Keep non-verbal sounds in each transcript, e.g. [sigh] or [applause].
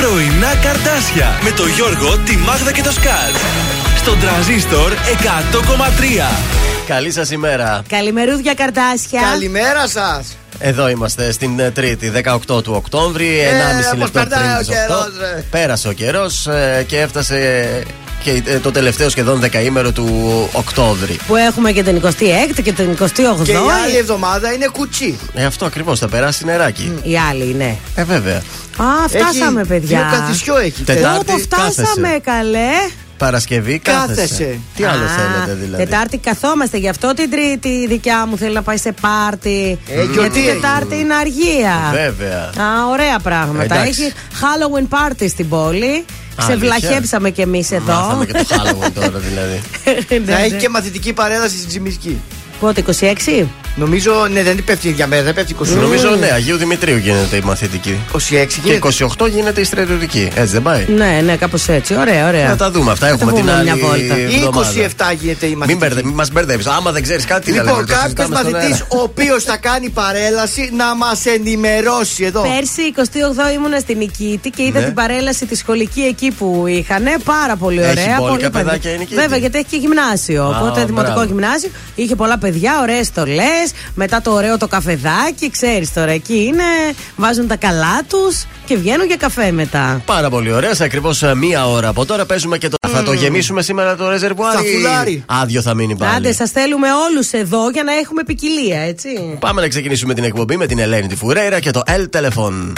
Πρωινά καρτάσια με το Γιώργο, τη Μάγδα και το Σκάτ. Στον τραζίστορ 100,3. Καλή σας ημέρα. Καλημερούδια καρτάσια. Καλημέρα σας. Εδώ είμαστε στην ε, Τρίτη, 18 του Οκτώβρη, 1,5 πώς λεπτό πριν περνάει ο τις καιρός, 8. ρε. Πέρασε ο καιρός και έφτασε και ε, το τελευταίο σχεδόν δεκαήμερο του Οκτώβρη. Που έχουμε και την 26η και την 28η. Και η άλλη εβδομάδα είναι κουτσί. Ε, αυτό ακριβώς, θα περάσει νεράκι. Η άλλη, ναι. Ε, βέβαια. Α, φτάσαμε, Έχει παιδιά. Δύο καθισιό έχει. Τετάρτη. Ω, το φτάσαμε, κάθεσαι. καλέ. Παρασκευή κάθεσαι. Κάθεσαι. Τι άλλο Α, θέλετε δηλαδή; Τετάρτη καθόμαστε, γι' αυτό την Τρίτη η δικιά μου θέλει να πάει σε πάρτι. Ε, γιορτή Γιατί έχει. Τετάρτη είναι αργία. Βέβαια. Α, ωραία πράγματα. Εντάξει. Έχει Halloween party στην πόλη. Ξεβλαχέψαμε κι εμείς εδώ. Μάθαμε και το Halloween τώρα δηλαδή. [laughs] Ναι, Θα έχει ναι. και μαθητική παρέλαση στην Τζιμισκή. Πότε, 26? Νομίζω, ναι, δεν πέφτει η ίδια μέρα, δεν πέφτει 20. Νομίζω ναι, Αγίου Δημητρίου γίνεται η μαθητική. 26 Και γίνεται. 28 γίνεται η στρατιωτική. Έτσι δεν πάει; Ναι, ναι, κάπως έτσι. Ωραία, ωραία. Να τα δούμε αυτά. Θα Έχουμε το την πούμε άλλη μια βόλτα. Ή εβδομάδα. 27 γίνεται η Μην, μαθητική. μπερδε, μην μας μπερδεύεις. Άμα δεν ξέρεις κάτι, τι Λοιπόν, λέμε, το κάποιος συζητάμε στον μαθητής αέρα. ο οποίος θα κάνει παρέλαση να μας ενημερώσει εδώ. Πέρσι 28 ήμουνα στην Νικήτη και είδα Ναι. την παρέλαση τη σχολική εκεί που είχαν. Πάρα πολύ Έχει ωραία. μπόλικα πολύ παιδάκια παιδιά. η Νικήτη; Βέβαια, γιατί έχει και γυμνάσιο. Α, οπότε δημοτικό μπράβο. γυμνάσιο. Είχε πολλά παιδιά, ωραίες στολές. Μετά το ωραίο το καφεδάκι. Ξέρεις τώρα, εκεί είναι. Βάζουν τα καλά τους και βγαίνουν για καφέ μετά. Πάρα πολύ ωραία. Σε ακριβώ μία ώρα από τώρα παίζουμε και το. Θα το γεμίσουμε σήμερα το ρεζερβουάρι. Στα φουλάρι. Άδειο θα μείνει πάλι. Άντε, σας θέλουμε όλους εδώ για να έχουμε ποικιλία, έτσι. Πάμε να ξεκινήσουμε την εκπομπή με την Ελένη τη Φουρέιρα και το L Telephone.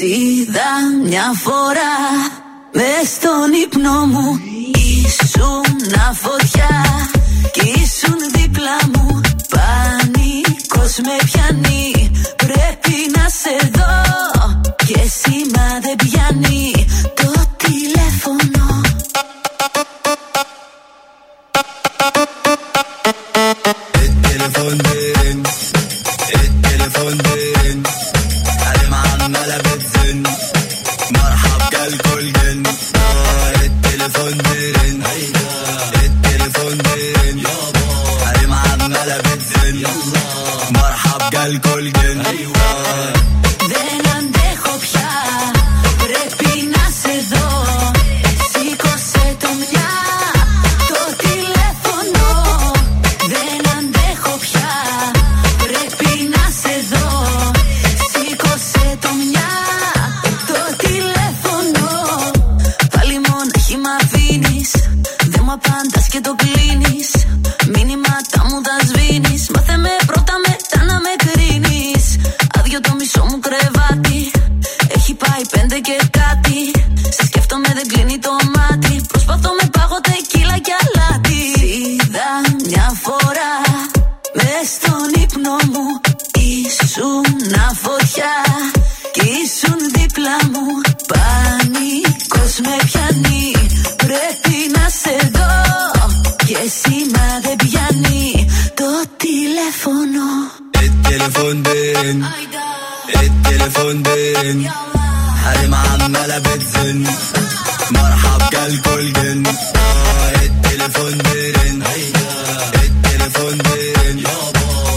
Είδα μια φορά με στον ύπνο μου ήσουν φωτιά Κι ήσουν δίπλα μου Πανικός με πιάνει Πρέπει να σε δω. Και σήμα δεν πιάνει Το τηλέφωνο. El teléfono, el teléfono Δεν αντέχω πια. Πρέπει να σε δω. Σήκωσε το μια Το τηλέφωνο. Δεν αντέχω πια. Πρέπει να σε δω. Σήκωσε το μια Το τηλέφωνο. Πάλι μόνα χει δε αφήνεις Δεν και το κλείνω Και κάτι. Σε σκέφτομαι, δεν κλείνει το μάτι. Προσπαθώ με πάγωτα τεκίλα κι αλάτι. Είδα μια φορά μες στον ύπνο μου. Ήσουν φωτιά και ήσουν δίπλα μου. Πανικός με πιάνει. Πρέπει να σε δω. Και σήμα δεν πιάνει το τηλέφωνο. Ε, teléfono, ε teléfono. حريم عمالة بتزن. مرحب جالكوا الجن آه التليفون ديرن. التليفون ديرن.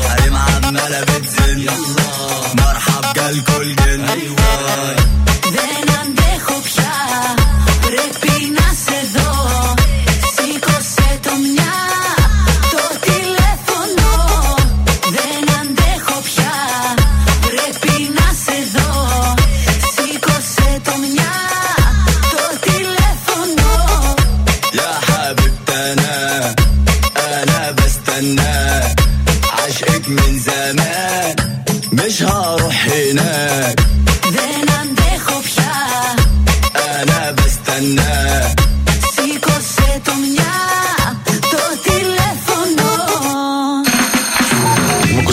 حريم عمالة بتزن. مرحب جالكوا الجن أيوة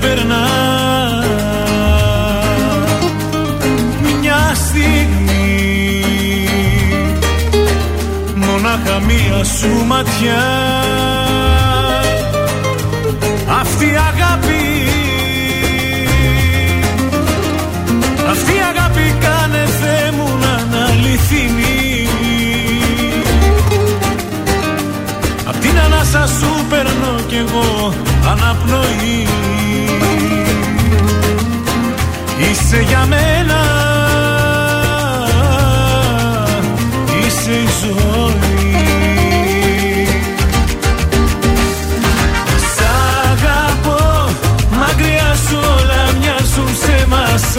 περνά Μια στιγμή. Μονάχα μία σου ματιά. Αυτή η αγάπη. Αυτή η αγάπη κάνε Θεέ μου να αναλυθινεί Απ' την ανάσα σου περνώ κι εγώ αναπνοή. Είσαι για μένα. Είσαι η ζωή. Σ' αγαπώ Μακριά σου όλα μοιάζουν σε μας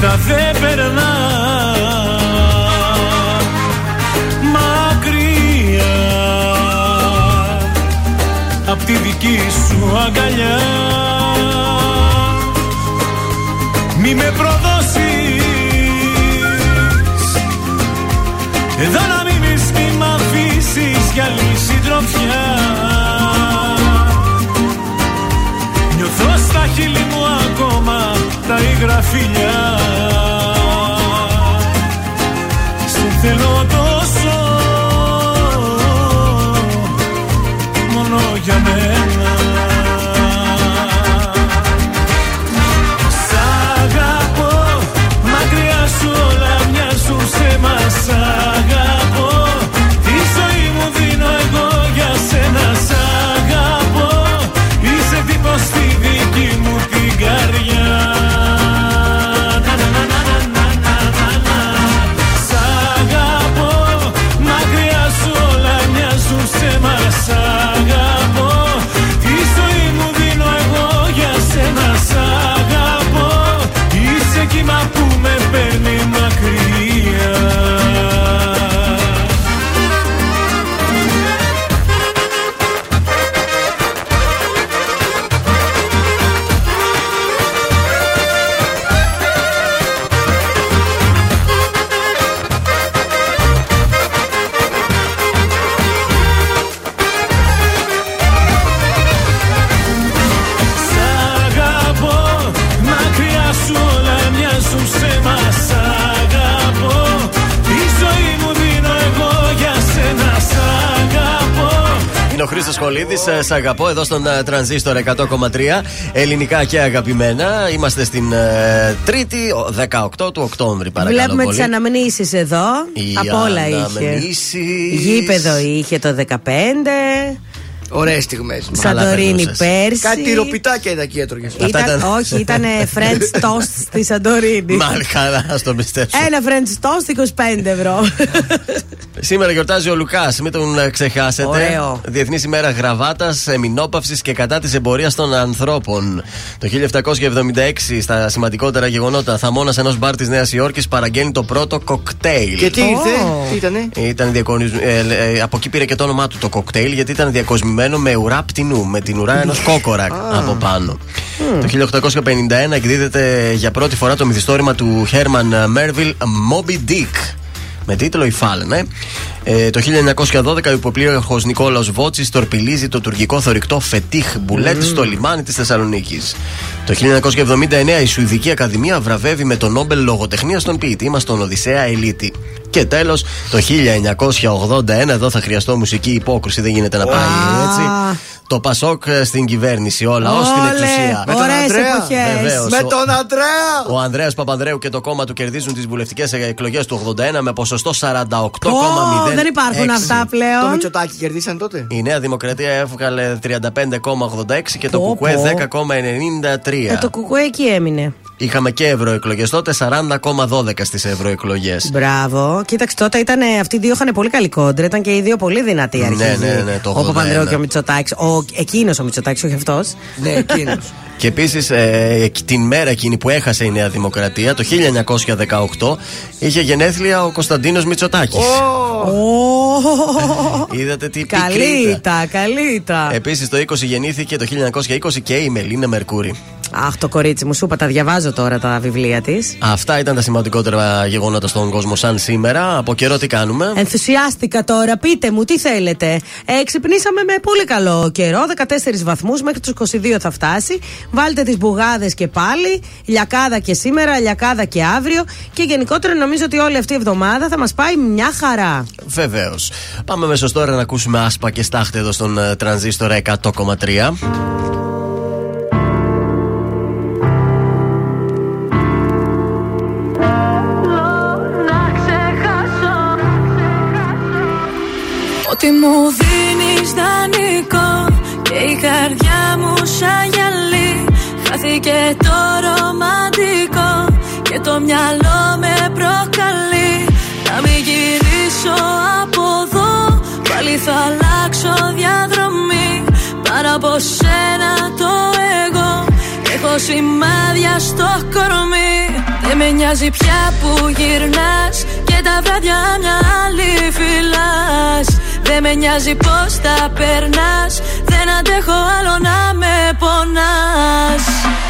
νύχτα δεν περνά. Μακριά Απ' τη δική σου αγκαλιά. Μη με προδώσεις. Εδώ να μείνεις μη μ' αφήσεις για άλλη συντροφιά. Νιώθω στα χείλη μου ακόμα τα υγρα φιλιά. Σε θέλω τόσο μόνο για μένα Χρήστο Κολίδη. Σ' αγαπώ εδώ στον ε, Τρανζίστορ 100,3. Ελληνικά και αγαπημένα. Είμαστε στην ε, Τρίτη, ο, 18 του Οκτώβρη, παρακαλώ. Βλέπουμε πολύ. τις αναμνήσεις εδώ. Οι Από όλα είχε. αναμνήσεις. Γήπεδο είχε το 15. Ωραίες στιγμές. Σαντορίνη περνούσες. πέρσι. Κάτι ροπιτάκια είδα εκεί έτρωγες. Αυτά Ήταν, ήταν- όχι, ήταν [laughs] French toast στη Σαντορίνη. Μάλλον καλά, ας το πιστέψω. Ένα French toast 25 ευρώ. [laughs] Σήμερα γιορτάζει ο Λουκάς, μην τον ε, ξεχάσετε. Ωραίο. Διεθνής ημέρα γραβάτας, εμινόπαυση και κατά τη εμπορίας των ανθρώπων. Το 1776, στα σημαντικότερα γεγονότα, θαμώνας ενός μπαρ της Νέας Υόρκης παραγγέλνει το πρώτο κοκτέιλ. Και τι ήρθε, Ω. τι ήτανε; Ήταν διακονισ... ε, ε, από εκεί πήρε και το όνομά του το κοκτέιλ, γιατί ήταν διακοσμημένο με ουρά πτηνού, με την ουρά ενός κόκορα από πάνω. Το 1851 εκδίδεται για πρώτη φορά το μυθιστόρημα του Χέρμαν Μέρβιλ Moby Dick. Με τίτλο Η Φάλαινε. Ε, το 1912 ο υποπλήρχο Νικόλαος Βότσης τορπιλίζει το τουρκικό θορυκτό Φετίχ Μπουλέτ στο λιμάνι της Θεσσαλονίκης. Το 1979 η Σουηδική Ακαδημία βραβεύει με τον Νόμπελ Λογοτεχνίας τον ποιητή μας τον Οδυσσέα Ελίτη. Και τέλος, το 1981, εδώ θα χρειαστώ μουσική υπόκριση, δεν γίνεται να πάει έτσι. Το Πασόκ ε, στην κυβέρνηση, ο λαός στην Όλε, εξουσία. Με τον ωραίες Ανδρέα. εποχές. Βεβαίως. Με ο- τον Αντρέα! Ο Ανδρέας Παπανδρέου και το κόμμα του κερδίζουν τις βουλευτικές εκλογές του 81 με ποσοστό 48,0. Ω, δεν υπάρχουν αυτά Το πλέον. Μητσοτάκι κερδίσαν τότε; Η Νέα Δημοκρατία έβγαλε 35,86 και το Πω, Κουκουέ πω. 10,93. Ε, το κουκουέ εκεί έμεινε. Είχαμε και ευρωεκλογές τότε, 40,12 στις ευρωεκλογές. Μπράβο. Κοίταξε τότε ήταν, αυτοί οι δύο είχαν πολύ καλή κόντρα. Ήταν και οι δύο πολύ δυνατοί Ναι, αρχηγοί. ναι, ναι, το Ο 81. Παπανδρέου και ο Μητσοτάκης. Ο, εκείνος ο Μητσοτάκης, όχι αυτός. Ναι, εκείνος. [laughs] Και επίσης την μέρα εκείνη που έχασε η Νέα Δημοκρατία, το 1918, είχε γενέθλια ο Κωνσταντίνος Μητσοτάκης. [laughs] Είδατε τι Καλή πικρίτα. ήταν, καλή ήταν. Επίσης το 20 γεννήθηκε το 1920 και η Μελίνα Μερκούρη. Αχ, το κορίτσι μου, σου είπα, τα διαβάζω τώρα τα βιβλία της. Αυτά ήταν τα σημαντικότερα γεγονότα στον κόσμο σαν σήμερα. Από καιρό τι κάνουμε; Ενθουσιάστηκα τώρα, πείτε μου τι θέλετε. Ε, ξυπνήσαμε με πολύ καλό καιρό, 14 βαθμούς, μέχρι τους 22 θα φτάσει. Βάλτε τις μπουγάδες και πάλι. Λιακάδα και σήμερα, λιακάδα και αύριο. Και γενικότερα νομίζω ότι όλη αυτή η εβδομάδα θα μας πάει μια χαρά. Βεβαίως. Πάμε μέσω τώρα να ακούσουμε άσπα και στάχτε εδώ στον ε, τρανζίστορ 100,3. Χάθηκε το ρομαντικό Και το μυαλό με προκαλεί. Να μην γυρίσω από εδώ Πάλι θα αλλάξω διαδρομή. Πάρα από σένα το εγώ Έχω σημάδια στο κορμί. Δεν με νοιάζει πια που γυρνάς Και τα βράδια μια άλλη φυλάς. Δεν με νοιάζει πως τα περνάς Δεν αντέχω άλλο να με πονάς. Θέλω να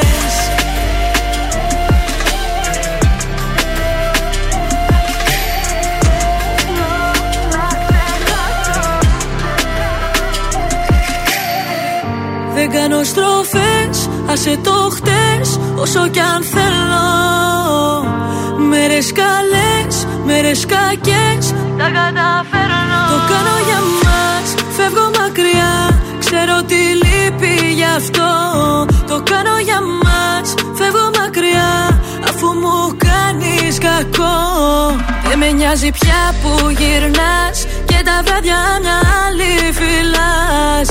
Δεν κάνω στροφές, άσε το χτες Όσο κι αν θέλω. Μέρες καλές, μέρες κακές Τα καταφέρνω. Το κάνω για μας, φεύγω μακριά Ξέρω τι λείπει γι' αυτό. Το κάνω για μας, φεύγω μακριά Αφού μου κάνεις κακό. Δεν με νοιάζει πια που γυρνάς Και τα βράδια μια άλλη φυλάς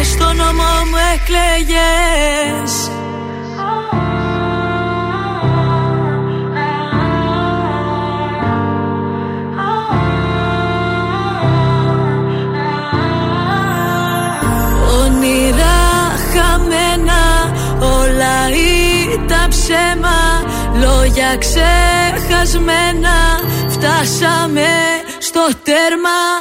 Και στο νόμο μου εκλέγες. Όνειρα χαμένα Όλα ήταν ψέμα. Λόγια ξεχασμένα Φτάσαμε στο τέρμα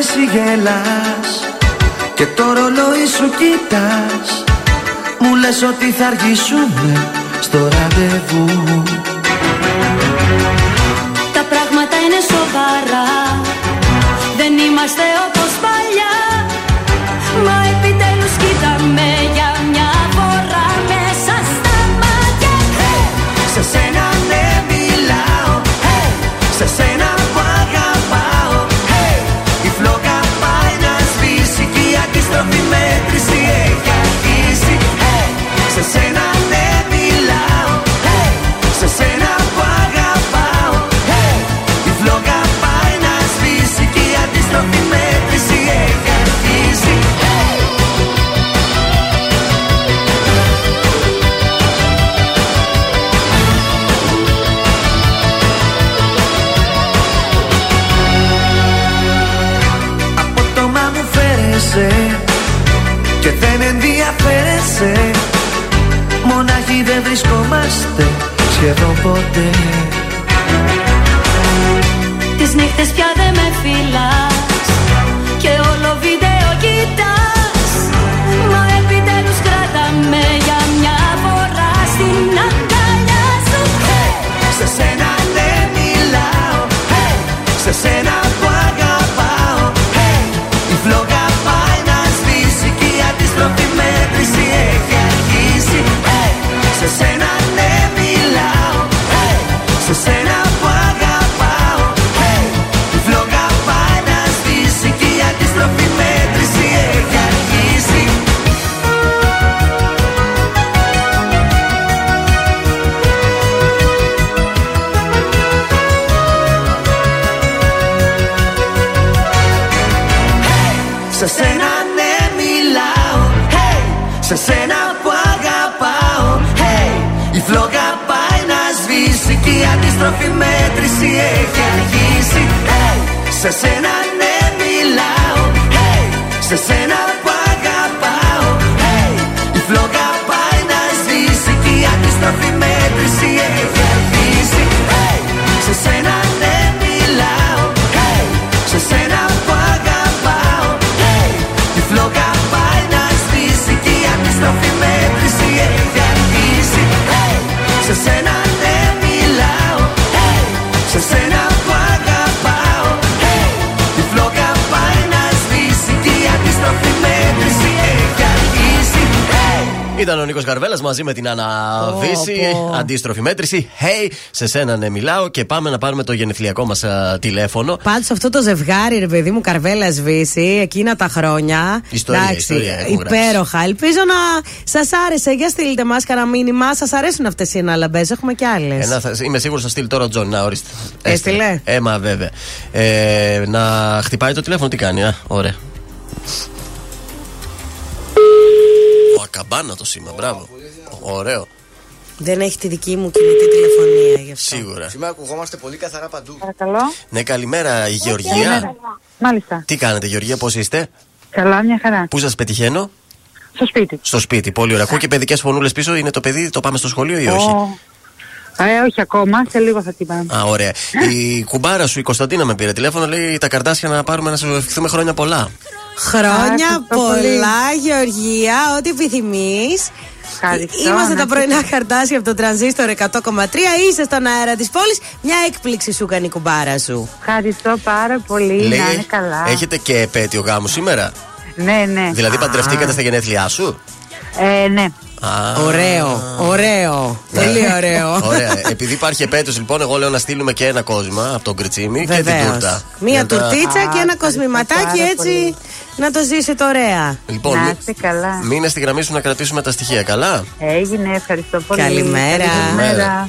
εσύ γελάς. Και το ρολόι σου κοιτάς. Μου λες ότι θα αργήσουμε στο ραντεβού μαζί με την Άννα Βίσση. πω. Αντίστροφη μέτρηση. Hey, σε σένα ναι μιλάω και πάμε να πάρουμε το γενεθλιακό μας τηλέφωνο. Πάντως αυτό το ζευγάρι, ρε παιδί μου, Καρβέλα Βίσση, εκείνα τα χρόνια. Ιστορία, ιστορία έχουν γράψει. υπέροχα. Ελπίζω να σας άρεσε. Για στείλτε μας κανένα μήνυμα. Σας αρέσουν αυτές οι αναλαμπές. Έχουμε και άλλες. Ένα, θα- είμαι σίγουρος θα στείλει τώρα ο Τζον. Να ορίστε. Έστειλε. Ε, μα βέβαια. Ε, να χτυπάει το τηλέφωνο, τι κάνει, α, ωραία. Ο ακαμπάνα το σήμα, μπράβο. Ωραίο, Δεν έχει τη δική μου κινητή τηλεφωνία γι' αυτό. σίγουρα. Σήμερα ακουγόμαστε πολύ καθαρά παντού. Παρακαλώ. Ναι, καλημέρα, η Γεωργία. Μάλιστα. Τι κάνετε, Γεωργία, πώς είστε, Καλά, μια χαρά. Πού σας πετυχαίνω, Στο σπίτι. Στο σπίτι, πολύ ωραία. Ακούω και παιδικές φωνούλες πίσω, είναι το παιδί, το πάμε στο σχολείο ή όχι; Ω. Ε, όχι ακόμα, σε λίγο θα την πάμε. Α, ωραία. Η κουμπάρα σου, η Κωνσταντίνα, με πήρε τηλέφωνο, λέει τα καρτάσια να πάρουμε να σου ευχηθούμε χρόνια πολλά. Χρόνια ευχαριστώ πολύ. πολλά, Γεωργία, ό,τι επιθυμείς. Ευχαριστώ, Είμαστε να τα πρωινά είστε- χαρτάσια από το τρανζίστορ 100,3. Είσαι στον αέρα της πόλης. Μια έκπληξη σου κάνει η κουμπάρα σου. Ευχαριστώ πάρα πολύ. να είναι καλά. έχετε και επέτειο γάμου σήμερα; Ναι, ναι. Δηλαδή παντρευτήκατε στα γενέθλιά σου; Ε, ναι. Α, Ωραίο, ωραίο. Πολύ ωραίο. [laughs] Ωραία. Επειδή υπάρχει επέτειος, λοιπόν, εγώ λέω να στείλουμε και ένα κόσμημα από τον Κριτσίμη και την Βεβαίως. τούρτα. Μία Για τα- τουρτίτσα και ένα ευχαριστώ κοσμηματάκι πάρα έτσι πολύ. να το ζήσετε ωραία. Λοιπόν, να μη- είστε καλά. μείνε στη γραμμή σου να κρατήσουμε τα στοιχεία, καλά; Έγινε, ευχαριστώ πολύ. Καλημέρα. Καλημέρα.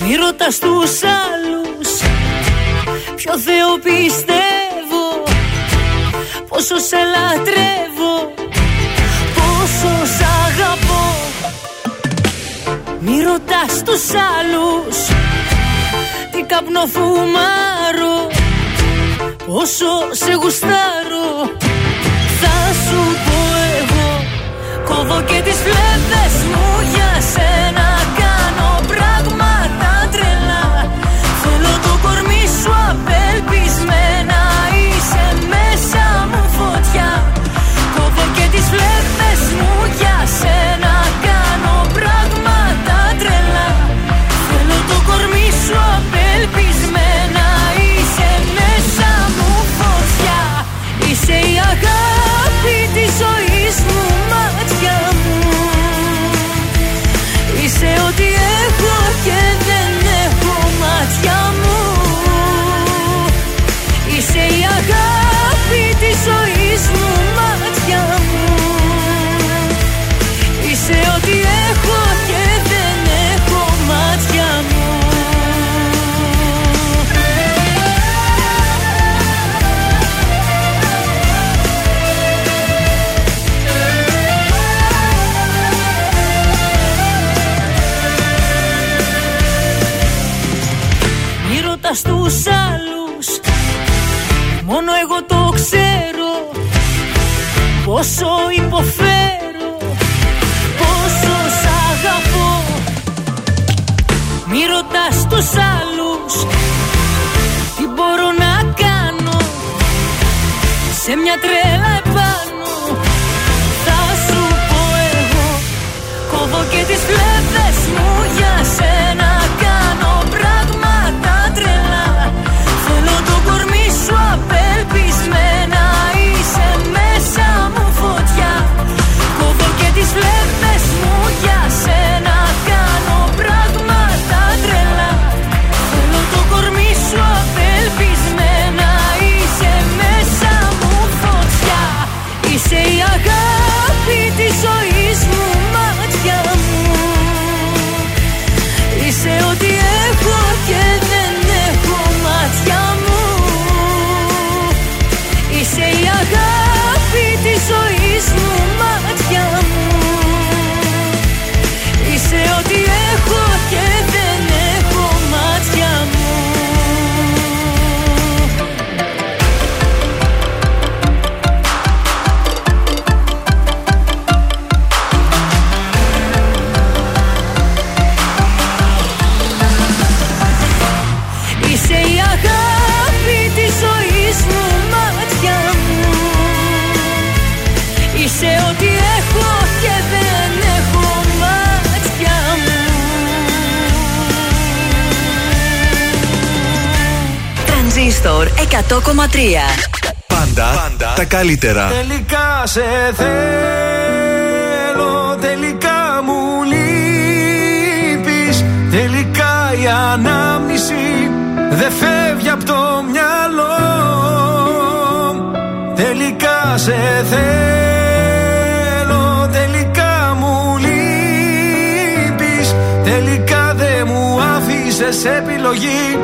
Μη ρωτάς τους άλλους Ποιο Θεό πιστεύω Πόσο σε λατρεύω Πόσο σ' αγαπώ. Μη ρωτάς τους άλλους Τι καπνό φουμάρω Πόσο σε γουστάρω Θα σου πω 100,3 Πάντα, πάντα. τα καλύτερα. Τελικά σε θέλω Τελικά μου λείπεις. Τελικά η ανάμνηση Δεν φεύγει από το μυαλό. Τελικά σε θέλω Τελικά μου λείπεις. Τελικά δεν μου άφησες επιλογή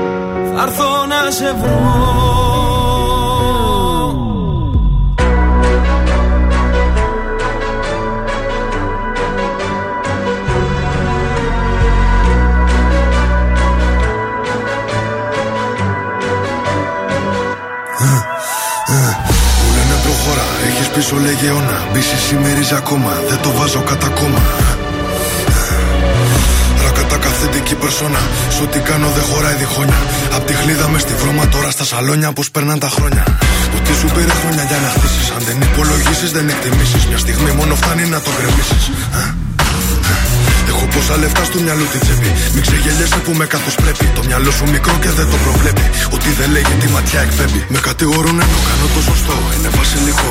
Θα έρθω να σε βρω. Μου λένε προχώρα, έχεις πίσω λέγε αιώνα Μπίση σημερίζει ακόμα, δεν το βάζω κατά κόμμα Ρακατά καθεντική περσόνα Σ' ό,τι κάνω δεν χωράει διχόνια Απ' τη χλίδα μες στη βρώμα τώρα στα σαλόνια Πως περνάν τα χρόνια Ότι σου πήρε χρόνια για να χτίσεις Αν δεν υπολογίσεις δεν εκτιμήσεις Μια στιγμή μόνο φτάνει να το γκρεμίσεις Έχω πόσα λεφτά στο μυαλό την τσέπη. Μην ξεγελιέσαι που με καθώ πρέπει. Το μυαλό σου μικρό και δεν το προβλέπει. Ότι δεν λέγει τη ματιά εκπέμπει. Με κατηγορούν ενώ κάνω το σωστό. Είναι βασιλικό.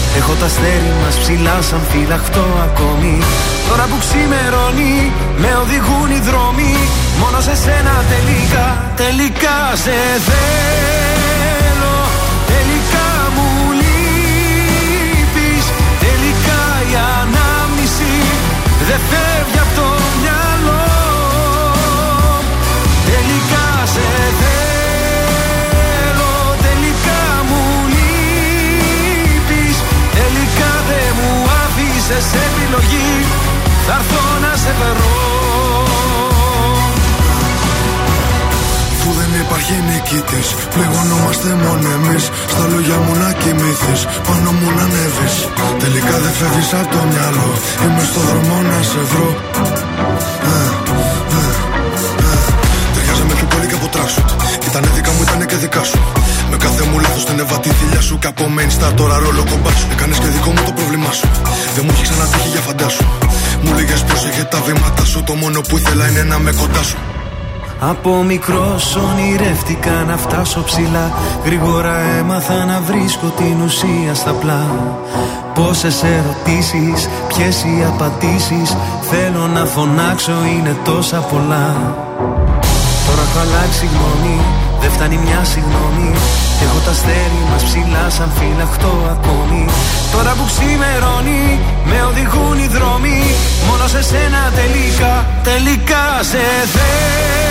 Έχω τα αστέρι μας ψηλά σαν φυλαχτό ακόμη. Τώρα που ξημερώνει, με οδηγούν οι δρόμοι. Μόνο σε σένα τελικά, τελικά σε θέλω μόνο εμείς. Στα λόγια μου να κοιμηθεί, πάνω μου να ανέβεις. Τελικά δεν φεύγεις από το μυαλό. Είμαι στο δρόμο να σε βρω. Ε, ε, ε. Ταιριάζαμε πιο πολύ και από τράξουτ. Ήτανε δικά μου, ήτανε και δικά σου. Με κάθε μου λάθος την έβα τη θηλιά σου. Και από main star τώρα ρόλο κομπά σου. Έκανες και δικό μου το πρόβλημά σου. Δεν μου έχει ξανατύχει για φαντάσου. Μου λέγες πρόσεχε τα βήματα σου. Το μόνο που ήθελα είναι να με κοντά σου. Από μικρός ονειρεύτηκα να φτάσω ψηλά. Γρήγορα έμαθα να βρίσκω την ουσία στα πλά. Πόσες ερωτήσεις, ποιες οι απαντήσεις. Θέλω να φωνάξω είναι τόσα πολλά. Τώρα έχω αλλάξει γνώμη, Δεν φτάνει μια συγγνώμη Έχω τα αστέρι μας ψηλά σαν φυλαχτό ακόμη. Τώρα που ξημερώνει με οδηγούν οι δρόμοι. Μόνο σε σένα τελικά, τελικά σε θέλω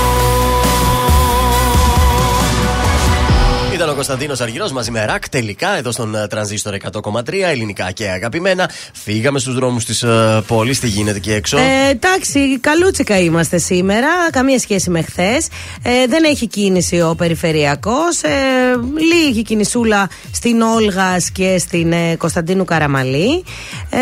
Ήταν ο Κωνσταντίνος Αργυρός μαζί με ρακ. Τελικά εδώ στον ε, τρανζίστορ 100,3 ελληνικά και αγαπημένα. Φύγαμε στους δρόμους της πόλης. Τι γίνεται εκεί έξω; Ε, εντάξει, καλούτσικα είμαστε σήμερα. Καμία σχέση με χθες. Ε, δεν έχει κίνηση ο περιφερειακός. Ε, λίγη κινησούλα στην Όλγας και στην ε, Κωνσταντίνου Καραμαλή. Ε,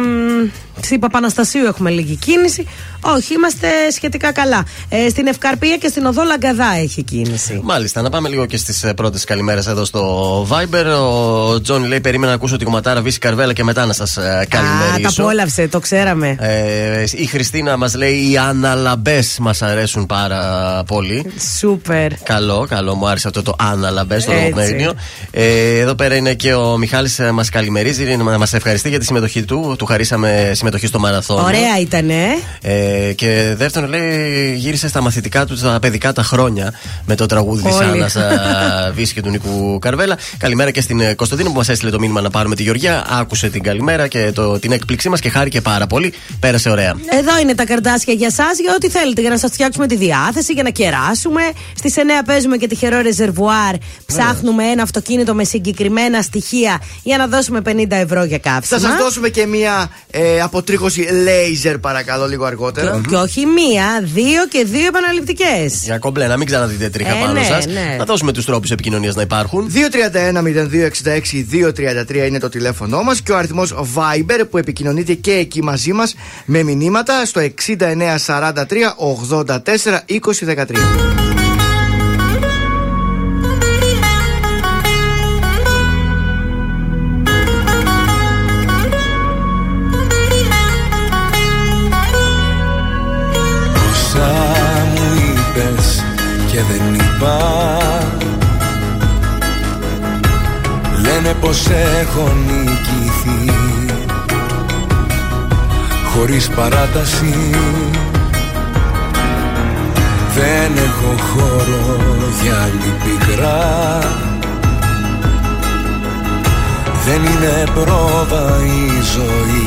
μ, στην Παπαναστασίου έχουμε λίγη κίνηση. Όχι, είμαστε σχετικά καλά. Ε, στην Ευκαρπία και στην Οδό Λαγκαδά έχει κίνηση. Μάλιστα, να πάμε λίγο και στις πρώτες καλημέρες εδώ στο Viber. Ο Τζόνι λέει: Περίμενα να ακούσω τη κομματάρα Βύση Καρβέλα και μετά να σας Α, τα καλημερίσω. απόλαυσε, το ξέραμε. Ε, η Χριστίνα μας λέει: Οι αναλαμπές μας αρέσουν πάρα πολύ. Σούπερ. Καλό, καλό, μου άρεσε αυτό το αναλαμπές στο Έτσι. λογοπαίγνιο. Ε, εδώ πέρα είναι και ο Μιχάλης μας καλημερίζει, μας ευχαριστεί για τη συμμετοχή του. Του χαρίσαμε συμμετοχή στο μαραθώνιο. Ωραία ήταν, ε. Ε, και δεύτερον, λέει, γύρισε στα μαθητικά του τα παιδικά τα χρόνια με το τραγούδι της Όλοι. Άννα [laughs] Βύση και του Νίκου Καρβέλα. Καλημέρα και στην ε, Κωνσταντίνο που μας έστειλε το μήνυμα να πάρουμε τη Γεωργία. Άκουσε την καλημέρα και το, την έκπληξή μας και χάρηκε πάρα πολύ. Πέρασε ωραία. Εδώ είναι τα καρτάσια για εσά, για ό,τι θέλετε. Για να σας φτιάξουμε τη διάθεση, για να κεράσουμε. Στις 9 παίζουμε και τυχερό ρεζερβουάρ. Ψάχνουμε ένα αυτοκίνητο με συγκεκριμένα στοιχεία για να δώσουμε 50 ευρώ για Θα κάψιμα. σα δώσουμε και μία ε, αποτρίχωση laser, παρακαλώ, λίγο αργότερα. Και όχι μία, δύο και δύο επαναληπτικές. Για κομπλέ, να μην ξαναδείτε τρίχα Ε, πάνω ναι, σας. ναι. Να δώσουμε τους τρόπους επικοινωνίας να υπάρχουν. 231-0266-233 είναι το τηλέφωνό μας και ο αριθμός Viber που επικοινωνείτε και εκεί μαζί μας με μηνύματα στο 6943 84 20 13. Λένε πως έχω νικηθεί. Χωρίς παράταση Δεν έχω χώρο για άλλη πικρά Δεν είναι πρόβα η ζωή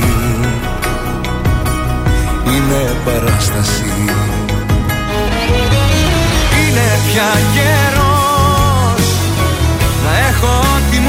Είναι παράσταση. Είναι πια καιρός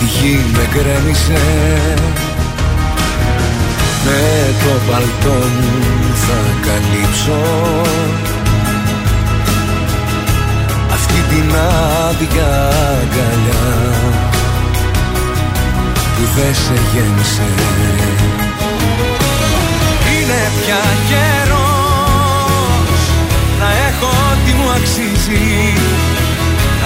Στη γη με γκρέμισε. Με το παλτό μου θα καλύψω. Αυτή την άδεια αγκαλιά που δεν σε γέμισε. Είναι πια καιρός αξίζει. Να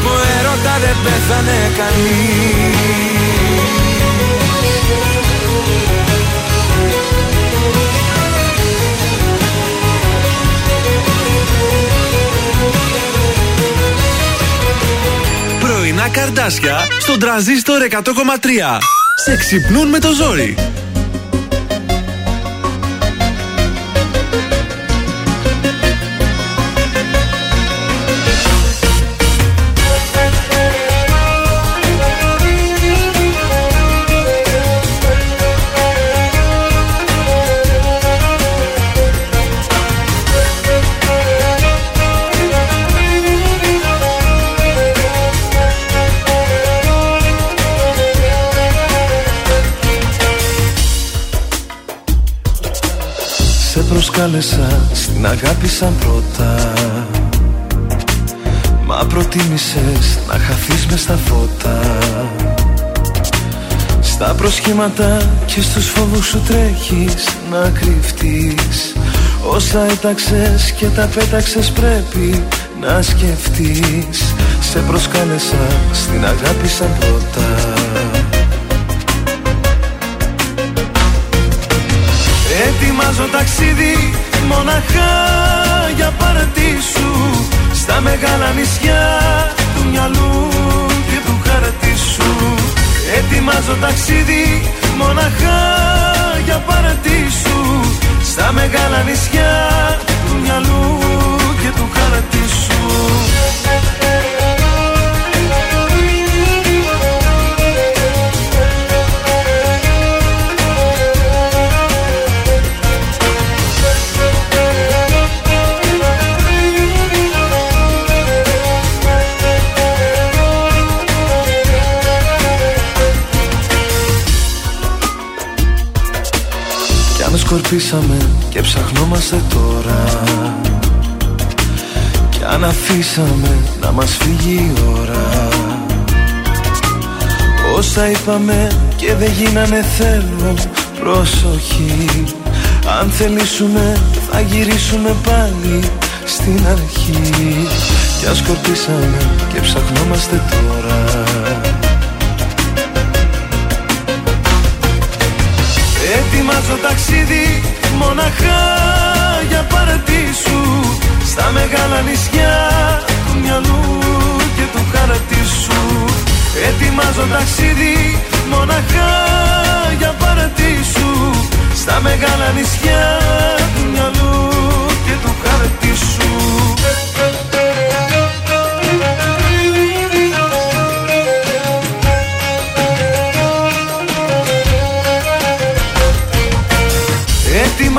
Από έρωτα δεν πέθανε κανείς Πρωινά καρδάσια στον τραζίστορ 100,3. Σε ξυπνούν με το ζόρι. Σε προσκάλεσα στην αγάπη σαν πρώτα. Μα προτίμησες να χαθείς μες στα φώτα. Στα προσχήματα και στους φόβους σου τρέχεις να κρυφτείς. Όσα έταξες και τα πέταξες πρέπει να σκεφτείς. Σε προσκάλεσα στην αγάπη σαν πρώτα ταξίδι μοναχά για παρατήσου Στα μεγάλα νησιά του μυαλού και του χαρτίσου Ετοιμάζω ταξίδι μοναχά για παρατήσου Στα μεγάλα νησιά του μυαλού και του χαρτίσου Κι σκορπίσαμε και ψαχνόμαστε τώρα. Κι αν αφήσαμε να μας φύγει η ώρα. Όσα είπαμε και δεν γίνανε θέλω προσοχή Αν θελήσουμε θα γυρίσουμε πάλι στην αρχή. Κι αν σκορπίσαμε και ψαχνόμαστε τώρα Ετοιμάζω ταξίδι μοναχά για παρατήσου. Στα μεγάλα νησιά του μυαλού και του χαρτίσου Ετοιμάζω ταξίδι μοναχά για παρατήσου. Στα μεγάλα νησιά του μυαλού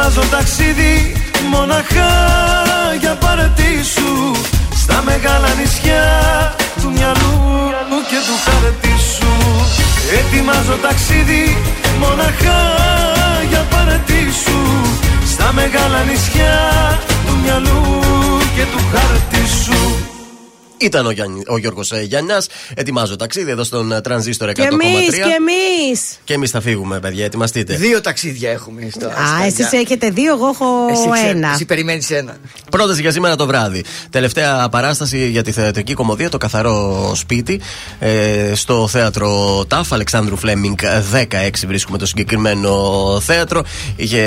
Ετοιμάζω ταξίδι μοναχά για παρατήσου Στα μεγάλα νησιά του μυαλού και του χαρτίσου Ετοιμάζω ταξίδι μοναχά για παρατήσου Στα μεγάλα νησιά του μυαλού και του χαρτίσου Ήταν ο, Γιάννη, ο Γιώργος Γιάννια. Ετοιμάζω ταξίδι εδώ στον ε, Τρανζίστορ 100,3. Και εμείς, και εμείς. Και εμείς θα φύγουμε, παιδιά. Ετοιμαστείτε. Δύο ταξίδια έχουμε στο Α, εσείς έχετε δύο, εγώ έχω ένα. Εσύ περιμένεις ένα. Πρόταση για σήμερα το βράδυ. Τελευταία παράσταση για τη θεατρική κομμωδία, το καθαρό σπίτι. Ε, στο θέατρο ΤΑΦ, Αλεξάνδρου Φλέμινγκ 16 βρίσκουμε το συγκεκριμένο θέατρο. Είχε,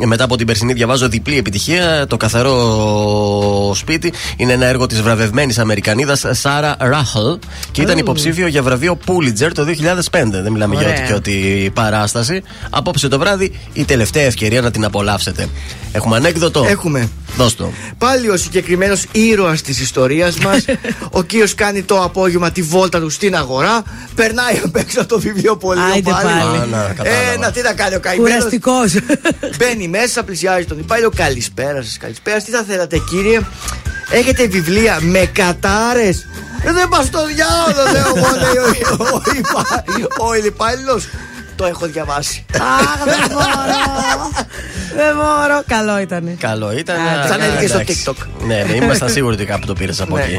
ε, μετά από την περσινή, διαβάζω διπλή επιτυχία. Το καθαρό σπίτι είναι ένα έργο της βραβευμένης Αμερικανικής Αμερικανίδας Σάρα Ράχελ και ήταν Ου. υποψήφιο για βραβείο Pulitzer το 2005. Δεν μιλάμε για Ωραία. ό,τι και ό,τι παράσταση. Απόψε το βράδυ η τελευταία ευκαιρία να την απολαύσετε. Έχουμε ανέκδοτο. Έχουμε. Δώσ' το. Πάλι ο συγκεκριμένος ήρωας της ιστορίας μας, [laughs] ο οποίο κάνει το απόγευμα τη βόλτα του στην αγορά, περνάει απ' έξω από το βιβλιοπωλείο Άιντε πάλι. Α, να, κατάλαβα. Ε, να τι να κάνει ο καημένος. Κουραστικός. Μπαίνει μέσα, πλησιάζει τον υπάλληλο. Καλησπέρα σας, καλησπέρα. Τι θα θέλατε, κύριε; Έχετε βιβλία με κατάρες; Δεν πας στο διάολο, λέω εγώ, λέει ο- ο- ο υπά- ο υπάλληλο. Το έχω διαβάσει. Αχ, δεν μπορώ. Δεν μπορώ. Καλό ήταν. Καλό ήταν. Άντε, Σαν ε, έλεγε στο εντάξει. TikTok. Ναι, ναι, ήμασταν σίγουροι ότι κάπου το πήρες από Ναι. εκεί.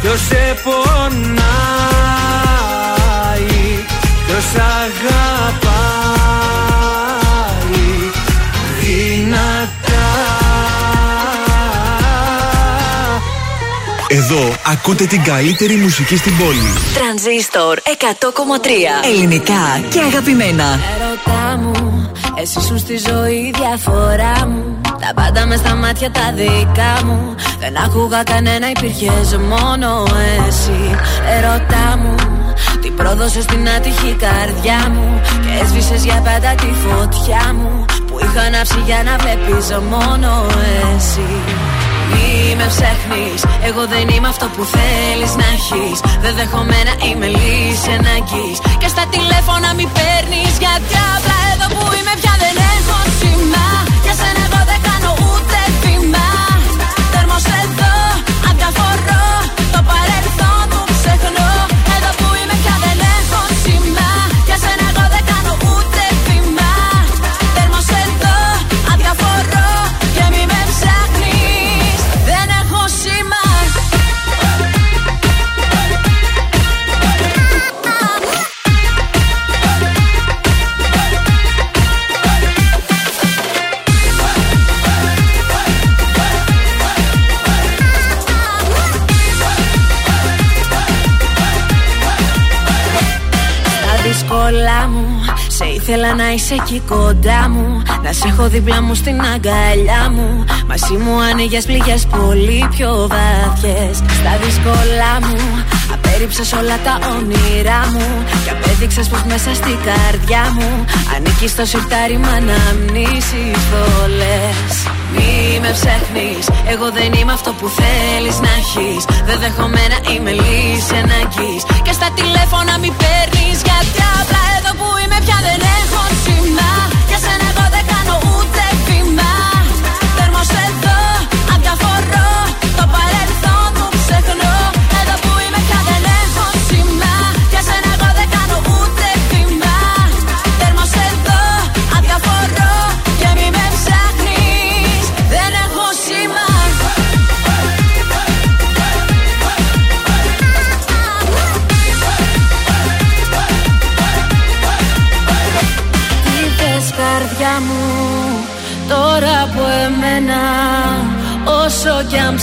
ποιος σε πονάει Ποιος αγαπάει δυνατά Εδώ ακούτε την καλύτερη μουσική στην πόλη. Τρανζίστορ 100,3 Ελληνικά και αγαπημένα. Έρωτά μου, εσύ σου στη ζωή η διαφορά μου. Τα πάντα μες στα μάτια τα δικά μου. Δεν άκουγα κανένα, υπήρχε μόνο εσύ. Ερωτά μου, την πρόδωσες στην άτυχη καρδιά μου. Και έσβησες για πάντα τη φωτιά μου. Που είχα ανάψει για να βλέπεις μόνο εσύ. Μη με ψάχνει, εγώ δεν είμαι αυτό που θέλεις να έχεις. Δεν δέχομαι να είμαι λύση ανάγκης. Και στα τηλέφωνα μη παίρνεις, γιατί απλά εδώ που είμαι πια δεν έχω σήμα. Ήθελα να είσαι εκεί κοντά μου Να σε έχω δίπλα μου στην αγκαλιά μου. Μαζί μου άνοιγες πληγές πολύ πιο βαθιές Στα δύσκολα μου Απέριψες όλα τα όνειρά μου. Και απέδειξες πως μέσα στην καρδιά μου Ανήκεις στο σιρτάρι με αναμνήσεις πολλές. Μη με ψάχνεις Εγώ δεν είμαι αυτό που θέλεις να έχεις. Δεν δέχομαι να είμαι λύση ανάγκης Και στα τηλέφωνα μη παίρνεις Γιατί απλά εδώ που είμαι πια δεν έχω σήμα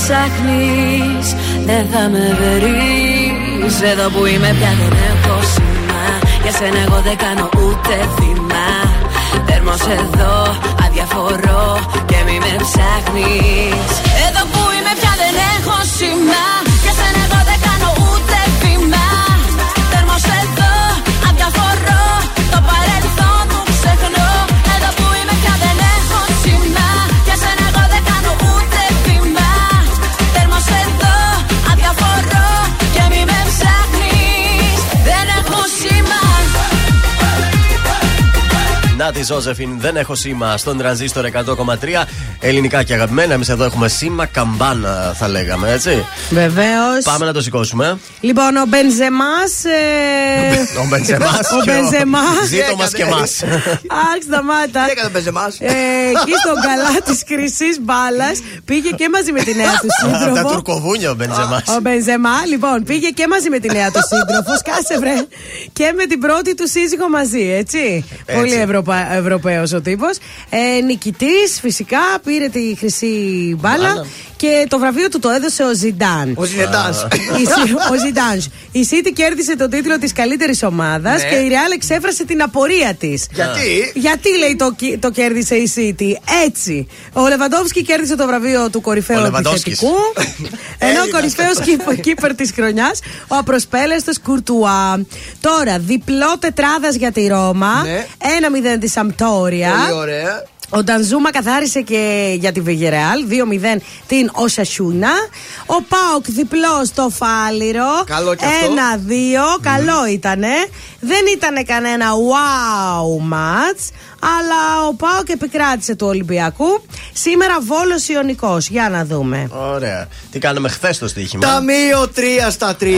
ψάχνεις δεν θα με βρεις. Εδώ που είμαι πια δεν έχω σήμα. Για σένα εγώ δεν κάνω ούτε βήμα. Τέρμος εδώ αδιαφορώ και μη με ψάχνεις. Εδώ που είμαι πια δεν έχω σήμα Να τη Ζώζεφιν, δεν έχω σήμα στον τρανζίστορ 100,3. Ελληνικά και αγαπημένα. Εμείς εδώ έχουμε σήμα καμπάνα, θα λέγαμε, έτσι. Βεβαίως. Πάμε να το σηκώσουμε. Λοιπόν, ο Μπενζεμάς. Ε... [laughs] Ο Μπενζεμάς. Ο Μπενζεμάς. Ζήτω μας και εμάς. [laughs] Αχ, σταμάτα. Τι έκανε ο Μπενζεμάς; Ε, εκεί στον καλά της χρυσής μπάλας πήγε και μαζί με τη νέα του Τα σύντροφο. τουρκοβούνια ο Μπενζεμάς. Ο Μπενζεμά, λοιπόν, πήγε και μαζί με τη νέα του σύντροφο. Σκάσε βρε. Και με την πρώτη του σύζυγο μαζί, έτσι. Έτσι. Πολύ Ευρωπα... Ευρωπαίος ο τύπος. Ε, Νικητής, φυσικά, πήρε τη χρυσή μπάλα. Μπάλα. Και το βραβείο του το έδωσε ο Ζιντάν. Ο Ζινετά. Η Σι- ο Ζιντάν. Η City κέρδισε τον τίτλο της καλύτερης ομάδας Ναι. και η Real εξέφρασε την απορία της. Γιατί; Γιατί λέει το, κι- το κέρδισε η City. Έτσι. Ο Λεβαντόφσκι κέρδισε το βραβείο του κορυφαίου Ο Λεβαντόφσκης. επιθετικού. [laughs] ενώ ο Έλληνας. κορυφαίος κύπερ της χρονιάς, ο απροσπέλεστος Κουρτουά. Τώρα, διπλό τετράδας για τη Ρώμα. Ναι. 1-0 της Σαμπτόρια. Πολύ ωραία. Ο Ντανζούμα καθάρισε και για τη Βιγερεάλ 2-0 την Οσασούνα. Ο Πάοκ διπλό στο Φάληρο. Καλό κι αυτό. 1-2. Καλό ήτανε. Δεν ήταν κανένα wow match. Αλλά ο Πάοκ επικράτησε του Ολυμπιακού. Σήμερα Βόλος Ιωνικός. Για να δούμε. Ωραία. Τι κάναμε χθες το στοίχημα; Ταμείο 3 στα 3. Όλε!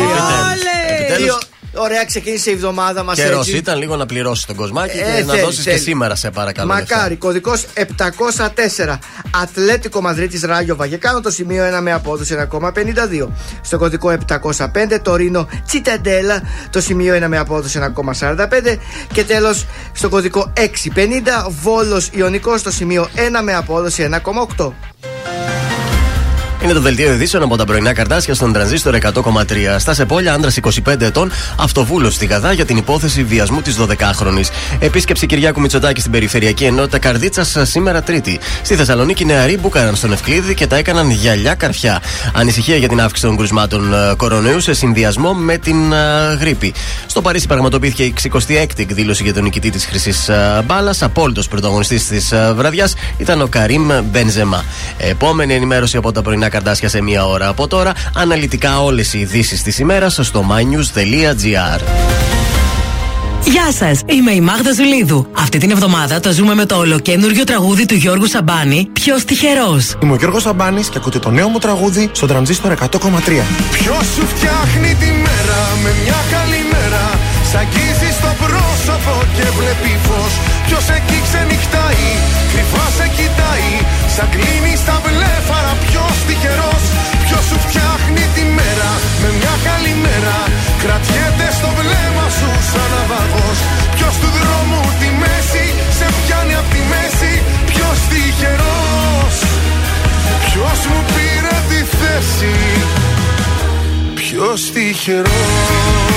Επιτέλους. Δύο- Ωραία, ξεκίνησε η εβδομάδα μας Καιρός έτσι. ήταν λίγο να πληρώσεις τον κοσμάκι Ε, και να θέλει, δώσεις και θέλει. σήμερα, σε παρακαλώ. Μακάρι, κωδικός 704. Ατλέτικο Μαδρίτη Ράγιο Βαγεκάνο, το σημείο 1 με απόδοση 1,52. Στο κωδικό 705 το Ρήνο Τσιταντέλα, το σημείο 1 με απόδοση 1,45. Και τέλος στο κωδικό 650 Βόλος Ιωνικός, το σημείο 1 με απόδοση 1,8. Είναι το δελτίο ειδήσεων από τα πρωινά καρτάσια στον τρανζίστορ 100,3. Στα Σεπόλια, άντρας 25 ετών, αυτοβούλος στη Γαδά για την υπόθεση βιασμού της 12χρονη. Επίσκεψη Κυριάκου Μητσοτάκη στην Περιφερειακή Ενότητα Καρδίτσας σήμερα Τρίτη. Στη Θεσσαλονίκη, νεαροί μπούκαραν στον Ευκλήδη και τα έκαναν γυαλιά καρφιά. Ανησυχία για την αύξηση των κρουσμάτων ε, κορονοϊού σε συνδυασμό με την ε, γρήπη. Στο Παρίσι πραγματοποιήθηκε η 66η εκδήλωση για τον νικητή της Χρυσής Μπάλας. Απόλυτος πρωταγωνιστής της βραδιάς ήταν ο Καρίμ Μπενζεμά. Επόμενη ενημέρωση από τα πρωινά καρντάσια σε μία ώρα από τώρα. Αναλυτικά όλες οι ειδήσεις της ημέρας στο mynews.gr. Γεια σας, είμαι η Μάγδα Ζουλίδου. Αυτή την εβδομάδα το ζούμε με το ολοκαίνουργιο τραγούδι του Γιώργου Σαμπάνη, Ποιος τυχερός. Είμαι ο Γιώργος Σαμπάνης και ακούτε το νέο μου τραγούδι στον τρανζίστορ 100,3. Ποιος σου φτιάχνει τη μέρα με μια καλή μέρα. Σ' αγγίζει στο πρόσωπο και βλέπει φως. Ποιος εκεί ξενυχτάει, κρυφά σε κοιτάει. Σαν κλείνει στα βλέφαρα, Κρατιέται στο βλέμμα σου σαν ναυαγός. Ποιος του δρόμου τη μέση σε πιάνει από τη μέση. Ποιος τυχερός. Ποιος μου πήρε τη θέση. Ποιος τυχερός.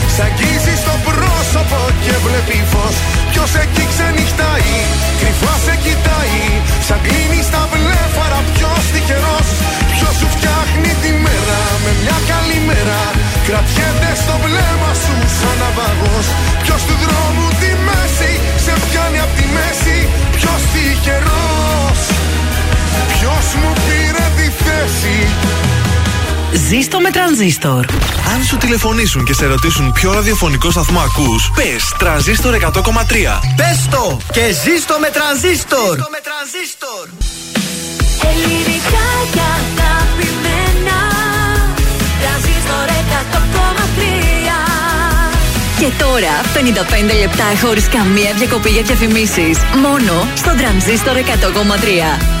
Σ' αγγίζει στο πρόσωπο και βλέπει φως. Ποιος εκεί ξενυχτάει, κρυφά σε κοιτάει. Σαν κλείνει στα βλέφαρα ποιος τυχερός. Ποιος σου φτιάχνει τη μέρα με μια καλή μέρα. Κρατιέται στο βλέμμα σου σαν ναυαγός. Ποιος του δρόμου τη μέση σε πιάνει από τη μέση. Ποιος τυχερός. Ποιος μου πήρε τη θέση Ζήστο με τρανζίστορ. Αν σου τηλεφωνήσουν και σε ρωτήσουν ποιο ραδιοφωνικό σταθμό ακούς, πες τρανζίστορ 100,3. Πες το και ζήστο με τρανζίστορ. Ελληνικά και αγαπημένα Τρανζίστορ 100,3 Και τώρα 55 λεπτά χωρίς καμία διακοπή για διαφημίσεις. Μόνο στο τρανζίστορ 100,3.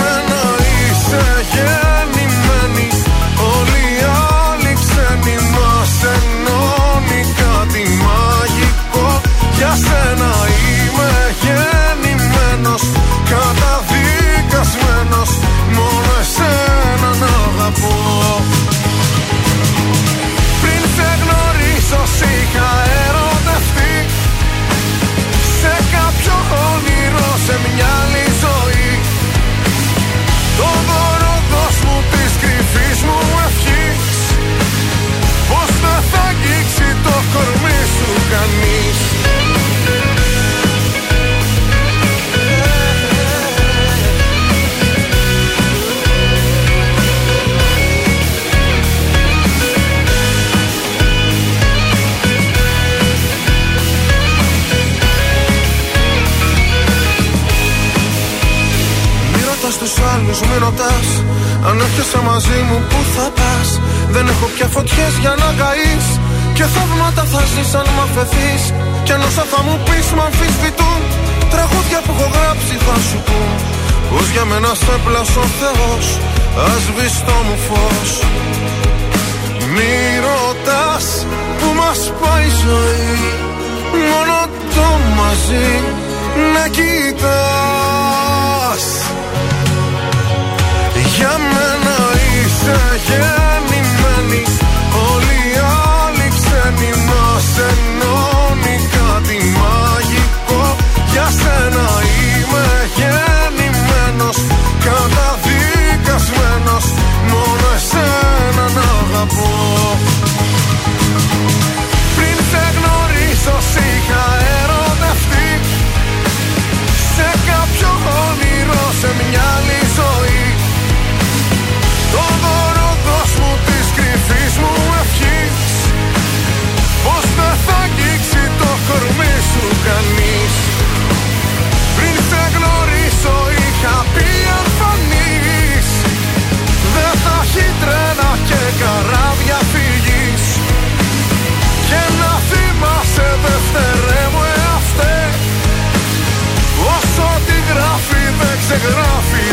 μας ενώνει κάτι μαγικό. Για σένα είμαι γεννημένος Καταδικασμένος. Μόνο εσένα να αγαπώ κανείς. Στους άλλους μην ρωτάς. Αν έρχεσαι μαζί μου που θα πας; Δεν έχω πια φωτιές για να καείς. Και θαύματα θα ζεις αν μ' αφαιθείς. Κι αν όσα θα μου πεις μ' αμφισβητούν. Τραγούδια που έχω γράψει θα σου πούν. Πως για μένα σε πλάσω ο Θεός. Ας το μου φως. Μη ρωτάς που μας πάει η ζωή. Μόνο το μαζί να κοιτάς. Για μένα είσαι γεννημένη. Όλοι οι άλλοι ξένοι μας ενώνει κάτι μαγικό. Για σένα είμαι γεννημένος Καταδικασμένος. Μόνο εσένα να αγαπώ δεν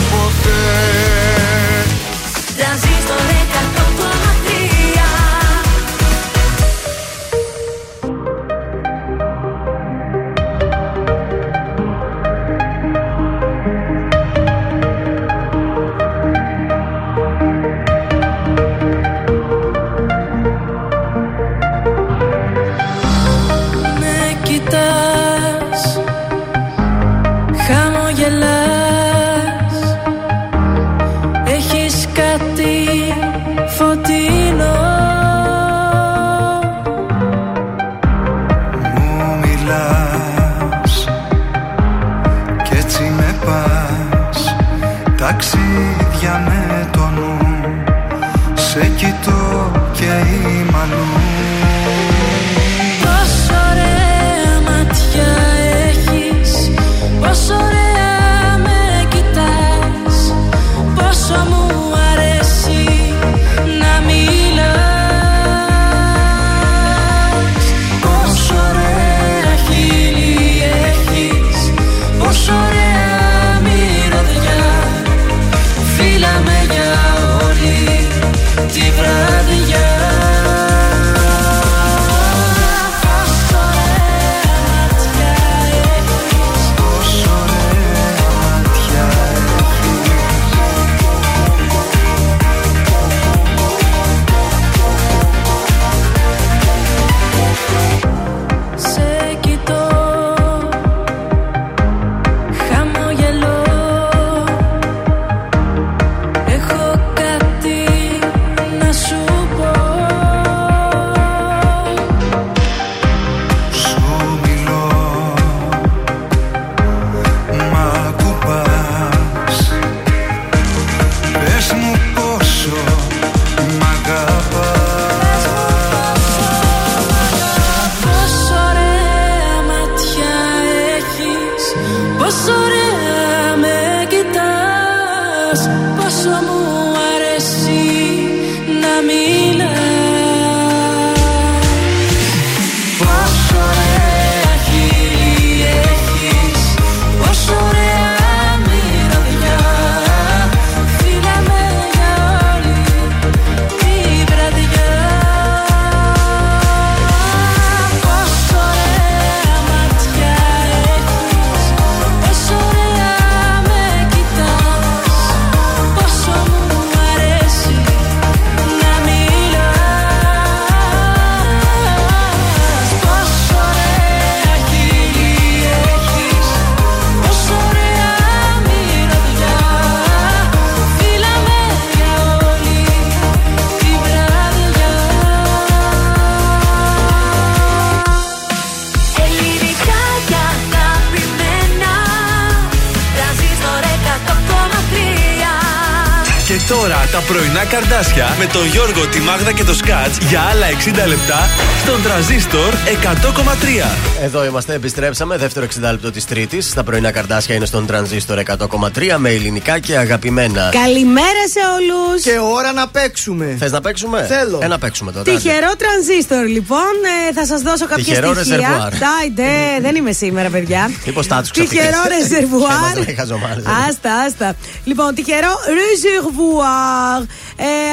καρδάσια με τον Γιώργο, τη Μάγδα και το Σκάτς για άλλα 60 λεπτά στον τραζίστορ 100,3. Εδώ είμαστε, επιστρέψαμε. Δεύτερο 60 λεπτό της Τρίτης. Στα πρωινά καρδάσια είναι στον τρανζίστορ 100,3 με ελληνικά και αγαπημένα. Καλημέρα σε όλους. Και ώρα να παίξουμε. Θες να παίξουμε; Θέλω. Ε, να παίξουμε τώρα. Τυχερό τρανζίστορ, λοιπόν. Ε, θα σας δώσω κάποια Τυχερό στοιχεία. ρεζερβουάρ. Τάιντε, δεν είμαι σήμερα, παιδιά. Μήπως τα του Τυχερό [laughs] ρεζερβουάρ. Χαζομάρε. Άστα, άστα. Λοιπόν, τυχερό ρεζερβουάρ.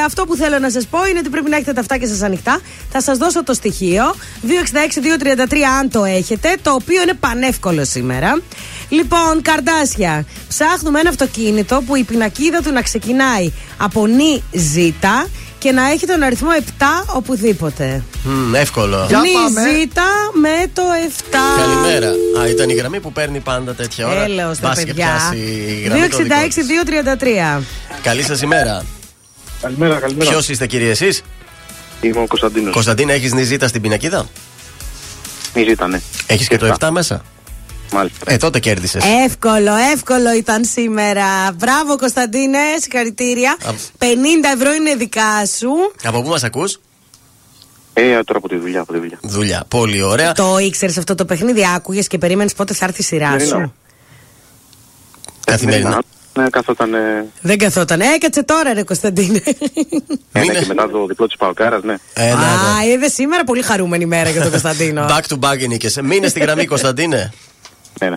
Ε, αυτό που θέλω να σας πω είναι ότι πρέπει να έχετε τα αυτάκια σας ανοιχτά. Θα σας δώσω το στοιχείο 266-233 αν το έχετε, το οποίο είναι πανεύκολο σήμερα. Λοιπόν, καρδάσια. Ψάχνουμε ένα αυτοκίνητο που η πινακίδα του να ξεκινάει από νη ζήτα και να έχει τον αριθμό 7 οπουδήποτε. Μμ, εύκολο. Νη ζήτα με το 7. Καλημέρα. Α, ήταν η γραμμή που παίρνει πάντα τέτοια ώρα. Έλεος, τα Μπας και παιδιά. πιάσει η γραμμή το δικό της. 266-233. Καλή σας ημέρα. Καλημέρα, καλημέρα. Ποιος είστε, κύριε, εσείς; Είμαι ο Κωνσταντίνος. Κωνσταντίνα, έχεις νηζίτα στην πινακίδα; Μη ζήτανε. Έχεις και το 7 μέσα; Μάλιστα. Ε, τότε κέρδισες. Εύκολο, εύκολο ήταν σήμερα. Μπράβο, Κωνσταντίνε, συγχαρητήρια. 50 ευρώ είναι δικά σου. Από πού μας ακούς, Ε, τώρα από τη δουλειά, από τη δουλειά. Δουλειά. Πολύ ωραία. Το ήξερες αυτό το παιχνίδι, άκουγες και περίμενες πότε θα έρθει η σειρά σου; Καθημερινά. Καθημερινά. Ναι, καθόταν. Ε, Δεν καθόταν. Έκατσε τώρα, ρε Κωνσταντίνε. ε, ναι, και μετά το διπλό της Παοκάρας, ναι. Ε, Α, είδες σήμερα πολύ χαρούμενη μέρα για τον [laughs] Κωνσταντίνο. Back to back νίκε. Μείνε στη γραμμή, Κωνσταντίνε. Ναι, ναι.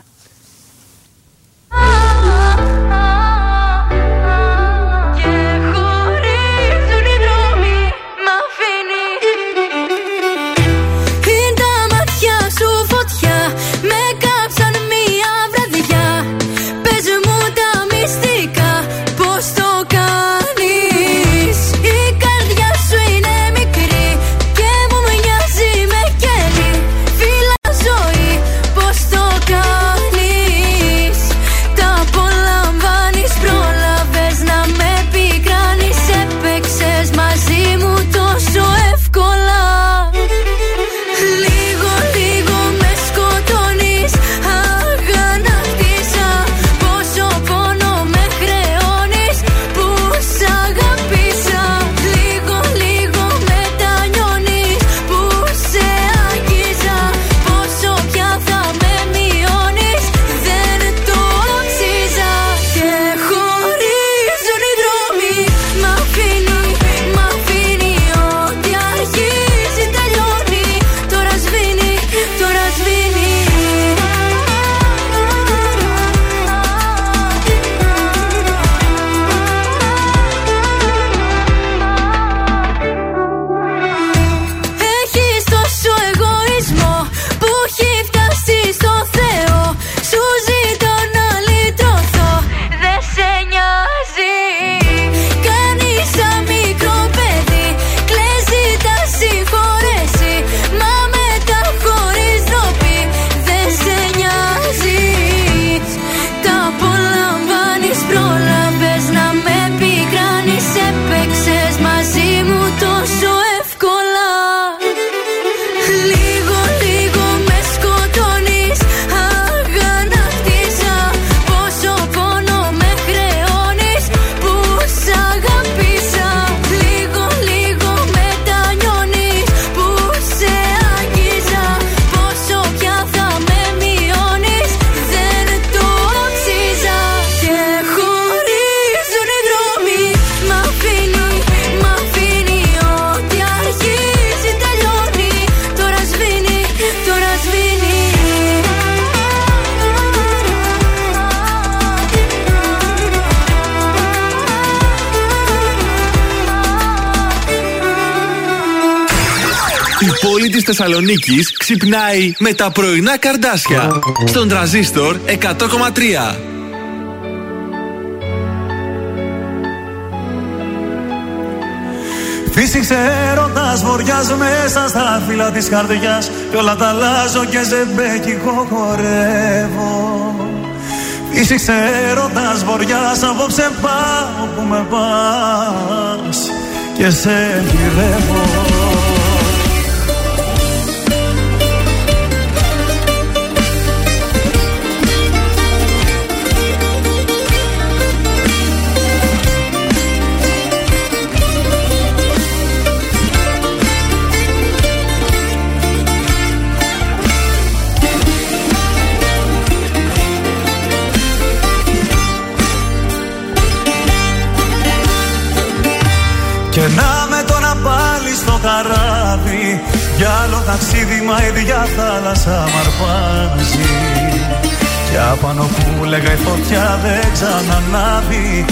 Η πόλη της Θεσσαλονίκης ξυπνάει με τα πρωινά καρδάσια. Στον τραζίστορ 100,3. Φύσηξε έρωτας βοριάς μέσα στα φύλλα της καρδιάς Κι όλα τα αλλάζω και ζεμπέκικο χορεύω Φύσηξε έρωτας βοριάς απόψε πάω που με πας Και σε γυρεύω Περνάμε τώρα πάλι στο καράβι Για άλλο ταξίδι μα η διά θάλασσα μ' αρπάζει. Κι απάνω που λέγα η φωτιά δεν ξανανάβει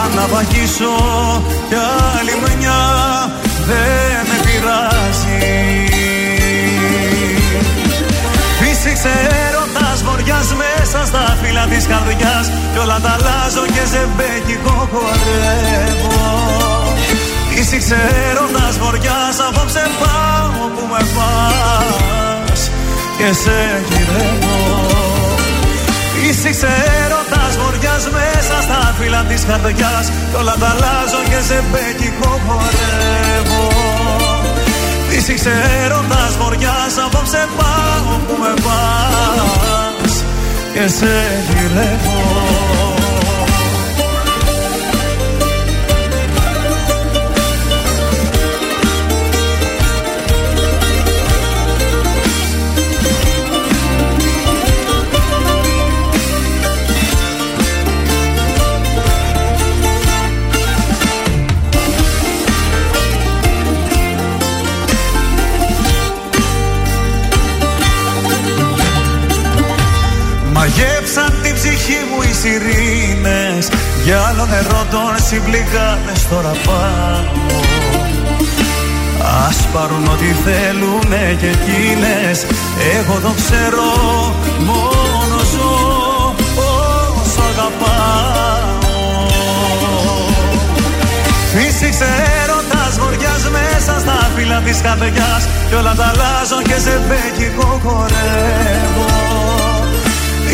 Αν να βαγίσω κι άλλη μια δεν με πειράζει Φύσηξε έρωτας βοριάς μέσα στα φύλλα της καρδιάς Κι όλα τα αλλάζω και ζεμπέκικο χορεύω Φύσηξε έρωτας βοριάς απόψε πάω που με πας. Και σε γυρεύω. Φύσηξε έρωτας βοριάς μέσα στα φύλλα της καρδιάς. Κι όλα τα αλλάζω και ζεμπέκικο χορεύω. Φύσηξε έρωτας βοριάς απόψε πάω που με πας. Και σε γυρεύω ψυχή μου οι σιρήνες. Για άλλο νερό τον συμπληγάδες τώρα πάω Ας πάρουν ό,τι θέλουνε και εκείνες. Εγώ το ξέρω μόνο ζω όσο αγαπάω. Φύσηξε έρωτας βοριάς μέσα στα φύλλα της καρδιάς. Κι όλα τα αλλάζω και σε μπέκικο χορεύω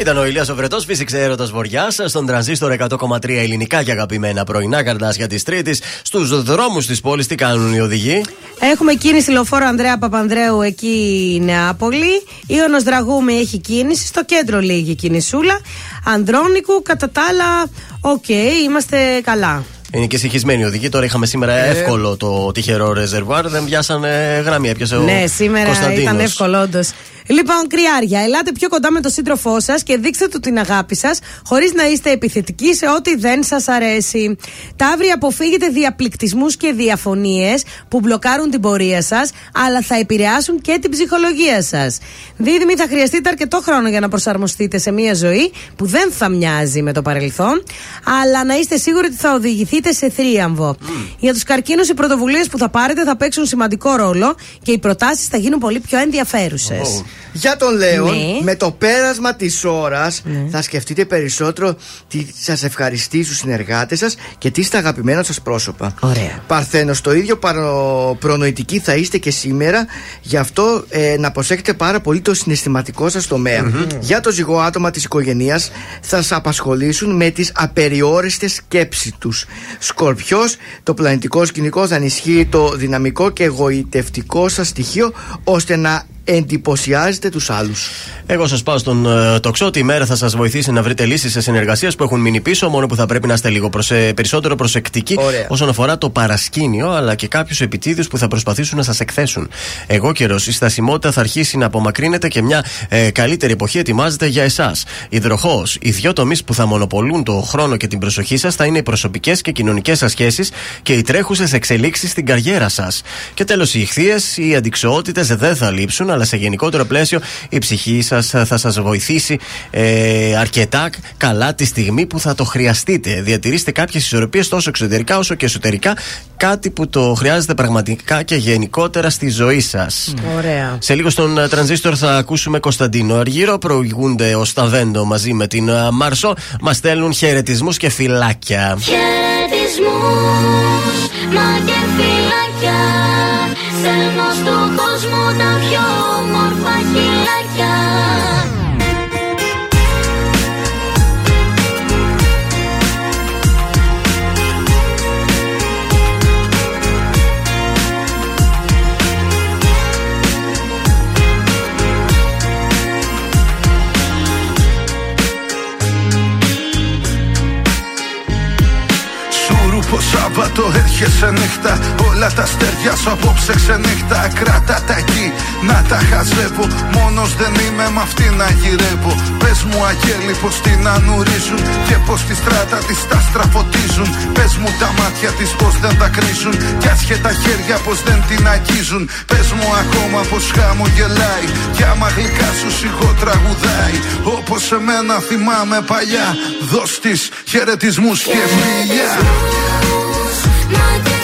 Ήταν ο Ηλίας Βρεττός, φύσηξε έρωτας βοριά στον τρανζίστορ 100,3 ελληνικά και αγαπημένα πρωινά καρντάσια της Τρίτης. Στους δρόμους της πόλης, τι κάνουν οι οδηγοί; Έχουμε κίνηση λεωφόρο Ανδρέα Παπανδρέου εκεί Νεάπολη. Ίωνος Δραγούμη έχει κίνηση. Στο κέντρο λίγη κινησούλα. Ανδρώνικου, κατά τα άλλα, οκ, είμαστε καλά. Είναι και συγχυσμένοι οι οδηγοί. Τώρα είχαμε σήμερα Ε. εύκολο το τυχερό ρεζερβουάρ. Δεν πιάσανε γραμμή. Έπιασε ο Ναι, σήμερα Κωνσταντίνος. ήταν εύκολο, όντως. Λοιπόν, κρυάρια, ελάτε πιο κοντά με τον σύντροφό σας και δείξτε του την αγάπη σας, χωρίς να είστε επιθετικοί σε ό,τι δεν σας αρέσει. Ταύροι, αποφύγετε διαπληκτισμούς και διαφωνίες που μπλοκάρουν την πορεία σας, αλλά θα επηρεάσουν και την ψυχολογία σας. Δίδυμοι, θα χρειαστείτε αρκετό χρόνο για να προσαρμοστείτε σε μια ζωή που δεν θα μοιάζει με το παρελθόν, αλλά να είστε σίγουροι ότι θα οδηγηθείτε σε θρίαμβο. Για τους καρκίνους, οι πρωτοβουλίες που θα πάρετε θα παίξουν σημαντικό ρόλο και οι προτάσεις θα γίνουν πολύ πιο ενδιαφέρουσες. Για τον Λέον, Ναι. με το πέρασμα της ώρας θα σκεφτείτε περισσότερο τι σας ευχαριστεί στους συνεργάτες σας και τι στα αγαπημένα σας πρόσωπα. Ωραία. Παρθένος, το ίδιο παρο... προνοητικοί θα είστε και σήμερα, γι' αυτό ε, να προσέχετε πάρα πολύ το συναισθηματικό σας τομεα Για το ζυγό άτομα της οικογένειας θα σας απασχολήσουν με τις απεριόριστες σκέψεις τους. Σκορπιός, το πλανητικό σκηνικό θα ενισχύει το δυναμικό και εγωιτευτικό σας στοιχείο ώστε να εντυπωσιάζετε τους άλλους. Εγώ σας πάω στον ε, τοξό ότι η μέρα θα σας βοηθήσει να βρείτε λύσεις σε συνεργασίες που έχουν μείνει πίσω. Μόνο που θα πρέπει να είστε λίγο προσε... περισσότερο προσεκτικοί Ωραία. όσον αφορά το παρασκήνιο, αλλά και κάποιους επιτίδιου που θα προσπαθήσουν να σας εκθέσουν. Εγώ καιρός, η στασιμότητα θα αρχίσει να απομακρύνεται και μια ε, καλύτερη εποχή ετοιμάζεται για εσάς. Υδροχό, οι δύο τομείς που θα μονοπολούν το χρόνο και την προσοχή σας θα είναι οι προσωπικές και κοινωνικές σας σχέσεις και οι τρέχουσες εξελίξεις στην καριέρα σας. Και τέλος, οι ηχθείες, οι αντικσοότητες δεν θα λείψουν, αλλά σε γενικότερο πλαίσιο η ψυχή σας θα σας βοηθήσει ε, αρκετά καλά τη στιγμή που θα το χρειαστείτε. Διατηρήστε κάποιες ισορροπίες τόσο εξωτερικά όσο και εσωτερικά, κάτι που το χρειάζεται πραγματικά και γενικότερα στη ζωή σας. Ωραία. Σε λίγο στον ε, τρανζίστορ θα ακούσουμε Κωνσταντίνο Αργύρο. Προηγούνται ο Σταβέντο μαζί με την ε, Μαρσό. Μας στέλνουν χαιρετισμούς και φυλάκια. Χαιρετισμούς, μα και φυλάκια Στέλνω στον κόσμο τα πιο Σαββάτο έρχεσαι νύχτα Όλα τα αστέρια σου απόψε ξενύχτα. Κράτα τα εκεί να τα χαζεύω. Μόνος δεν είμαι με αυτή να γυρεύω. Πες μου αγγέλη πως την ανουρίζουν Και πως τη στράτα της τα στραφωτίζουν. Πες μου τα μάτια της πως δεν τα κρίζουν Κι άσχε τα χέρια πως δεν την αγγίζουν. Πες μου ακόμα πως χαμογελάει Κι άμα γλυκά σου σιγό τραγουδάει. Όπως εμένα θυμάμαι παλιά Δώσ' της χαιρετισμούς και φιλιά Μα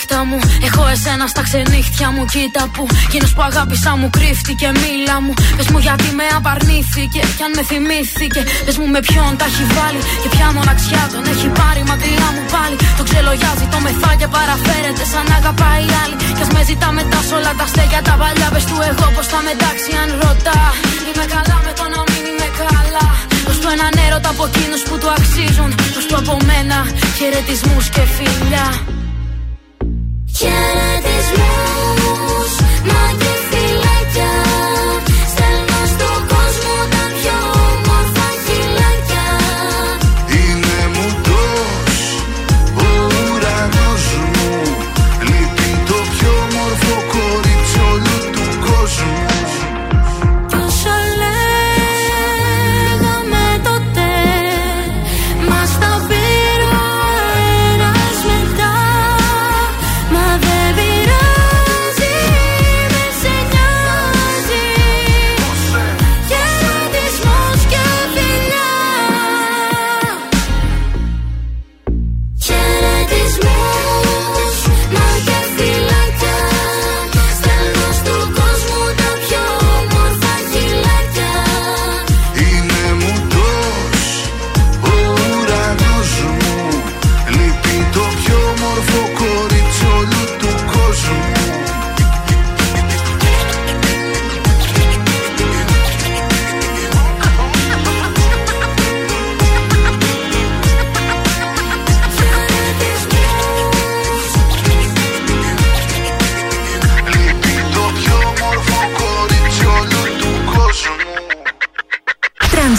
Νύχτα μου, νύχτα μου, έχω εσένα στα ξενύχτια μου. Κοίτα που εκείνος που αγάπησα μου κρύφτηκε, μίλα μου. Πες μου γιατί με απαρνήθηκε, κι αν με θυμήθηκε. Πες μου με ποιον τα έχει βάλει και ποια μοναξιά τον έχει πάρει μακριά μου πάλι. Το ξελογιάζει, το μεθά και παραφέρεται σαν να αγαπάει άλλη. Κι ας με ζητά μετά σ' όλα τα στέκια τα παλιά. Πες του εγώ πώς θα μετάξει αν ρωτά. Είμαι καλά με το να μην είμαι καλά. Πες του έναν έρωτα από εκείνους που του αξίζουν. Πες του από μένα χαιρετισμούς και φιλιά. Χαιρετισμούς,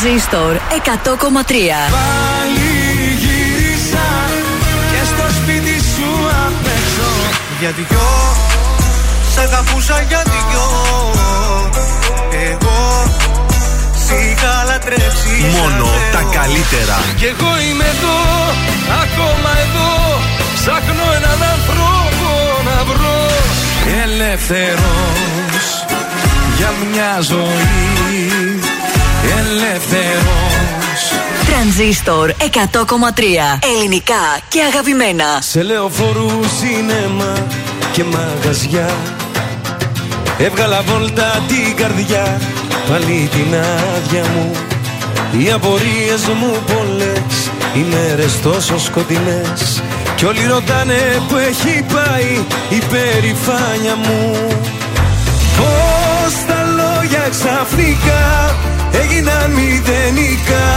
Τρανζίστορ 100,3 Πάλι γύρισα και στο σπίτι σου απ' έξω. Για δυο Σ' αγαπούσα για δυο Εγώ. Σ' είχα λατρέψει Μόνο σαν τα Θεό. καλύτερα. Κι εγώ είμαι εδώ, ακόμα εδώ. Ψάχνω έναν άνθρωπο να βρω. Ελεύθερος για μια ζωή Ελεύθερος. Τρανζίστορ 100,3 Ελληνικά και αγαπημένα. Σε λεωφορού, σινέμα και μαγαζιά. Έβγαλα βόλτα την καρδιά Πάλι την άδεια μου. Οι απορίες μου πολλές Οι μέρες τόσο σκοτεινές. Κι όλοι ρωτάνε που έχει πάει Η περηφάνεια μου. Πώς τα λόγια ξαφνικά έγιναν μηδενικά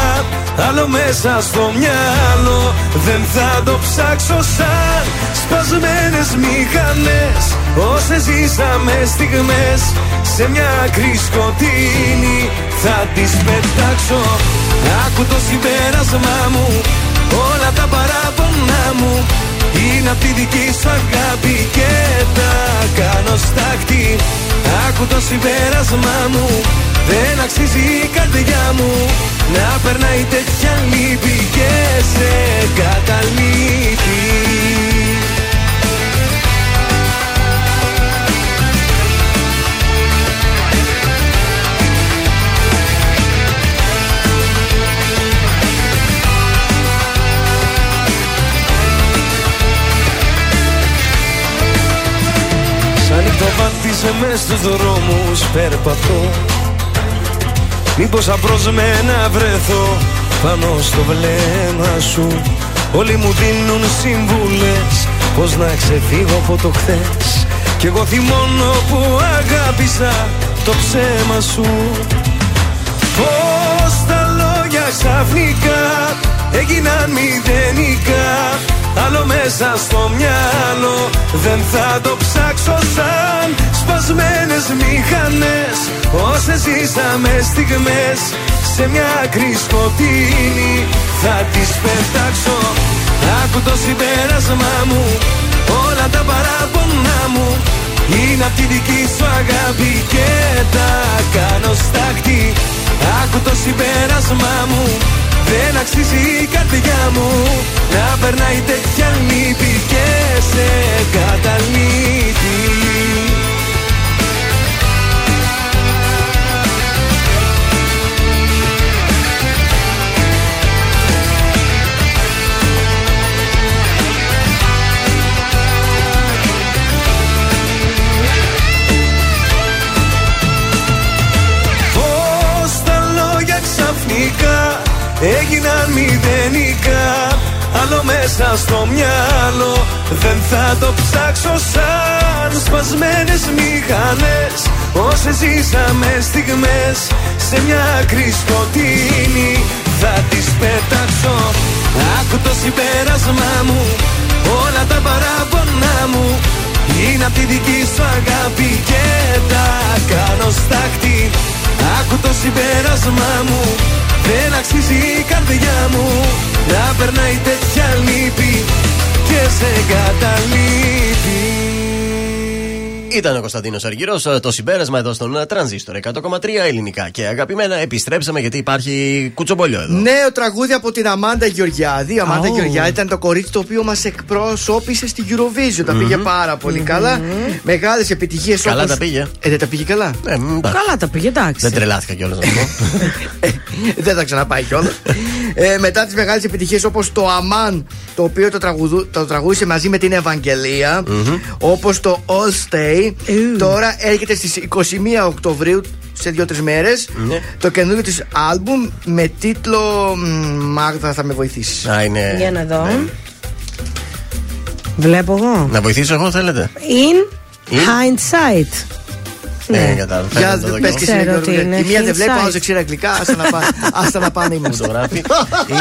Άλλο μέσα στο μυαλό. Δεν θα το ψάξω σαν Σπασμένες μηχανές. Όσες ζήσαμε στιγμές Σε μια άκρη σκοτεινή θα τις πετάξω. Άκου το συμπέρασμά μου όλα τα παράπονά μου. Είναι απ' τη δική σου αγάπη και τα κάνω στάχτη Άκου το συμπέρασμά μου Δεν αξίζει η καρδιά μου Να περνάει τέτοια λύπη και σε καταλείπει Σαν νυχτοβάτισε μες στους δρόμους περπατώ Μήπως απρόσμενα βρεθώ πάνω στο βλέμμα σου. Όλοι μου δίνουν συμβουλές Πώς να ξεφύγω από το χθες. Κι εγώ θυμώνω που αγάπησα το ψέμα σου. Πώς τα λόγια ξαφνικά έγιναν μηδενικά Άλλο μέσα στο μυαλό. Δεν θα το ψάξω σαν Σπασμένες μηχανές. Όσες ζήσαμε στιγμές Σε μια άκρη σκοτεινή. Θα τις πετάξω. Άκου το συμπέρασμά μου. Όλα τα παράπονά μου είναι απ' τη δική σου αγάπη και τα κάνω στάχτη. Άκου το συμπέρασμά μου δεν αξίζει η καρδιά μου Να περνάει τέτοια λύπη και σε καταλήτη έγιναν μηδενικά Άλλο μέσα στο μυαλό. Δεν θα το ψάξω σαν σπασμένες μηχανές Όσες ζήσαμε στιγμές σε μια άκρη σκοτεινή. Θα τις πετάξω. Άκου το συμπέρασμά μου όλα τα παράπονά μου. Είναι απ' τη δική σου αγάπη και τα κάνω στάχτη. Άκου το συμπέρασμά μου δεν αξίζει η καρδιά μου να περνάει τέτοια λύπη και σε καταλείπει. Ήταν ο Κωνσταντίνος Αργυρός. Το συμπέρασμα εδώ στον ε, Τρανζίστορ 100,3 ελληνικά. Και αγαπημένα, επιστρέψαμε γιατί υπάρχει κουτσομπολιό εδώ. Νέο τραγούδι από την Αμάντα Γεωργιάδη. Η Αμάντα Ω. Γεωργιάδη ήταν το κορίτσι το οποίο μας εκπροσώπησε στην Eurovision. Τα πήγε πάρα πολύ καλά. Μεγάλες επιτυχίες Καλά τα πήγε. Ε, δεν τα πήγε καλά; Ε, μ, εντάξει. Καλά τα πήγε, εντάξει. Δεν τρελάθηκα κιόλας να το πω. δεν θα ξαναπάει κιόλας. ε, μετά τις μεγάλες επιτυχίες όπως το Αμάν, το οποίο το, τραγουδού, το τραγούδισε μαζί με την Ευαγγελία, όπως το All Stay. Τώρα έρχεται στις 21 Οκτωβρίου, σε δύο-τρεις μέρες, Ναι. το καινούριο της άλμπουμ με τίτλο μ, Μάγδα, θα με βοηθήσεις. Α, είναι. Για να δω. Ναι. Βλέπω εγώ. Να βοηθήσω εγώ, θέλετε; In In? hindsight. Ναι, κατάλαβα. Για Θέλω να το δω πες κι και εγώ. εσύ. Ξέρω τι Γιώργο, είναι. Η μία δεν βλέπει, ο Hindsight. άλλος δεν ξέρει αγγλικά. Άστα να πάνε- Άστα [laughs] να πάνε Μου το είμαστε. γράφει.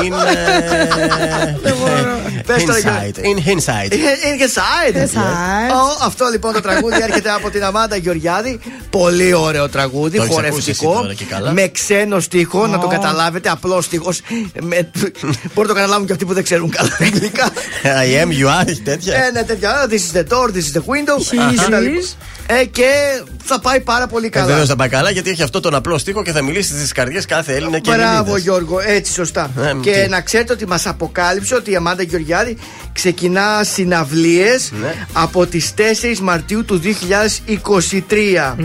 Είναι. [laughs] Πες τώρα, Hindsight. In hindsight. Είναι και side. Side. Ω, Αυτό λοιπόν το τραγούδι έρχεται από την Αμάντα Γεωργιάδη. Πολύ ωραίο τραγούδι, Το έχεις ακούσει χορευτικό. εσύ τώρα και καλά. Με ξένο στίχο, να το Ω. καταλάβετε. Απλό στίχος. Μπορεί να το καταλάβουν και αυτοί που δεν ξέρουν καλά αγγλικά. [laughs] I am, you are, έχει τέτοια. Ε, ναι, τέτοια. This is the door, this is the window. He Και τα is. λοιπά. Ε, και θα πάει πάρα πολύ καλά. Βεβαίως θα πάει καλά γιατί έχει αυτό τον απλό στίχο και θα μιλήσει στις καρδιές κάθε Έλληνα και Μπράβο Ελληνίδας. Γιώργο, έτσι σωστά. Ε, και τι. να ξέρετε ότι μας αποκάλυψε ότι η Αμάντα Γεωργιάδη ξεκινά συναυλίες Ναι. από τις 4 Μαρτίου του 2023.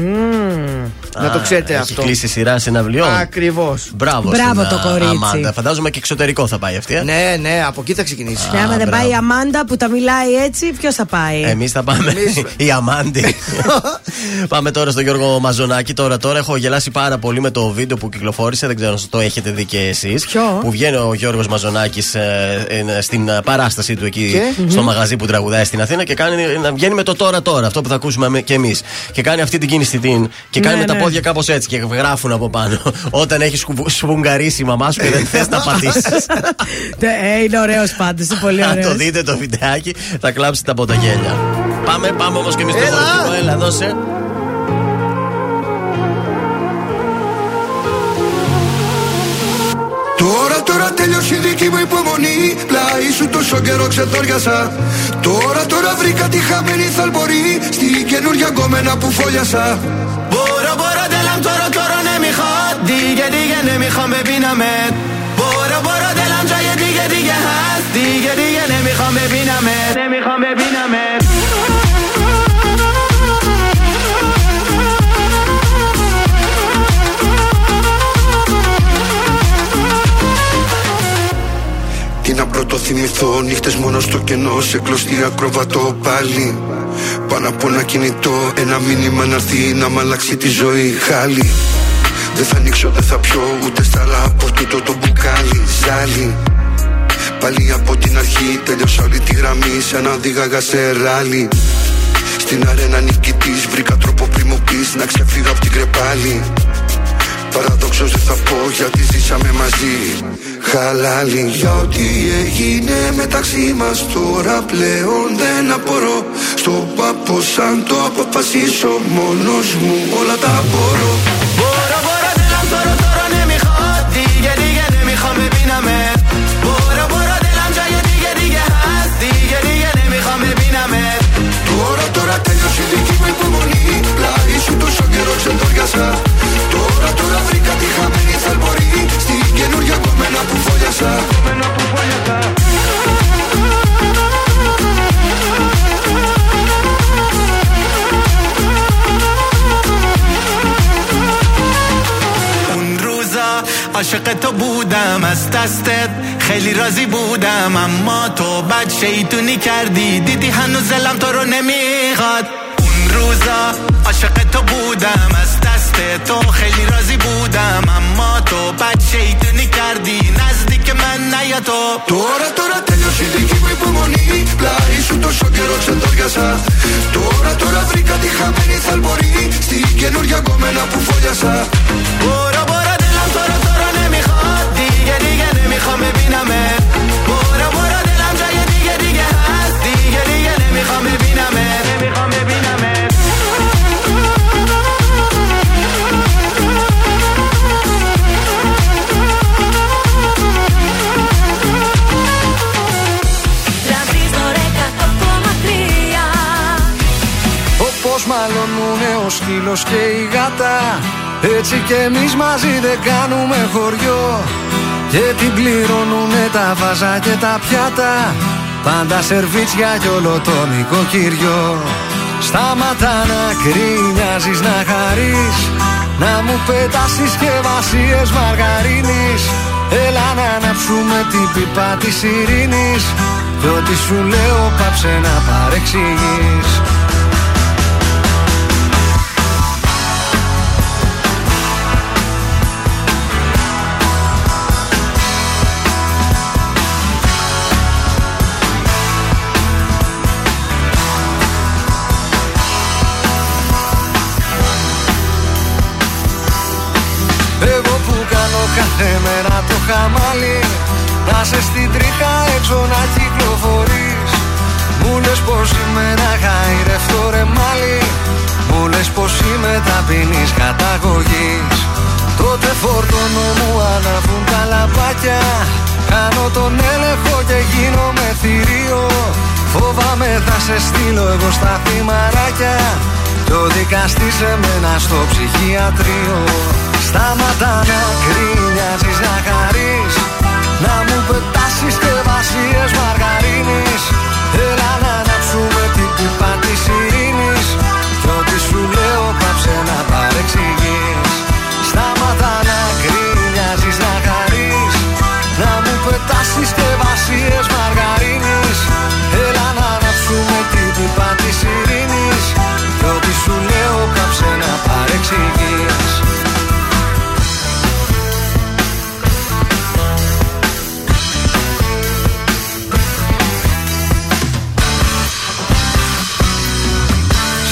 Να το Α, ξέρετε έχει αυτό. κλείσει σειρά συναυλιών. Ακριβώς. Μπράβο, Μπράβο στην, το α, κορίτσι. Αμάντα. Φαντάζομαι και εξωτερικό θα πάει αυτή. Ε. Ναι, ναι, από εκεί θα ξεκινήσει. Και άμα δεν μπράβο. πάει η Αμάντα που τα μιλάει έτσι, ποιος θα πάει; Εμείς θα πάμε. Εμείς- [laughs] Η Αμάντη. [laughs] πάμε τώρα στον Γιώργο Μαζονάκη. Τώρα, τώρα έχω γελάσει πάρα πολύ με το βίντεο που κυκλοφόρησε. Δεν ξέρω αν το έχετε δει και εσείς. Ποιο; Που βγαίνει ο Γιώργος Μαζονάκης στην ε, παράστασή του εκεί Και; στο μαγαζί που τραγουδάει στην Αθήνα και κάνει, να βγαίνει με το τώρα τώρα. Αυτό που θα ακούσουμε και εμείς. Και κάνει αυτή την κίνηση την. Και κάνει Ναι, με τα ναι. Πόδια κάπως έτσι. Και γράφουν από πάνω. Όταν έχεις σφουγγαρίσει η μαμά σου και δεν [laughs] θες να πατήσεις. Ε, είναι ωραίος πάντως, είναι πολύ Αν το ωραίος. δείτε το βιντεάκι, θα κλάψετε από τα γέλια. Πάμε, πάμε όμως και εμείς στο Έλα. χορευτικό. Έλα, δώσε. Τώρα, τώρα τέλειωσε η δική μου υπομονή Πλάι σου τόσο καιρό ξεθόριασα Τώρα, τώρα βρήκα τη χαμένη θαλπορή Στη καινούργια γκόμενα που φόλιασα دیگه دیگه نمیخوام ببینمت برو برو دلم جای دیگه دیگه هست دیگه دیگه نمیخوام ببینمت نمیخوام ببینمت Τι να πρώτο θυμηθώ Νύχτες μόνο στο κενό Σε κλωστή ακροβατό πάλι Πάνω από ένα κινητό Ένα μήνυμα να έρθει να μ' αλλάξει τη ζωή Χάλι Δεν θα ανοίξω, δεν θα πιω Ούτε στάλα από τούτο το μπουκάλι. Ζάλι. Πάλι από την αρχή Τέλειωσα όλη τη γραμμή Σαν να οδήγαγα σε ράλι. Στην αρένα νικητής Βρήκα τρόπο πριν μου πεις Να ξεφύγω από την κρεπάλη. Παραδόξως δεν θα πω γιατί ζήσαμε μαζί. Χαλάλι. Για ό,τι έγινε μεταξύ μας Τώρα πλέον δεν απορώ. Στο πάπο σαν το αποφασίσω Μόνος μου όλα τα μπορώ برو برو دلم تو رو تو رو نمیخواد دیگه دیگه نمیخوام ببینمت برو برو دلم جای دیگه دیگه هست دیگه دیگه نمیخوام ببینمت Τώρα τώρα τέλειωσε η δική μου υπομονή Πλάι σου τόσο καιρό ξεντόριασα Τώρα τώρα βρήκα τη χαμένη θαλπορή Στην καινούργια κομμένα που φόλιασα اون عاشق تو بودم از دستت خیلی راضی بودم اما تو بد شیطونی کردی دیدی هنوز دلم تو رو نمیخواد اون روزا عاشق تو بودم از دست تو خیلی راضی بودم اما تو بد شیطونی کردی نزدیک من نیا تو Τώρα τώρα τέλειωσε η δική μου υπομονή Πλάι σου τόσο καιρό ξεντόριασα Τώρα τώρα βρήκα τη χαμένη θαλπορή Στην καινούργια κομμένα που φόλιασα برو برو دیگه دیگه نمیخوام ببینمت برو برو دلم جای دیگه دیگه هست دیگه دیگه نمیخوام ببینمت نمیخوام ببینمت Τρανζίστορ 100,3 Όπως μαλωνούνε ο σκύλος και η γάτα Έτσι και εμείς μαζί δεν κάνουμε χωριό και την πληρώνουνε τα βάζα και τα πιάτα. Πάντα σερβίτσια κι όλο το νοικοκυριό Σταματά να κρίνιαζεις να χαρείς. Να μου πετάς συσκευασίες μαργαρίνης. Έλα να αναψούμε την πίπα της ειρήνης. Κι ό,τι σου λέω πάψε να παρεξηγείς κάνω κάθε μέρα το χαμάλι Να σε στην τρίχα έξω να κυκλοφορείς. Μου λες πως είμαι ένα χαϊρευτό ρε μάλι Μου λες πως είμαι ταπεινής καταγωγής. Τότε φορτώνω μου αναβούν τα λαμπάκια Κάνω τον έλεγχο και γίνομαι θηρίο. Φοβάμαι θα σε στείλω εγώ στα θυμαράκια Κι ο δικαστής εμένα στο ψυχιατρίο Σταματά να κρίνιαζεις να χαρείς. Να μου πετάς συσκευασίες μαργαρίνης. Έλα να ανάψουμε την πίπα της ειρήνης. Κι ό,τι σου λέω πάψε να παρεξηγείς. Σταματά να κρίνιαζεις να χαρείς. Να μου πετάς συσκευασίες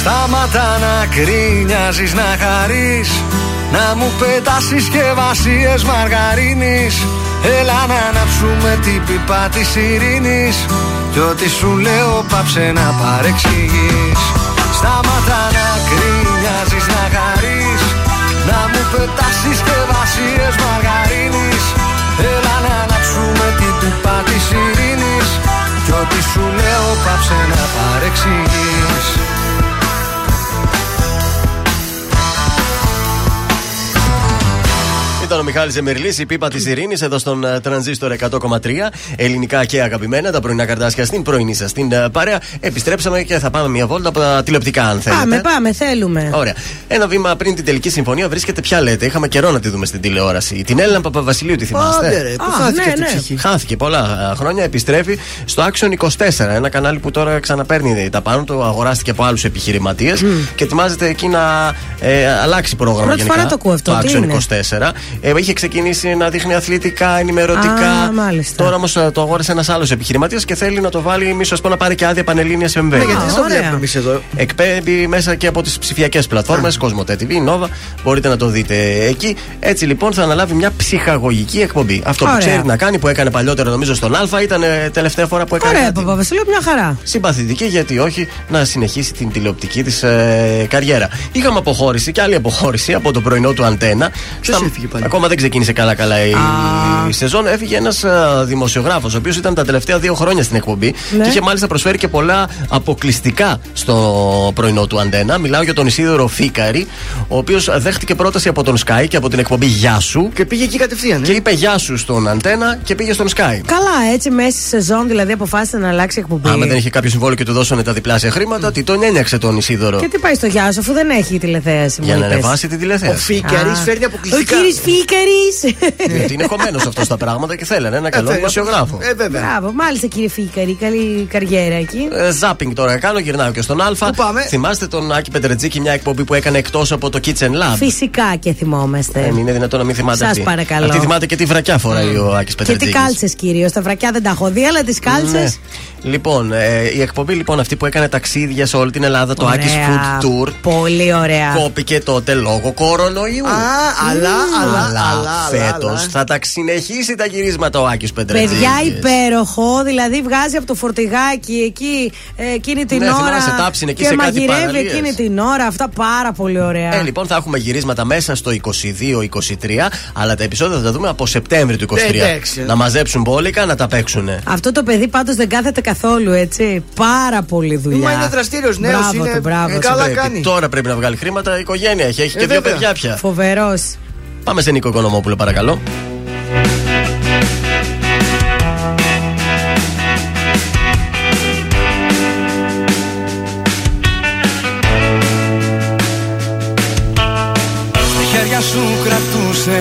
Σταματά να κρίνιαζεις να χαρείς Να μου πετάς συσκευασίες μαργαρίνης. Έλα να αναψούμε την πίπα της ειρήνης Κι ό,τι σου λέω πάψε να παρεξηγείς. Σταματά να κρίνιαζεις να χαρείς Να μου πετάς συσκευασίες μαργαρίνης. Έλα να αναψούμε την πίπα της ειρήνης Κι ό,τι σου λέω πάψε να παρεξηγείς Ήταν ο Μιχάλης Εμερλή, η πίπα της Ειρήνης, εδώ στον ε, τρανζίστορ 100,3. Ελληνικά και αγαπημένα, τα πρωινά καρτάσια στην πρωινή σας την ε, παρέα. Επιστρέψαμε και θα πάμε μια βόλτα από τα τηλεοπτικά, αν θέλετε. Πάμε, πάμε, θέλουμε. Ωραία. Ένα βήμα πριν την τελική συμφωνία βρίσκεται πια λέτε. Είχαμε καιρό να τη δούμε στην τηλεόραση. Την Έλληνα Παπαβασιλείου, τη θυμάστε; Άντε ρε, πού Α, χάθηκε ναι, αυτή η ναι. ψυχή. Χάθηκε πολλά ε, χρόνια. Επιστρέφει στο Action 24. Ένα κανάλι που τώρα ξαναπαίρνει τα πάνω του. Αγοράστηκε από άλλους επιχειρηματίες και ετοιμάζεται εκεί να ε, αλλάξει πρόγραμμα. Πρώτη γενικά, φορά το ακούω αυτό. Τι Action είναι; 24. Ε, είχε ξεκινήσει να δείχνει αθλητικά, ενημερωτικά. Α, μάλιστα. Τώρα όμως το αγόρασε ένας άλλος επιχειρηματίας και θέλει να το βάλει, μη σα πω, να πάρει και άδεια πανελλήνιας MV. Ναι, γιατί δεν το ωραία. βλέπουμε εμείς εδώ. Εκπέμπει μέσα και από τις ψηφιακές πλατφόρμες Cosmote TV, Nova. Μπορείτε να το δείτε εκεί. Έτσι λοιπόν θα αναλάβει μια ψυχαγωγική εκπομπή. Αυτό που Ωραία. ξέρει να κάνει, που έκανε παλιότερα νομίζω στον Α, ήταν ε, τελευταία φορά που έκανε. Ωραία, κάτι. Παπαβασίλειο, μια χαρά. Συμπαθητική, γιατί όχι, να συνεχίσει την τηλεοπτική της ε, καριέρα. Είχαμε αποχώρηση και άλλη αποχώρηση από το πρωινό του αντένα. Ποιος έφυγε πάλι; Ακόμα δεν ξεκίνησε καλά-καλά η, η σεζόν. Έφυγε ένας δημοσιογράφος, ο οποίος ήταν τα τελευταία δύο χρόνια στην εκπομπή Ναι. και είχε μάλιστα προσφέρει και πολλά αποκλειστικά στο πρωινό του αντένα. Μιλάω για τον Ισίδωρο Φίκαρη, ο οποίος δέχτηκε πρόταση από τον Sky και από την εκπομπή Γεια σου. Και πήγε εκεί κατευθείαν. Και είπε Γεια σου στον αντένα και πήγε στον Sky. Καλά, έτσι μέσα στη σεζόν δηλαδή αποφάσισε να αλλάξει εκπομπή. Άμα δεν είχε κάποιο συμβόλαιο και του δώσανε τα διπλάσια χρήματα, τι τον ένιαξε τον Ισίδωρο; Και τι πάει στο γεια σου, αφού δεν έχει τηλεθέαση. Για μου να είπες. ανεβάσει τη τηλεθέαση. Ο Φίκαρης Α. φέρνει Ο αποκλειστικά. κύριος Φίκαρη. Γιατί είναι χωμένο αυτός στα πράγματα και θέλανε ένα καλό θέλει. δημοσιογράφο. Ε, βέβαια. Μπράβο, μάλιστα κύριε Φίκαρη, καλή καριέρα εκεί. Ε, Ζάπινγκ τώρα κάνω, γυρνάω και στον Α. Πού πάμε; Θυμάστε τον Άκη Πετρετζίκη, μια εκπομπή που έκανε εκτός από το Kitchen Lab; Φυσικά και θυμόμαστε. Δεν είναι δυνατόν να μην θυμάται Σας αυτή. παρακαλώ. Αυτή θυμάται και τι βρακιά φοράει ο Άκης και τι Πετρετζίκης. κάλτσες κυρίως. Τα βρακιά δεν τα έχω δει, αλλά τις κάλτσες. Ναι. Λοιπόν, ε, η εκπομπή λοιπόν αυτή που έκανε ταξίδια σε όλη την Ελλάδα, το Άκης Food Tour. Πολύ ωραία. Κόπηκε τότε λόγω κορονοϊού. Α, αλλά, αλλά, αλλά, αλλά, φέτος αλλά. θα τα συνεχίσει τα γυρίσματα ο Άκης Πετρετζίκη. Παιδιά υπέροχο, δηλαδή βγάζει από το φορτηγάκι εκεί ε, εκείνη την Ναι, ώρα. θυμάσαι, τάψινε εκεί και σε κάτι μαγειρεύει παραλίες. εκείνη την ώρα. Αυτά πάρα πολύ ωραία. Ε, λοιπόν, θα έχουμε γυρίσματα μέσα στο 22-23, αλλά τα επεισόδια θα τα δούμε από Σεπτέμβρη του 23. Ε, εντάξει. να μαζέψουν μπόλικα, να τα παίξουν. Αυτό το παιδί πάντως δεν κάθεται καθόλου έτσι. Πάρα πολύ δουλειά. Μα είναι δραστήριος νέος, Μπράβο είναι- του, μπράβο ε, του. καλά Πρέπει. κάνει. Τώρα πρέπει να βγάλει χρήματα, η οικογένεια έχει, έχει Ε, και δύο βέβαια. παιδιά πια. Φοβερός. Πάμε σε Νίκο Οικονομόπουλο, παρακαλώ. Στα χέρια σου κρατούσες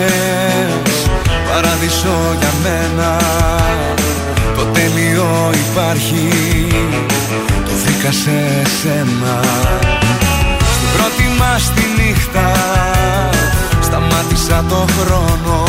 Παράδεισο για μένα Το τέλειο υπάρχει Το βρήκα σε σένα Στην πρώτη μας τη νύχτα Σταμάτησα το χρόνο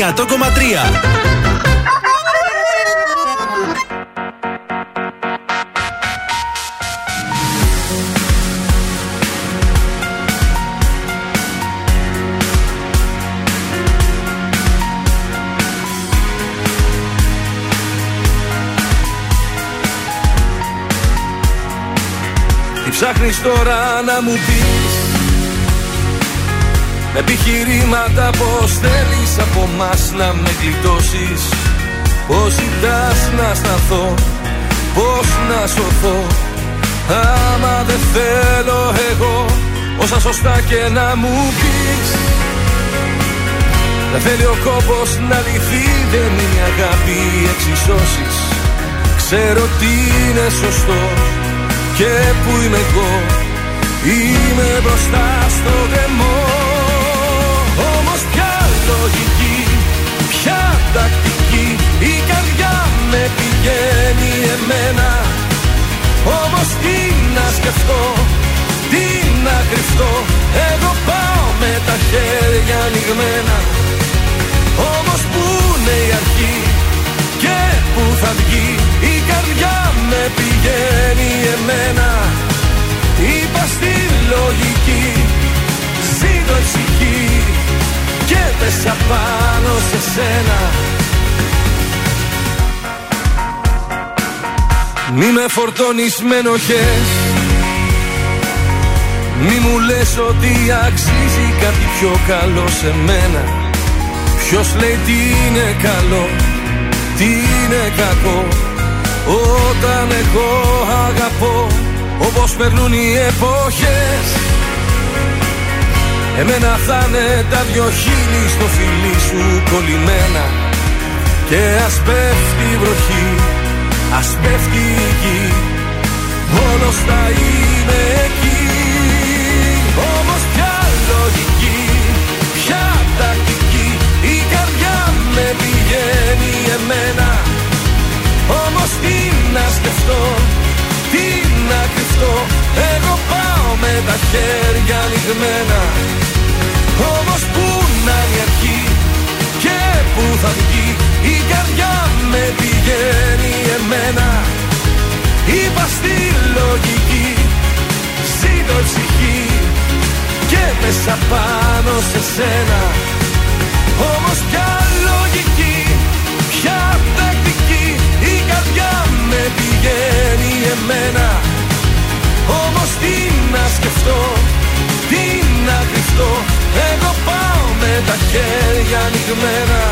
τραζίστορ να με γλιτώσεις. Πως ζητάς να σταθώ Πως να σωθώ. Άμα δεν θέλω εγώ Όσα σωστά και να μου πεις. Δεν θέλει ο κόπος να λυθεί Δεν είναι η αγάπη οι εξισώσεις. Ξέρω τι είναι σωστό και που είμαι εγώ. Είμαι μπροστά στο δαιμό Όμως ποια λογική, ποια τακτική Η καρδιά με πηγαίνει εμένα. Όμως τι να σκεφτώ, τι να κρυφτώ. Εγώ πάω με τα χέρια ανοιγμένα. Όμως που είναι η αρχή και που θα βγει η καρδιά με πηγαίνει εμένα. Είπα στη λογική Ζήτω ησυχή Και πέσα πάνω σε σένα. Μη με φορτώνεις με ενοχές. Μη μου λες ότι αξίζει κάτι πιο καλό σε μένα. Ποιος λέει τι είναι καλό Τι είναι κακό. Όταν εγώ αγαπώ όπως περνούν οι εποχές Εμένα θα είναι τα δυο χείλη στο φιλί σου κολλημένα. Και ας πέφτει η βροχή, ας πέφτει η γη. Όλος θα είμαι εκεί. Όμως ποια λογική, ποια τακτική. Η καρδιά με πηγαίνει εμένα. Όμως τι να σκεφτώ, τι να κρυφτώ. Εγώ πάω με τα χέρια ανοιγμένα Όμως πού να είναι η αρχή και πού θα βγει Η καρδιά με πηγαίνει εμένα. Είπα στη λογική, ζήτω ψυχή Και μέσα πάνω σε σένα. Όμως πια χέρια ανοιγμένα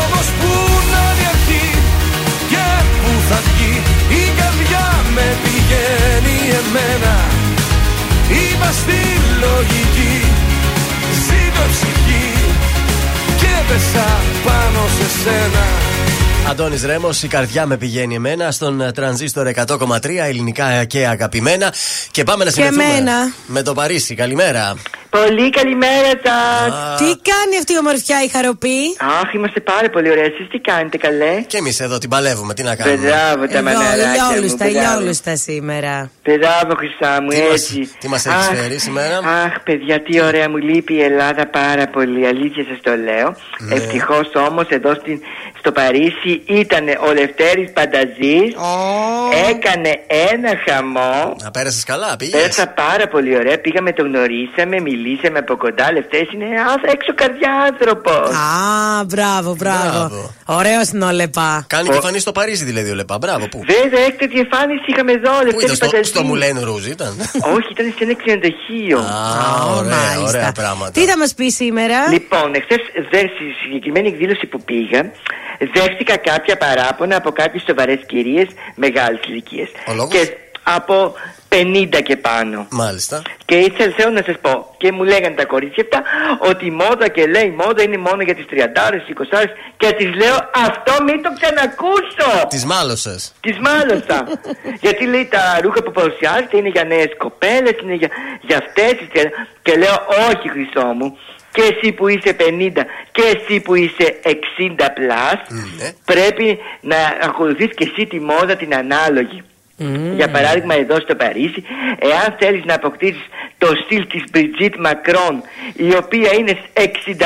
Όμως που να είναι η αρχή και που θα βγει Η καρδιά με πηγαίνει εμένα Είπα στη λογική, ζήτω ψυχή Και πέσα πάνω σε σένα Αντώνης Ρέμος, η καρδιά με πηγαίνει εμένα στον ε, τρανζίστορ 100,3 ελληνικά και αγαπημένα. Και πάμε να Και συνεχίσουμε εμένα. με το Παρίσι. Καλημέρα. Πολύ καλημέρα σας. Τι κάνει αυτή η ομορφιά η χαροπή; Αχ, είμαστε πάρα πολύ ωραία. Εσείς τι κάνετε, καλέ; Και εμείς εδώ την παλεύουμε, τι να κάνουμε; Μπράβο τα Εδώ, μαναράκια μου. ηλιόλουστα, μπράβο. ηλιόλουστα σήμερα. Μπράβο, Χριστά μου, Τι μας- έτσι. τι μας έχεις Αχ, φέρει σήμερα; Αχ, παιδιά, τι ωραία μου λείπει η Ελλάδα πάρα πολύ. Αλήθεια σας το λέω. Ναι. Ευτυχώς όμως εδώ στην, στο Παρίσι ήταν ο Λευτέρης Πανταζής Έκανε ένα χαμό. Να πέρασες καλά, πήγες; Πέρασα πάρα πολύ ωραία. Πήγαμε, τον γνωρίσαμε, μιλήσαμε από κοντά. Λευτέρης είναι άθ- έξω καρδιά άνθρωπος. Α, μπράβο, μπράβο. Ωραίο είναι ο Λεπά. Κάνει και φανεί στο Παρίσι δηλαδή ο Λεπά. Μπράβο, πού; Βέβαια, έκτακτη εμφάνιση είχαμε εδώ. Πού Λευτέρη ήταν, στο, Πανταζή. στο Μουλέν Ρούζ ήταν; [laughs] Όχι, ήταν σε ένα ξενοδοχείο. Α, ωραία, ωραία πράγματα. Τι θα μας πεις σήμερα; Λοιπόν, εχθές στη συγκεκριμένη εκδήλωση που πήγα, δέχτηκα κάποια παράπονα από κάποιες σοβαρές κυρίες μεγάλης ηλικίας. Και από 50 και πάνω. Μάλιστα. Και ήθελα θέλω να σας πω, και μου λέγανε τα κορίτσια αυτά, ότι η μόδα και λέει μόδα είναι μόνο για τις 30 20 και τη λέω αυτό μην το ξανακούσω. Τη μάλωσες. Τη μάλωσα. [laughs] Γιατί λέει τα ρούχα που παρουσιάζεται είναι για νέες κοπέλες, είναι για, για αυτές. Και λέω, Όχι, χρυσό μου. Και εσύ που είσαι 50 και εσύ που είσαι 60 plus, πρέπει να ακολουθείς και εσύ τη μόδα την ανάλογη. Για παράδειγμα εδώ στο Παρίσι, εάν θέλεις να αποκτήσεις το στυλ της Μπριτζίτ Μακρόν η οποία είναι 64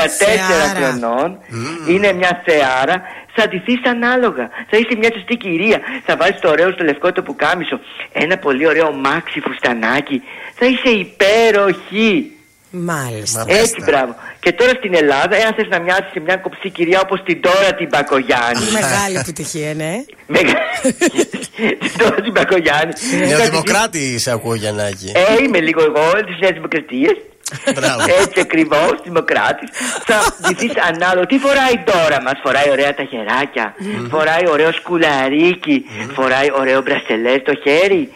Θεάρα. χρονών είναι μια θεάρα θα ντυθείς ανάλογα. Θα είσαι μια σωστή κυρία. Θα βάλεις το ωραίο στο λευκό το πουκάμισο ένα πολύ ωραίο μάξι φουστανάκι. Θα είσαι υπέροχη Μάλιστα. έτσι μπράβο και τώρα στην Ελλάδα εάν θες να μοιάσεις σε μια κοψή κυρία όπως την τώρα την Μπακογιάννη Μεγάλη επιτυχία, ναι. την [laughs] τώρα την Μπακογιάννη Νεοδημοκράτη σε ακούω Γιαννάκη. ε, είμαι λίγο εγώ της Νέας Δημοκρατίας. Μπράβο. Έτσι ακριβώς, δημοκράτης. Θα ντυθεί ανάλογα. Τι φοράει τώρα μας, φοράει ωραία τα χεράκια. Φοράει ωραίο σκουλαρίκι. Φοράει ωραίο μπραστελέ στο χέρι.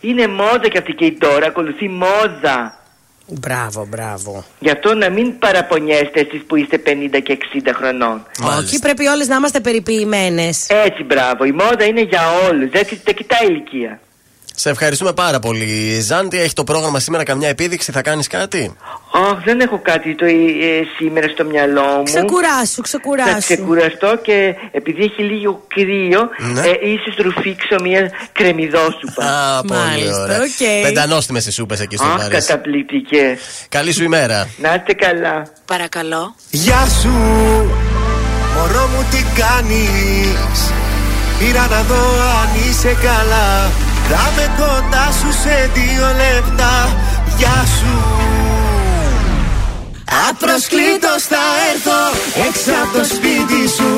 Είναι μόδα και αυτή και η τώρα ακολουθεί μόδα. Μπράβο, μπράβο. Γι' αυτό να μην παραπονιέστε εσείς που είστε 50 και 60 χρονών. Όχι, πρέπει όλες να είμαστε περιποιημένες. Έτσι, μπράβο. Η μόδα είναι για όλους. Δεν δεν κοιτάει ηλικία. Σε ευχαριστούμε πάρα πολύ. Ζάντι, έχει το πρόγραμμα σήμερα καμιά επίδειξη, θα κάνεις κάτι; Αχ, δεν έχω κάτι το, ε, σήμερα στο μυαλό μου. Ξεκουράσου, Θα ξεκουράσου. ξεκουραστώ και επειδή έχει λίγο κρύο, Ναι. ε, ίσως ρουφήξω μια κρεμμυδόσουπα. Α, πολύ Μάλιστα, ωραία. οκ. Πεντανόστιμες οι σούπες εκεί στο Αχ, Παρίσι. καταπληκτικές. Καλή σου ημέρα. Να είστε καλά. Παρακαλώ. Γεια σου, μωρό μου τι κάνεις; Πήρα να δω αν είσαι καλά Θα με κοντά σου σε δύο λεπτά. Γεια σου. Απροσκλήτως θα έρθω έξω από το σπίτι σου.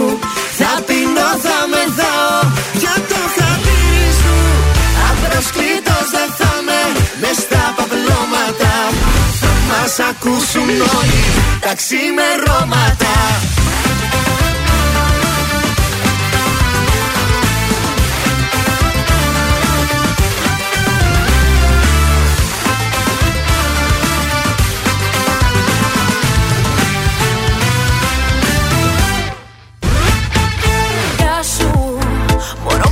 Θα πεινώ, θα μεθάω για το χατήρι σου. Απροσκλήτως δεν θα με μες στα παπλώματα. Θα μας ακούσουν όλοι τα ξημερώματα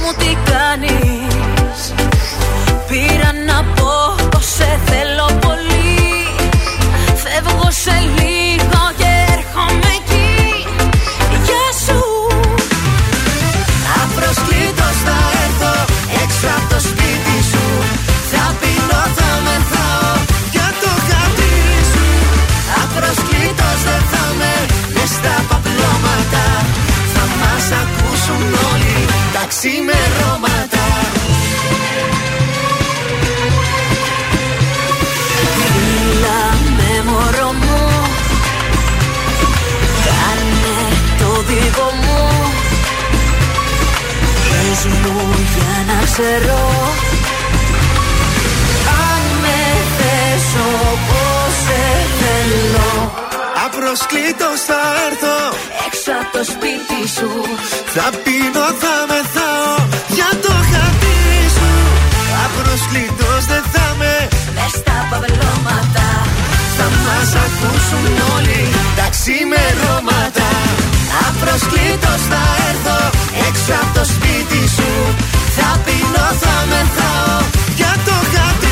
μου τι κάνεις. Πήρα να πω πως σε θέλω πολύ. Φεύγω σε λίγο τα ξημερώματα. Μίλα με μωρό μου. Κάνε το δικό μου. Πες μου για να ξέρω. Αν με θες όπως σε θέλω Απροσκλήτως θα έρθω. Έξω από το σπίτι σου. Θα πίνω, θα μεθάω για το χατήρι σου. Απροσκλήτως δεν θα με. Μες στα παυλώματα Θα μας ακούσουν όλοι τα ξημερώματα. Απροσκλήτως θα έρθω έξω από το σπίτι σου. Θα πεινώ, θα μεθάω για το χατήρι σου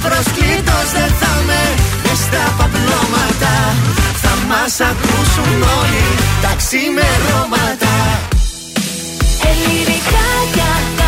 Απροσκλήτως δεν θα με. Μες στα παπλώματα Θα μας ακούσουν όλοι τα ξημερώματα. Ελληνικά και αγαπημένα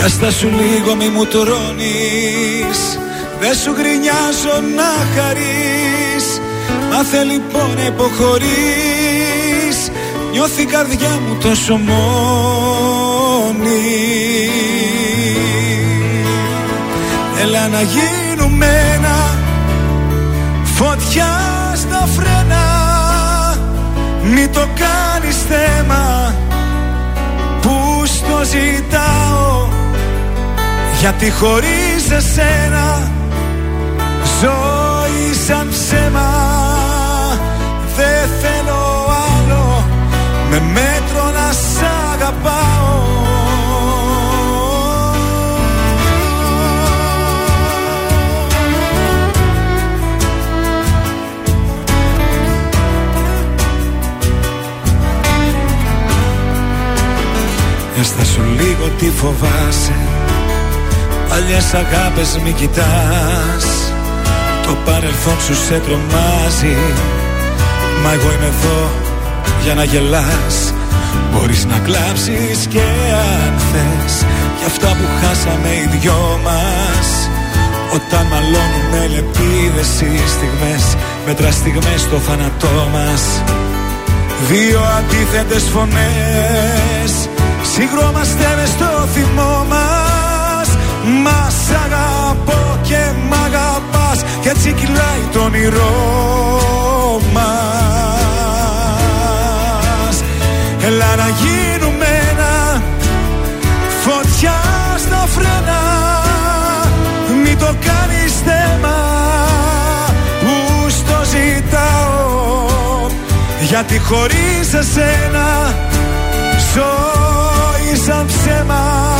για στα σου λίγο μη μου τρώνεις. Δεν σου γρινιάζω να χαρείς. Μάθε λοιπόν να υποχωρείς. Νιώθει η καρδιά μου τόσο μόνη. Να γίνουμε ένα Φωτιά στα φρένα. Μη το κάνεις θέμα Που στο ζητάω Γιατί χωρίς εσένα Ζωή σαν ψέμα Δεν θέλω άλλο. Με μέτρο να σ' αγαπάω. Έστα σου λίγο τι φοβάσαι Παλιές αγάπες μη κοιτάς. Το παρελθόν σου σε τρομάζει. Μα εγώ είμαι εδώ για να γελάς. Μπορείς να κλάψεις και αν θες. Για αυτά που χάσαμε οι δυο μας. Όταν μαλώνουμε λεπίδες οι στιγμές Μέτρα στιγμές στο θάνατό μας. Δύο αντίθετες φωνές. Συγκρόμαστε μες στο θυμό μας Μας αγαπώ και μ' αγαπάς Κι έτσι κυλάει το όνειρό μας. Έλα να γίνουμε ένα Φωτιά στα φρένα. Μην το κάνεις θέμα Που στο ζητάω. Γιατί χωρίς εσένα Ζωή σαν ψέμα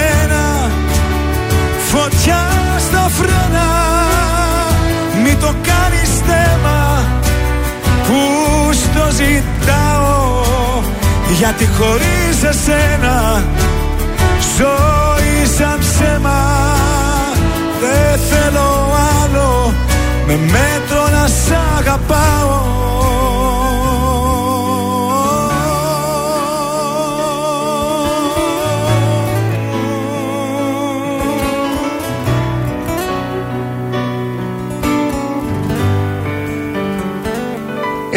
το κάνεις θέμα Που στο ζητάω. Γιατί χωρίς εσένα Ζωή σαν ψέμα. Δεν θέλω άλλο Με μέτρο να σ' αγαπάω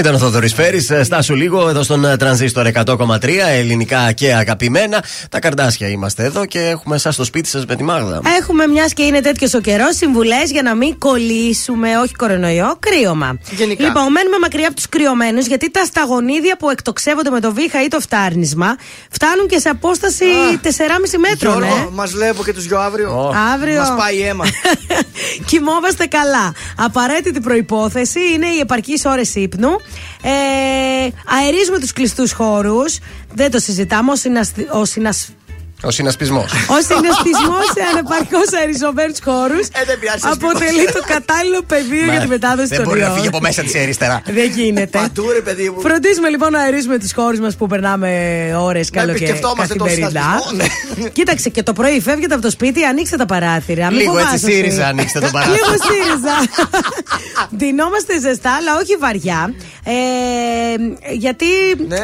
Ήταν ο Θοδωρής Φέρης. Στάσου λίγο εδώ στον ε, τρανζίστορ 100,3 ελληνικά και αγαπημένα. Τα καρδάσια είμαστε εδώ και έχουμε εσάς στο σπίτι σας με τη Μάγδα. Έχουμε μιας και είναι τέτοιος ο καιρός συμβουλές για να μην κολλήσουμε, όχι κορονοϊό, κρύωμα. Γενικά. Λοιπόν, μένουμε μακριά από τους κρυωμένους γιατί τα σταγονίδια που εκτοξεύονται με το βήχα ή το φτάρνισμα φτάνουν και σε απόσταση 4,5 μέτρων. Γιώργο, Ε. μας βλέπω και τους δυο αύριο. Αύριο. Μας πάει αίμα. [laughs] Κοιμόμαστε καλά. Απαραίτητη προπόθεση είναι οι επαρκείς ώρες ύπνου. Ε, αερίζουμε τους κλειστούς χώρους. Δεν το συζητάμε. Ο, συναστη... ο συνασ- Ο συνασπισμός. ο συναισθησμό σε ανεπαρκώς αεριζομένου χώρου Ε, αποτελεί το κατάλληλο πεδίο για τη μετάδοση Δεν των μπορεί να ιών. φύγει από μέσα της αριστερά. Δεν γίνεται. Παντού ρε παιδί μου. Φροντίζουμε λοιπόν να αερίζουμε τις χώρες μας που περνάμε ώρες καλοκαίρι. επισκεφτόμαστε τον καθημερινά. συνασπισμό, Κοίταξε και το πρωί φεύγετε από το σπίτι, ανοίξτε τα παράθυρα. Μην Λίγο έτσι φοβάσαι. ΣΥΡΙΖΑ, ανοίξτε το παράθυρο. Λίγο ΣΥΡΙΖΑ. Ντυνόμαστε ζεστά, αλλά όχι βαριά. Ε, γιατί Ναι.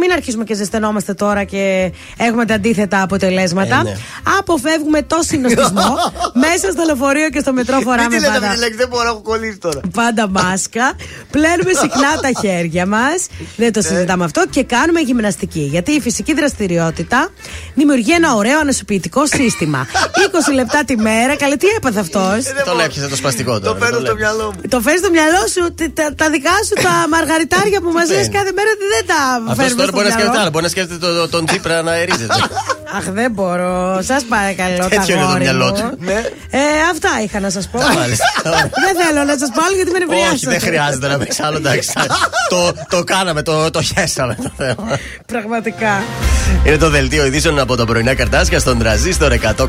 μην αρχίσουμε και ζεσθενόμαστε τώρα και έχουμε τα αντίθετα αποτελέσματα. Ε, ναι. Αποφεύγουμε το συνοστισμό. [laughs] Μέσα στο λεωφορείο και στο μετρό Μην φοράμε τη λέτε πάντα αυτή τη λέξη, δεν μπορώ να έχω κολλήσει τώρα. πάντα μάσκα. Πλένουμε συχνά τα χέρια μας. Δεν το συζητάμε αυτό. Και κάνουμε γυμναστική. Γιατί η φυσική δραστηριότητα δημιουργεί ένα ωραίο ανασωπητικό σύστημα. [laughs] 20 λεπτά τη μέρα. Καλέ, τι έπαθε αυτός; Τον έπιασε το σπαστικό τώρα. Το παίρνω τον στο έπιασε. μυαλό μου. Το φέρεις στο μυαλό σου, τε- τα, τα δικά σου τα [laughs] μαργαριτάρια που μα λε Φέρνει. κάθε μέρα δεν τα Αυτός φέρνουμε τώρα στο μπορεί να σκέφτεται μυαλό. άλλο. Μπορεί να σκέφτεται το- το- τον Τσίπρα να αερίζεται. Αχ, δεν μπορώ. Σας παρακαλώ. τα Τέτοιο είναι το αγόρι μυαλό μου. του. Ναι. Ε, αυτά είχα να σας πω. Μάλιστα. δεν θέλω να σας πω άλλο γιατί με νευριάσατε. Όχι, δεν χρειάζεται να πεις άλλο. Εντάξει. το, το κάναμε, το, το χέσαμε το θέμα. Πραγματικά. Είναι το δελτίο ειδήσεων από τα πρωινά καρτάσια στον τραζίστορ 100,3.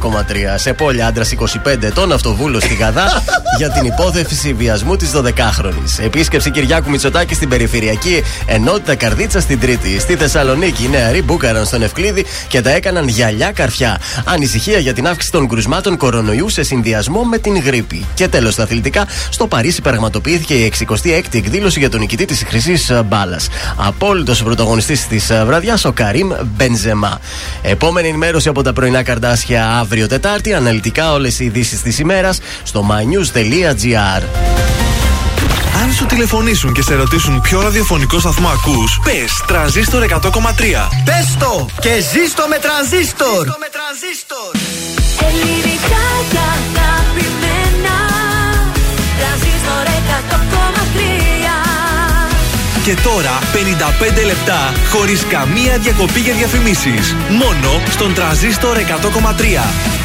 Σε πόλη άντρας 25 ετών, αυτοβούλο στη Γαδά για την υπόθεση βιασμού της 12χρονη. Επίσκεψη Κυριάκου Μητσοτάκη στην περιφερειακή ενότητα Καρδίτσα στην Τρίτη. Στη Θεσσαλονίκη οι νεαροί μπούκαραν στον Ευκλήδη και τα έκαναν για γυαλιά, καρφιά. Ανησυχία για την αύξηση των κρουσμάτων κορονοϊού σε συνδυασμό με την γρήπη. Και τέλος, στα αθλητικά, στο Παρίσι πραγματοποιήθηκε η 66η εκδήλωση για τον νικητή της Χρυσής Μπάλας. Απόλυτος πρωταγωνιστής της βραδιάς, ο Καρύμ Μπενζεμά. Επόμενη ενημέρωση από τα πρωινά καρδάσια αύριο Τετάρτη. Αναλυτικά όλες οι ειδήσεις της ημέρας στο mynews.gr. Αν σου τηλεφωνήσουν και σε ρωτήσουν ποιο ραδιοφωνικό σταθμό ακούς, πες τρανζίστορ 100,3. Πες το και ζήστο με τρανζίστορ. Ελληνικά και αγαπημένα Τρανζίστορ 100,3 Και τώρα 55 λεπτά χωρίς καμία διακοπή για διαφημίσεις. Μόνο στον τρανζίστορ 100,3.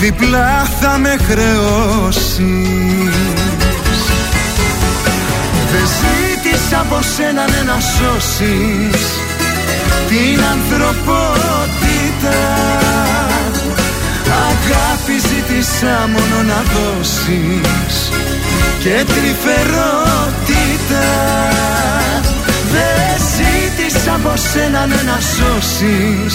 διπλά θα με χρεώσεις. Δεν ζήτησα από σένα ναι, να σώσεις την ανθρωπότητα. Αγάπη ζήτησα μόνο να δώσεις και τρυφερότητα. Δεν ζήτησα από σένα ναι, να σώσεις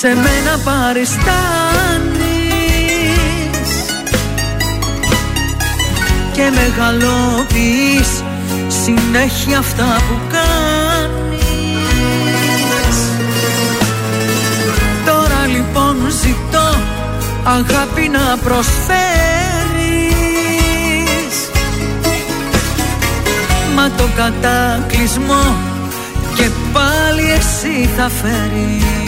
σε μένα παριστάνεις Και μεγαλοποιείς συνέχεια αυτά που κάνεις. Τώρα λοιπόν ζητώ αγάπη να προσφέρεις. Μα το κατάκλυσμό και πάλι εσύ θα φέρεις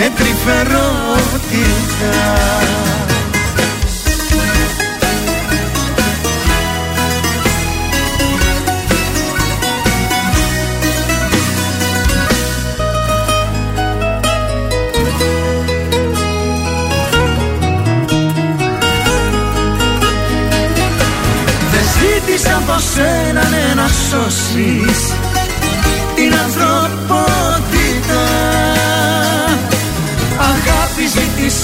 και τρυφερότητα Δεν ζήτησα από σένα ναι, να σώσεις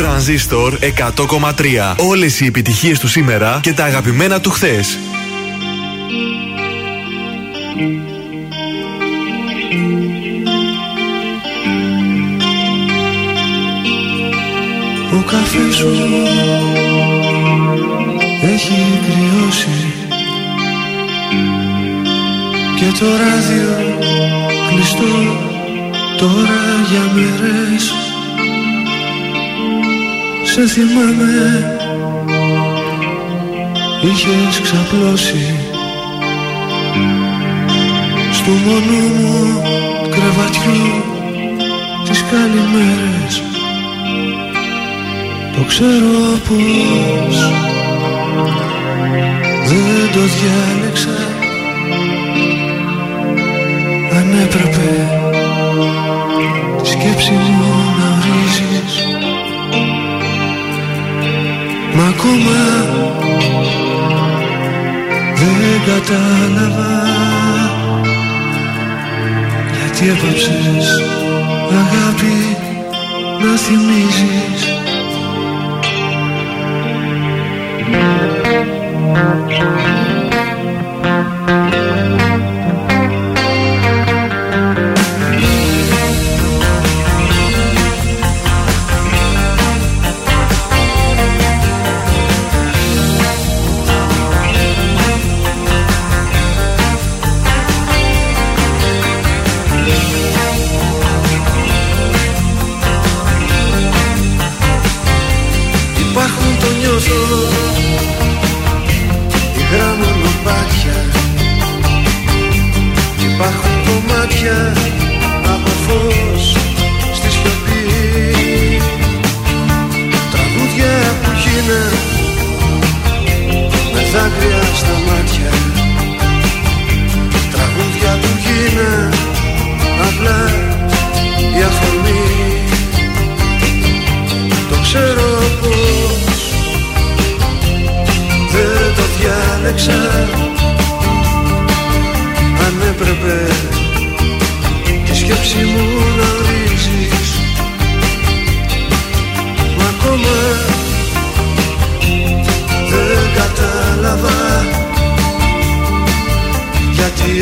Τρανζίστορ 100,3. Όλες οι επιτυχίες του σήμερα και τα αγαπημένα του χθες. Ο καφές σου έχει κρυώσει και το ράδιο κλειστό τώρα για μέρες Σε θυμάμαι. Είχες ξαπλώσει. Στου μονού μου κρεβατιού τις καλημέρες. Το ξέρω πως δεν το διάλεξα. Αν έπρεπε τη σκέψη μου να ορίζεις Μα ακόμα δεν κατάλαβα Γιατί έπαψες αγάπη να θυμίζεις. Υπάρχουν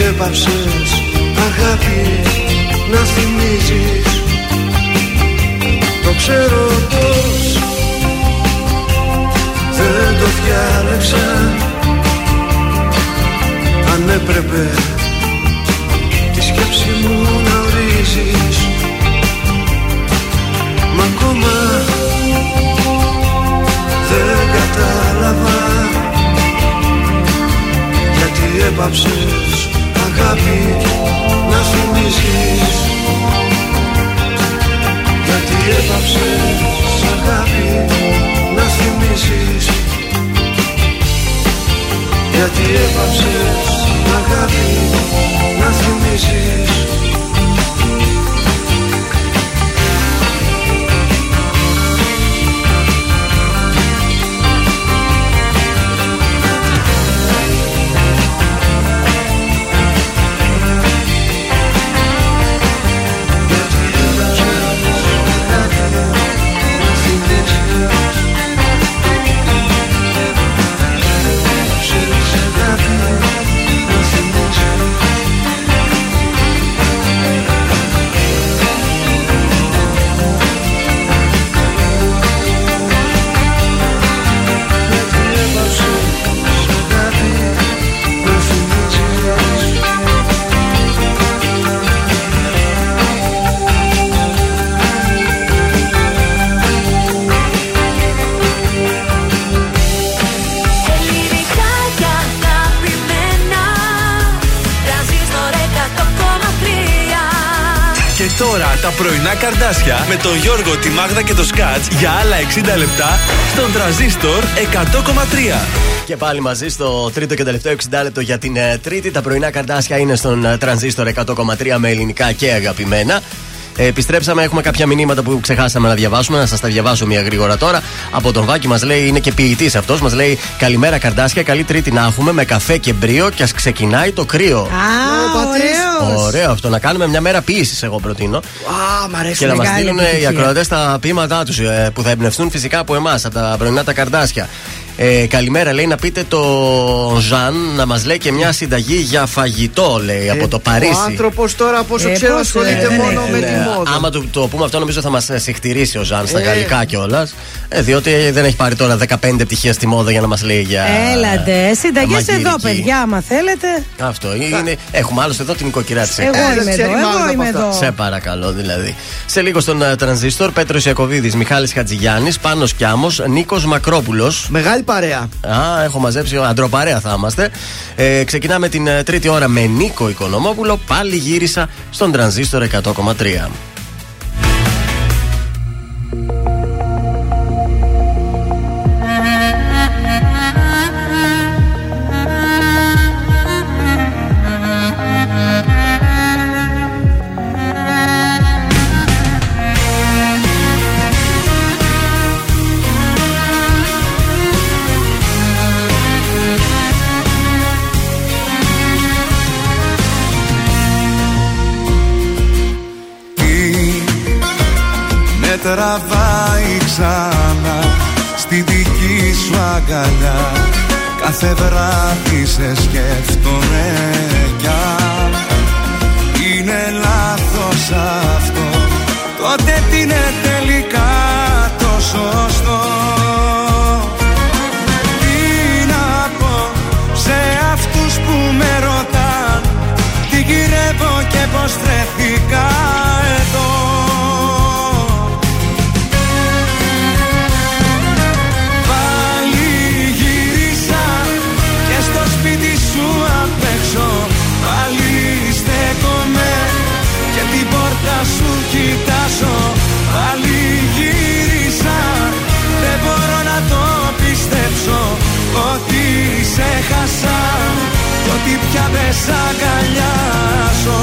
έπαψες αγάπη να θυμίζεις. Το ξέρω πως δεν το διάλεξα. Αν έπρεπε τη σκέψη μου να ορίζεις. Μα ακόμα δεν κατάλαβα Γιατί έπαψες αγάπη να θυμίζεις. Γιατί έπαψες αγάπη να θυμίζεις. Γιατί έπαψες αγάπη να θυμίζεις τα πρωινά καρδάσια με τον Γιώργο, τη Μάγδα και το Σκάτς για άλλα 60 λεπτά στον τραζίστορ 100,3. Και πάλι μαζί στο τρίτο και τελευταίο 60 λεπτό για την ε, Τρίτη. Τα πρωινά καρδάσια είναι στον ε, τρανζίστορ 100,3 με ελληνικά και αγαπημένα. Ε, επιστρέψαμε, έχουμε κάποια μηνύματα που ξεχάσαμε να διαβάσουμε. Να σας τα διαβάσω μία γρήγορα τώρα. Από τον Βάκη μας λέει, είναι και ποιητής αυτός, μας λέει Καλημέρα καρδάσια, καλή Τρίτη να έχουμε με καφέ και μπρίο και ας ξεκινάει το κρύο. Α, ωραίος. Ωραίο αυτό, να κάνουμε μια μέρα ποιήσης, εγώ προτείνω. Α, μ' αρέσει Και να μας μεγάλη στείλουν οι επιτυχία. ακροατές τα ποίηματά τους που θα εμπνευστούν φυσικά από εμάς, από τα πρωινά τα καρδάσια. Ε, καλημέρα, λέει να πείτε το Ζαν να μας λέει και μια συνταγή για φαγητό, λέει, από το Παρίσι. Ο άνθρωπος τώρα, πόσο Ε, ξέρω, πώς, ασχολείται ε, μόνο ναι, με Ναι, τη μόδα. άμα του το πούμε αυτό, νομίζω θα μας συχτηρίσει ο Ζαν στα Ε. γαλλικά κιόλας. Ε, διότι δεν έχει πάρει τώρα 15 πτυχία στη μόδα για να μας λέει για. Έλατε. Συνταγές μαγειρική. εδώ, παιδιά, άμα θέλετε. Αυτό είναι. Έχουμε άλλωστε εδώ την οικοκυρά της. Εγώ είμαι εδώ. Εγώ είμαι εδώ. Σε παρακαλώ, δηλαδή. Σε λίγο στον uh, τρανζίστορ, Πέτρος Ιακοβίδης, Μιχάλης Χατζηγιάννης, Πάνος Κιάμος, Νίκος Μακρόπουλος. Μεγάλη παρέα. Α, έχω μαζέψει, αντροπαρέα θα είμαστε. Ε, ξεκινάμε την ε, τρίτη ώρα με Νίκο Οικονομόπουλο. Πάλι γύρισα στον τρανζίστορ 100,3. Τραβάει ξανά στη δική σου αγκαλιά. Κάθε βράδυ σε σκέφτομαι κι αν. Είναι λάθος αυτό κι ότι πια δεν σ' αγκαλιάζω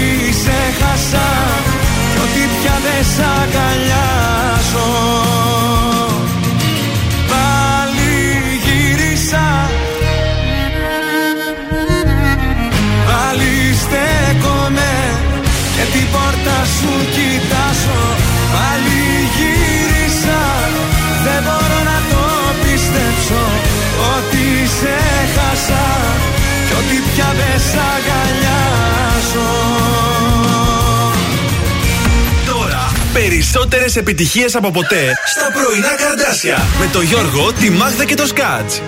Ότι σε χάσα κι ότι πια δεν σ' αγκαλιάζω. Πάλι γύρισα. Πάλι στέκομαι και την πόρτα σου κοιτάζω. Πάλι γύρισα. Δεν μπορώ να το πιστέψω Ότι σε χάσα κι ότι πια δεν σ' αγκαλιάζω Τώρα περισσότερες επιτυχίες από ποτέ στα πρωινά καρδάσια με το Γιώργο, τη Μάγδα και το Σκάτς.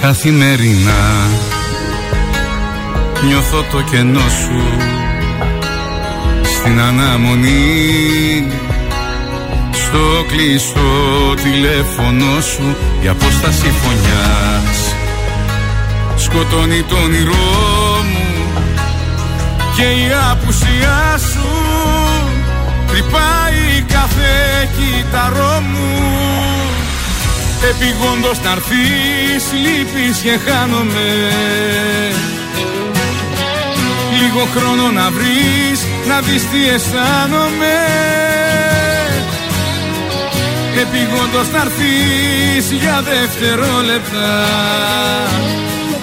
Καθημερινά νιώθω το κενό σου στην αναμονή στο κλειστό τηλέφωνο σου η απόσταση φωνιάς. Σκοτώνει το όνειρό μου και η απουσία σου. Τρυπάει κάθε κύτταρό μου. Επιγόντως να έρθεις λείπεις και χάνομαι. Λίγο χρόνο να βρεις να δεις τι αισθάνομαι Επιγόντως να έρθεις για δευτερόλεπτα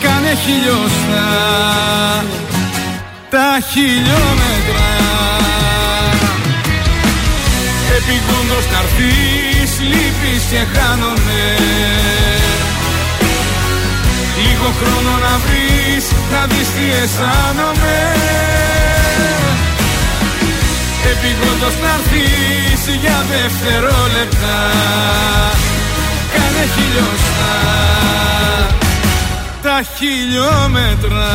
Κάνε χιλιοστά Τα χιλιόμετρα. Επιγόντως να έρθεις Λείπεις και χάνομαι. Λίγο χρόνο να βρεις Να δεις τι αισθάνομαι Επιγόντως να έρθεις για δευτερόλεπτα. Κάνε χιλιοστά Τα χιλιόμετρα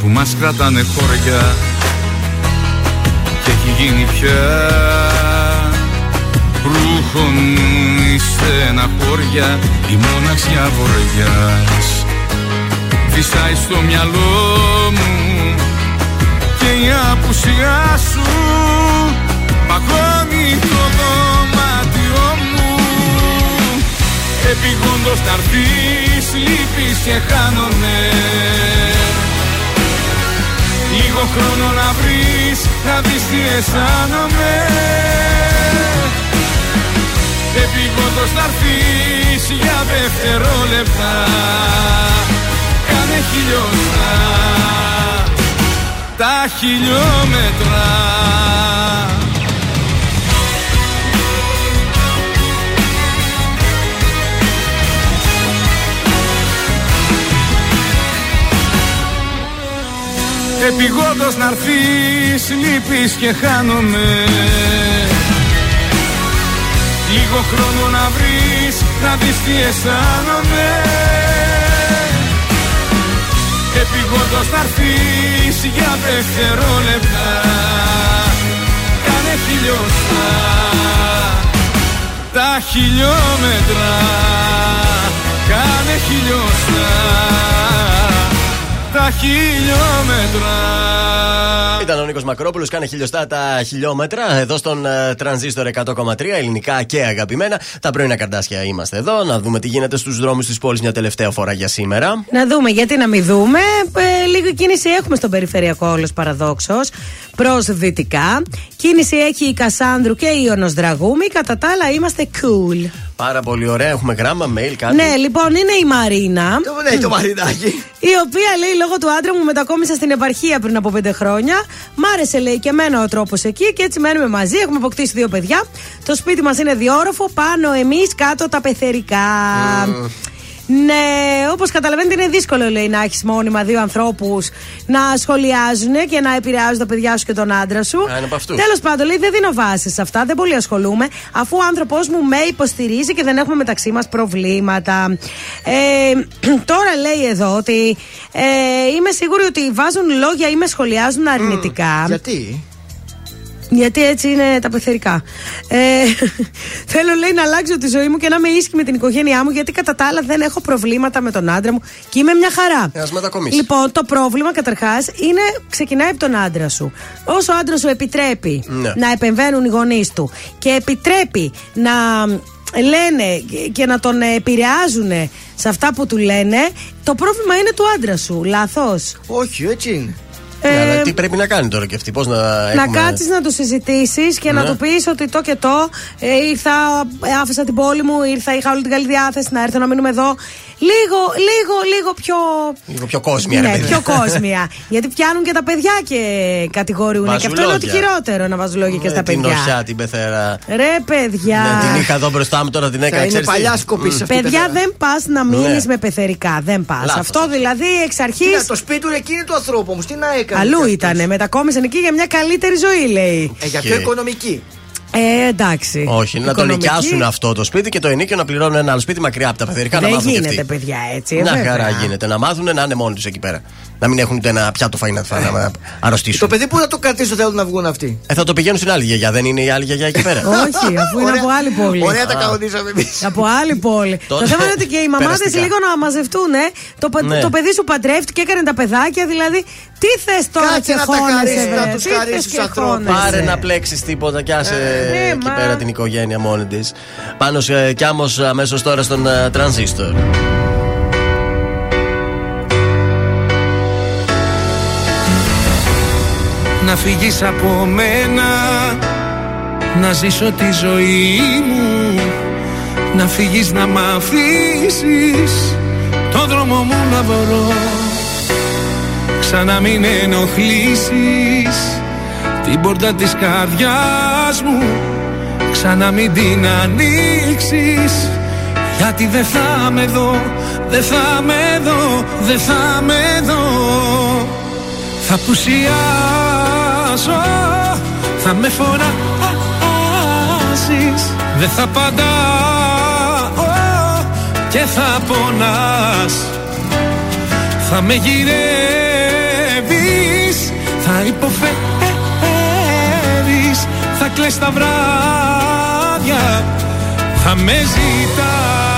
που μας κρατάνε χώρια και έχει γίνει πια. Ρούχο μου η στεναχώρια η μοναξιά βοριάς φυσάει στο μυαλό μου και η απουσιά σου. Παγώνει το δωμάτιό μου. Επιγόντως να έρθεις Λείπεις και χάνομαι. Λίγο χρόνο να βρεις Να δεις τι αισθάνομαι. Επιγόντως να έρθεις Για δευτερόλεπτα Κάνε χιλιοστά Τα χιλιόμετρα. Επιγόντως να έρθεις Λείπεις και χάνομαι. Λίγο χρόνο να βρεις Να δεις τι αισθάνομαι Επιγόντως να έρθεις Για δευτερόλεπτα. Κάνε χιλιοστά Τα χιλιόμετρα. Κάνε χιλιοστά τα χιλιόμετρα. Ήταν ο Νίκος Μακρόπουλος, κάνε χιλιοστά τα χιλιόμετρα. Εδώ στον ε, τρανζίστορ 100,3 ελληνικά και αγαπημένα. Τα πρωινά καρτάσια είμαστε εδώ. Να δούμε τι γίνεται στους δρόμους της πόλης μια τελευταία φορά για σήμερα. Να δούμε, γιατί να μην δούμε. Ε, λίγο κίνηση έχουμε στον περιφερειακό όλος παραδόξως. Προς δυτικά. Κίνηση έχει η Κασάνδρου και η Ιωνος Δραγούμη. Κατά τα άλλα είμαστε cool. Πάρα πολύ ωραία. Έχουμε γράμμα, mail, κάτι. Ναι, λοιπόν, είναι η Μαρίνα. Το λέει το μαρινάκι. Η οποία λέει λόγω του άντρα μου μετακόμισα στην επαρχία πριν από πέντε χρόνια. Μ' άρεσε λέει και εμένα ο τρόπος εκεί και έτσι μένουμε μαζί. Έχουμε αποκτήσει δύο παιδιά. Το σπίτι μας είναι διόροφο. Πάνω εμείς κάτω τα πεθερικά. Ναι, όπως καταλαβαίνετε, είναι δύσκολο λέει να έχεις μόνιμα δύο ανθρώπους να σχολιάζουν και να επηρεάζουν τα παιδιά σου και τον άντρα σου. Α, είναι από αυτούς. Τέλος πάντων, λέει δεν δίνω βάση σε αυτά, δεν πολύ ασχολούμαι, αφού ο άνθρωπός μου με υποστηρίζει και δεν έχουμε μεταξύ μας προβλήματα. Ε, [clears throat] τώρα λέει εδώ ότι ε, είμαι σίγουρη ότι βάζουν λόγια ή με σχολιάζουν αρνητικά. Γιατί; Γιατί έτσι είναι τα πεθερικά. Ε, [laughs] θέλω λέει να αλλάξω τη ζωή μου και να είμαι ήσυχη με την οικογένειά μου, γιατί κατά τα άλλα δεν έχω προβλήματα με τον άντρα μου και είμαι μια χαρά. Ε, ας μετακομίσεις. Λοιπόν, το πρόβλημα καταρχάς είναι ξεκινάει από τον άντρα σου. Όσο ο άντρας σου επιτρέπει Ναι. να επεμβαίνουν οι γονείς του και επιτρέπει να λένε και να τον επηρεάζουν σε αυτά που του λένε, το πρόβλημα είναι του άντρα σου. Λάθος. Όχι, έτσι είναι. Ναι, αλλά τι πρέπει να κάνει τώρα και αυτή, πώς να. Να έχουμε... κάτσεις να του συζητήσεις και να Ναι. του πεις ότι το και το ε, ήρθα, ε, άφησα την πόλη μου, ήρθα, είχα όλη την καλή διάθεση να έρθω να μείνουμε εδώ. Λίγο, λίγο, λίγο πιο. Λίγο πιο κόσμια, ρε ναι, παιδί. πιο κόσμια. [laughs] Γιατί πιάνουν και τα παιδιά και κατηγορούν. Και αυτό είναι ότι Βάζουν λόγια. χειρότερο να βάζουν λόγια και Με στα την παιδιά. οχιά, την πεθέρα. Ρε παιδιά. Ναι, την είχα εδώ μπροστά μου, τώρα την έκανα. είναι ξέρεις τι; παλιά σκοπής σε αυτή η Παιδιά, πεθέρα. δεν πας να μείνεις Ναι. με πεθερικά. Δεν πας. Λάθος. Αυτό δηλαδή εξ αρχή. Κοίτα, το σπίτι του εκείνη του ανθρώπου όμως, τι να έκανε. Αλλού κι αυτός; ήταν. Μετακόμισαν εκεί για μια καλύτερη ζωή, λέει. Ε, για Και- πιο οικονομική. Ε, εντάξει. Όχι, να το Οικονομική. νοικιάσουν αυτό το σπίτι και το ενίκιο να πληρώνουν ένα άλλο σπίτι μακριά από τα πεθερικά να Δεν μάθουν και γίνεται, αυτοί. παιδιά, έτσι. Να βέβαια. χαρά γίνεται. Να μάθουν να είναι μόνοι τους εκεί πέρα. Να μην έχουν ούτε ένα πιάτο φαΐ να φάνε να Το αρρωστήσουν. παιδί που θα το κρατήσει θέλουν να βγουν αυτοί. Ε, θα το πηγαίνουν στην άλλη γιαγιά. Δεν είναι η άλλη γιαγιά εκεί πέρα. [laughs] Όχι, αφού είναι Ωραία- από άλλη πόλη. Ωραία τα Α. κανονίσαμε εμείς. [laughs] Από άλλη πόλη. Τότε- το θέμα είναι ότι και οι μαμάδες περαστικά. λίγο να μαζευτούν. Ε. Το, πα- Ναι. το παιδί σου παντρεύτηκε, έκανε τα παιδάκια. Δηλαδή, τι θες τώρα Κάτσε και να τα χώνεσαι, χαρίσεις, βρε. να τους Τι θες χαρίσεις και τους ανθρώπους. χώνεσαι. Πάρε να πλέξεις τίποτα και άσε ναι, εκεί μα. πέρα την οικογένεια μόνη της. Πάνω σε Κιάμος αμέσως τώρα στον ε, τρανζίστορ. Να φύγεις από μένα Να ζήσω τη ζωή μου Να φύγεις να μ' αφήσεις Το δρόμο μου να βρω Ξανά μην ενοχλήσεις Την πόρτα της καρδιάς μου Ξανά μην την ανοίξεις. Γιατί δεν θα με δω Δεν θα με δω Δεν θα με δω. Θα πουσιάσω Θα με φοράσεις Δεν θα απαντάω Και θα πονάς. Θα με γυρεύεις Θα υποφέρεις. Θα κλαις τα βράδια Θα με ζητάς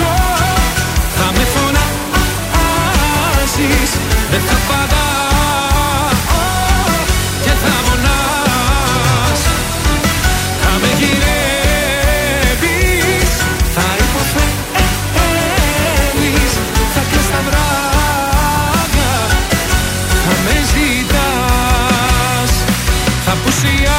απουσιάσω Θα με φωνάζεις Δεν θα απαντάω Και θα μονάς. Θα με γυρεύεις Θα υποφέρεις Θα κλαις τα βράδια Θα με ζητάς. Θα πουσιάσω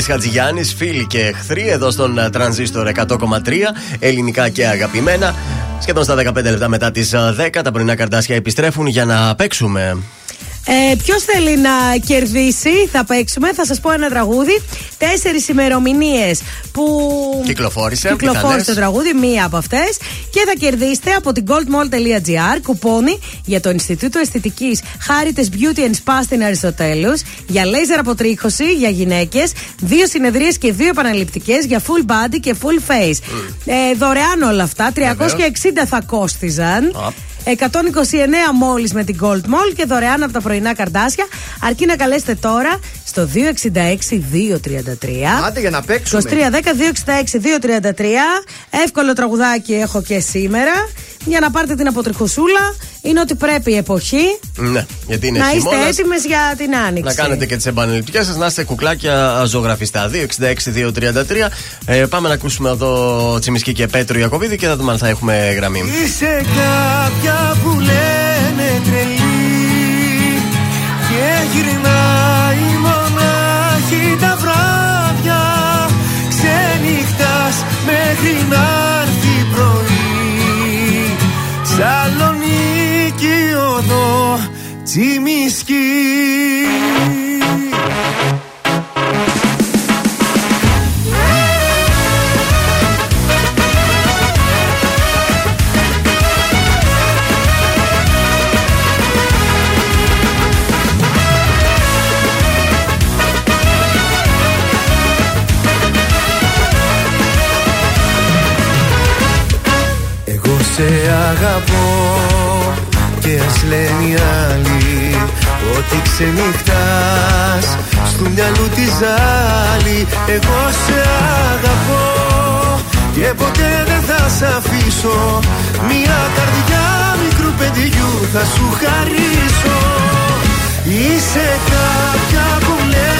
Μιχάλης Χατζηγιάννης, φίλοι και εχθροί, εδώ στον ε, Τρανζίστορ 100,3, ελληνικά και αγαπημένα. Σχεδόν στα 15 λεπτά μετά τις ε, 10 τα πρωινά καρτάσια επιστρέφουν για να παίξουμε. Ε, Ποιος θέλει να κερδίσει, θα παίξουμε. Θα σας πω ένα τραγούδι. Τέσσερις ημερομηνίες που. Κυκλοφόρησε. Κυκλοφόρησε πιθανές. το τραγούδι, μία από αυτές. Και θα κερδίσετε από την goldmall.gr κουπόνι για το Ινστιτούτο Αισθητικής Χάριτες Beauty and Spa στην Αριστοτέλους. Για λέιζερ αποτρίχωση για γυναίκες. Δύο συνεδρίες και δύο επαναληπτικές για full body και full face. Ε, δωρεάν όλα αυτά. 360 θα κόστιζαν. 129 μόλις με την Gold Mall και δωρεάν από τα πρωινά καρτάσια. Αρκεί να καλέσετε τώρα στο 266-233. Άντε για να παίξουμε. 2310-266-233. Εύκολο τραγουδάκι έχω και σήμερα. Για να πάρετε την αποτριχοσούλα. Είναι ότι πρέπει η εποχή Ναι, γιατί είναι να είστε χειμώνας. έτοιμες για την άνοιξη. Να κάνετε και τις επαναληπτικές σας, να είστε κουκλάκια ζωγραφιστά. 266-233. Ε, πάμε να ακούσουμε εδώ Τσιμισκή και Πέτρο Ιακοβίδη και θα δούμε αν θα έχουμε γραμμή. Είσαι κάποια που λένε τρελή Και γυρνάει μονάχη τα βράδια Ξενυχτάς μέχρι να έρθει πρωί Σαλονίκη οδό Τσιμισκή Εγώ σε αγαπώ και ας λένε οι άλλοι Ότι ξενυχτάς. Στο μυαλού τη ζάλη Εγώ σε αγαπώ. Και ποτέ δεν θα σ' αφήσω. Μια καρδιά μικρού παιδιού θα σου χαρίσω. Είσαι κάποια που λένε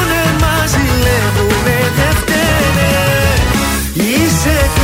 μας ζηλεύουνε δεν φταίνε Είσαι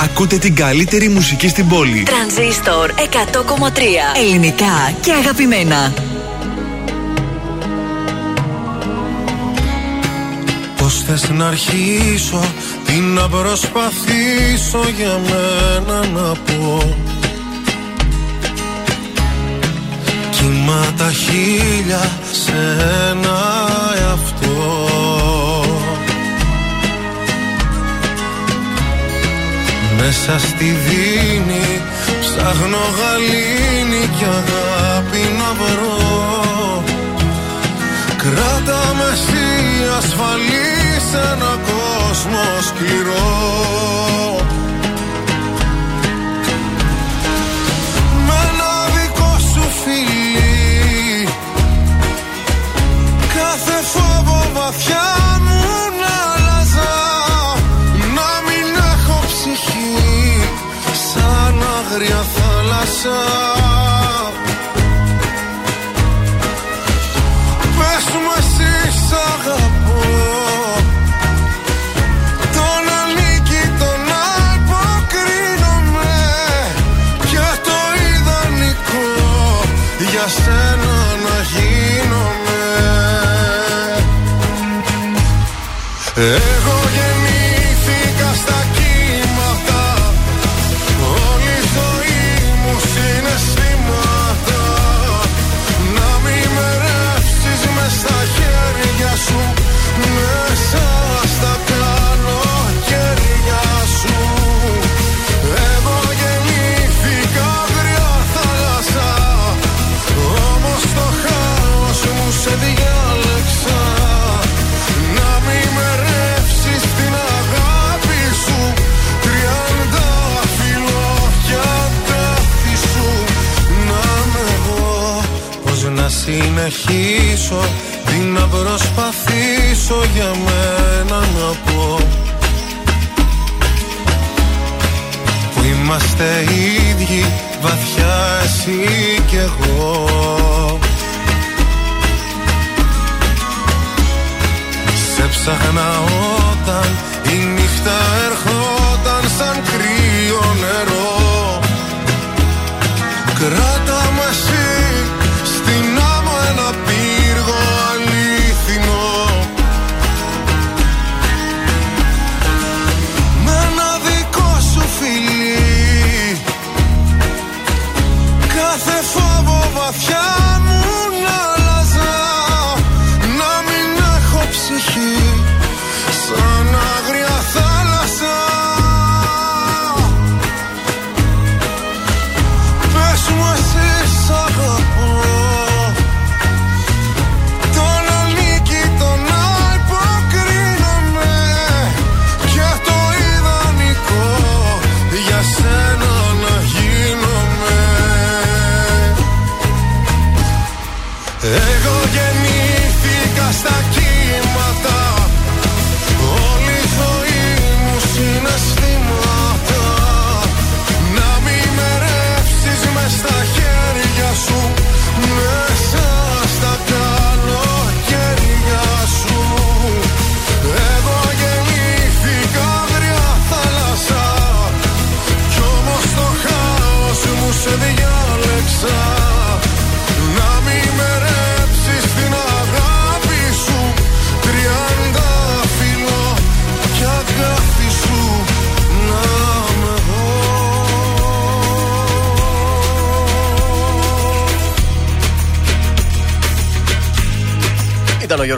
Ακούτε την καλύτερη μουσική στην πόλη. Τρανζίστορ 100,3. Ελληνικά και αγαπημένα. Πώς θες να αρχίσω, τι να προσπαθήσω για μένα να πω Κύμα τα χίλια σε Μέσα στη δίνη ψάχνω γαλήνη και αγάπη να βρω. Κράτα με εσύ ασφαλή σε ένα κόσμο σκληρό. myself. Πες μου εσύ σ' αγαπώ. Τον ανήκει τον αποκρίνομαι. Για το ιδανικό για σένα να γίνομαι. Ε,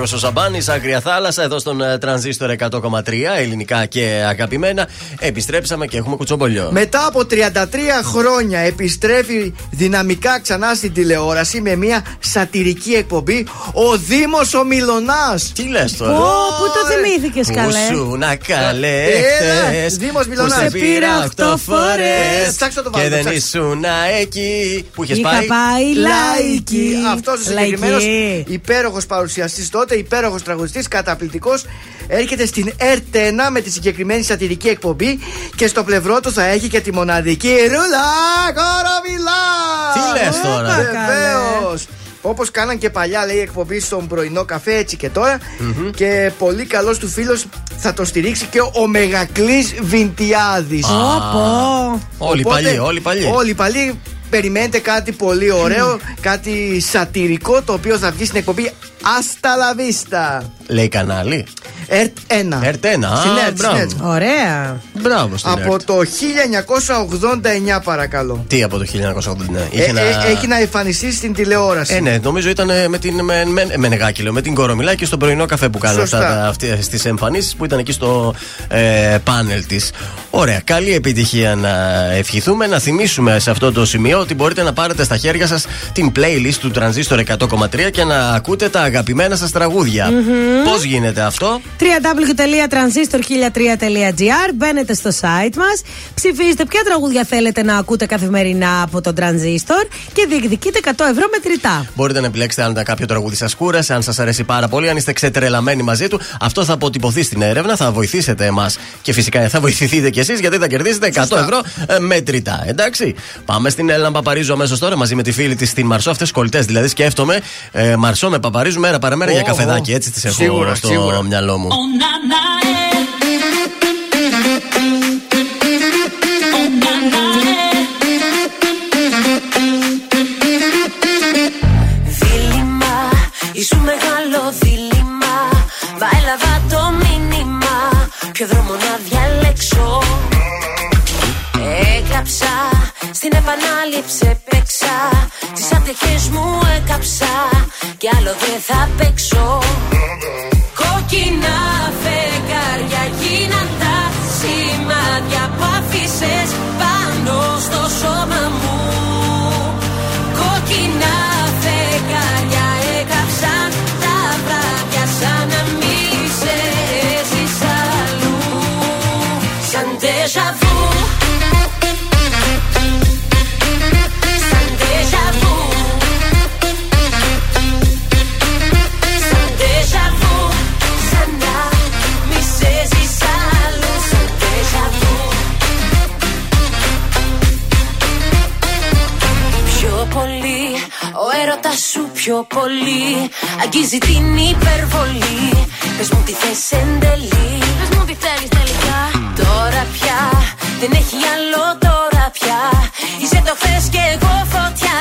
Γιώργος Σαμπάνης, Άκρια Θάλασσα, εδώ στον ε, Τρανζίστορ 100,3, ελληνικά και αγαπημένα. Επιστρέψαμε και έχουμε κουτσομπολιό. Μετά από 33 χρόνια επιστρέφει δυναμικά ξανά στην τηλεόραση με μια σατυρική εκπομπή ο Δήμος ο Μιλονά. Τι λες τώρα; Ω, πού το θυμήθηκες καλέ; Πού σου να καλέ Έλα, χτες, Δήμος που Μιλονάς. σε Σε πήρα πήρα οκτώ οκτώ φορές φορές. Ψάξτε το Και βάλτε, δεν ψάξτε. ήσουν εκεί Που είχες Είχα πάει; πάει λαϊκή. Αυτός ο συγκεκριμένος Λαϊκή. υπέροχος παρουσιαστής τότε, υπέροχος τραγουδιστής, καταπληκτικός, έρχεται στην ΕΡΤ1 με τη συγκεκριμένη σατυρική εκπομπή και στο πλευρό του θα έχει και τη μοναδική Ρούλα Κοροβιλά! Τι λες τώρα; Βεβαίως! Όπως κάναν και παλιά, λέει, εκπομπή στον πρωινό καφέ, έτσι και τωρα Και πολύ καλός του φίλος θα το στηρίξει και ο Μεγακλής Βιντιάδης. Πω. Όλοι παλιοί, όλοι παλιοί Όλοι παλιοί. Περιμένετε κάτι πολύ ωραίο, κάτι σατυρικό το οποίο θα βγει στην εκπομπή Άστα Λαβίστα. Λέει κανάλι ΕΡΤ 1. ΕΡΤ 1 Στην Α, ΕΡΤ, στην μπράβο ΕΡΤ. Ωραία. Μπράβο στην Από ΕΡΤ. το 1989 παρακαλώ. Τι από το 1989 Ε, Είχε ένα- ε, έχει να εμφανιστεί στην τηλεόραση. Ε, ναι, νομίζω ήταν ε, με την με, με, με νεγάκι, λέω, με την κορομιλά και στο πρωινό καφέ που κάνανε Σωστά. αυτέ τι εμφανίσεις που ήταν εκεί στο ε, πάνελ της. Ωραία, καλή επιτυχία να ευχηθούμε. Να θυμίσουμε σε αυτό το σημείο ότι μπορείτε να πάρετε στα χέρια σας την playlist του Transistor 100,3 και να ακούτε τα αγαπημένα σας τραγούδια. Μμμ. Πώς γίνεται αυτό, www.transistor1003.gr Μπαίνετε στο site μας Ψηφίστε ποια τραγούδια θέλετε να ακούτε καθημερινά από τον Transistor και διεκδικείτε 100 ευρώ μετρητά. Μπορείτε να επιλέξετε αν κάποιο τραγούδι σας κούρασε, αν σας αρέσει πάρα πολύ, αν είστε ξετρελαμένοι μαζί του. Αυτό θα αποτυπωθεί στην έρευνα, θα βοηθήσετε εμάς και φυσικά θα βοηθηθείτε κι εσείς γιατί θα κερδίσετε 100 ευρώ ε, μετρητά. Εντάξει. Πάμε στην Έλληνα Παπαρίζου αμέσως τώρα μαζί με τη φίλη της στην Μαρσό. Αυτές κολλητές δηλαδή σκέφτομαι. Ε, Μαρσό με Παπαρίζου μέρα παραμέρα για Ω, καφεδάκι. ω. Έτσι τις έχω Σίγουρα, στο σίγουρα. μυαλό μου. Δίλημα, ήσου μεγάλο δίλημα. Μα έλαβα το μήνυμα. Ποιο δρόμο να διαλέξω. Έγραψα, στην επανάληψη παίξα Τις ατυχές μου έκαψα. Κι άλλο δεν θα παίξω πιο πολύ. Αγγίζει την υπερβολή. Πες μου τι θες εν τέλει. Πες μου τι θέλεις τελικά. Τώρα πια, δεν έχει άλλο τώρα πια. Είσαι το χθες και εγώ φωτιά.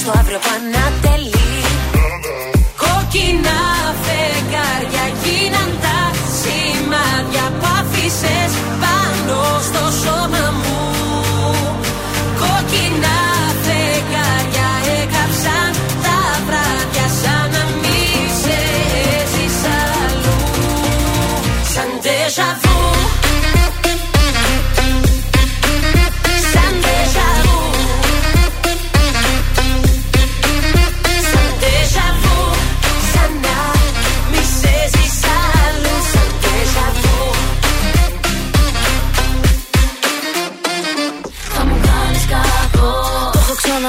Στο αύριο πανατελεί Κόκκινα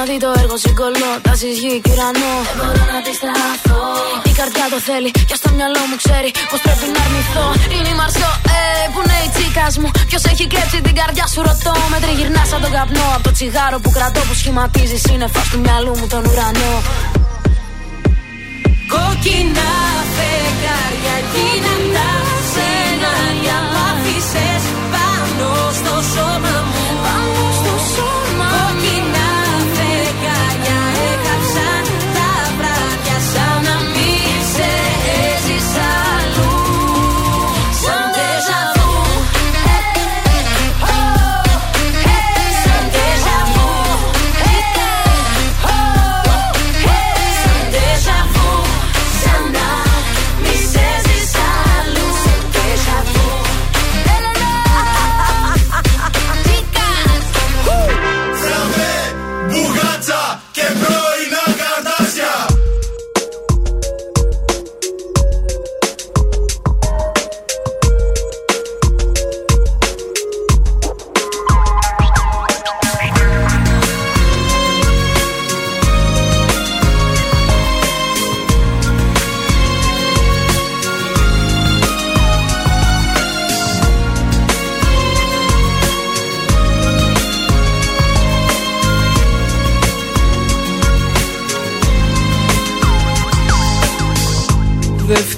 έχω ξαναδεί το έργο συγκολώ Τάσεις γη και ουρανό. Δεν μπορώ να αντισταθώ Η καρδιά το θέλει και στο μυαλό μου ξέρει Πως πρέπει να αρνηθώ. Είναι η Μαρσό, ε, που είναι η τσίκας μου. Ποιος έχει κλέψει την καρδιά σου ρωτώ. Με τριγυρνά σαν τον καπνό Από το τσιγάρο που κρατώ που σχηματίζει σύννεφα του μυαλού μου τον ουρανό. Κόκκινα φεγγάρια γίναν τα σενάρια που άφησες πάνω στο σώμα μου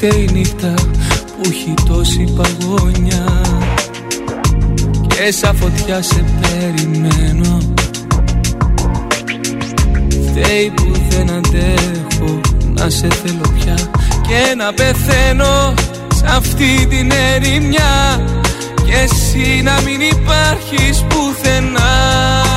φταίει η νύχτα που έχει τόση παγωνιά. Και σαν φωτιά σε περιμένω. Φταίει που δεν αντέχω να σε θέλω πια Και να πεθαίνω σε αυτή την ερημιά. Και εσύ να μην υπάρχεις πουθενά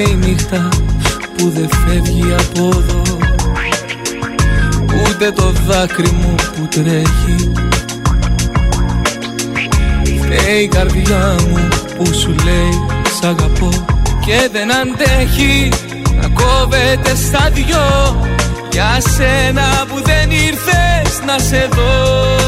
Δε φταίει η νύχτα που δεν φεύγει από εδώ. Ούτε το δάκρυ μου που τρέχει. Φταίει η καρδιά μου που σου λέει σ' αγαπώ Και δεν αντέχει να κόβεται στα δυο. Για σένα που δεν ήρθες να σε δω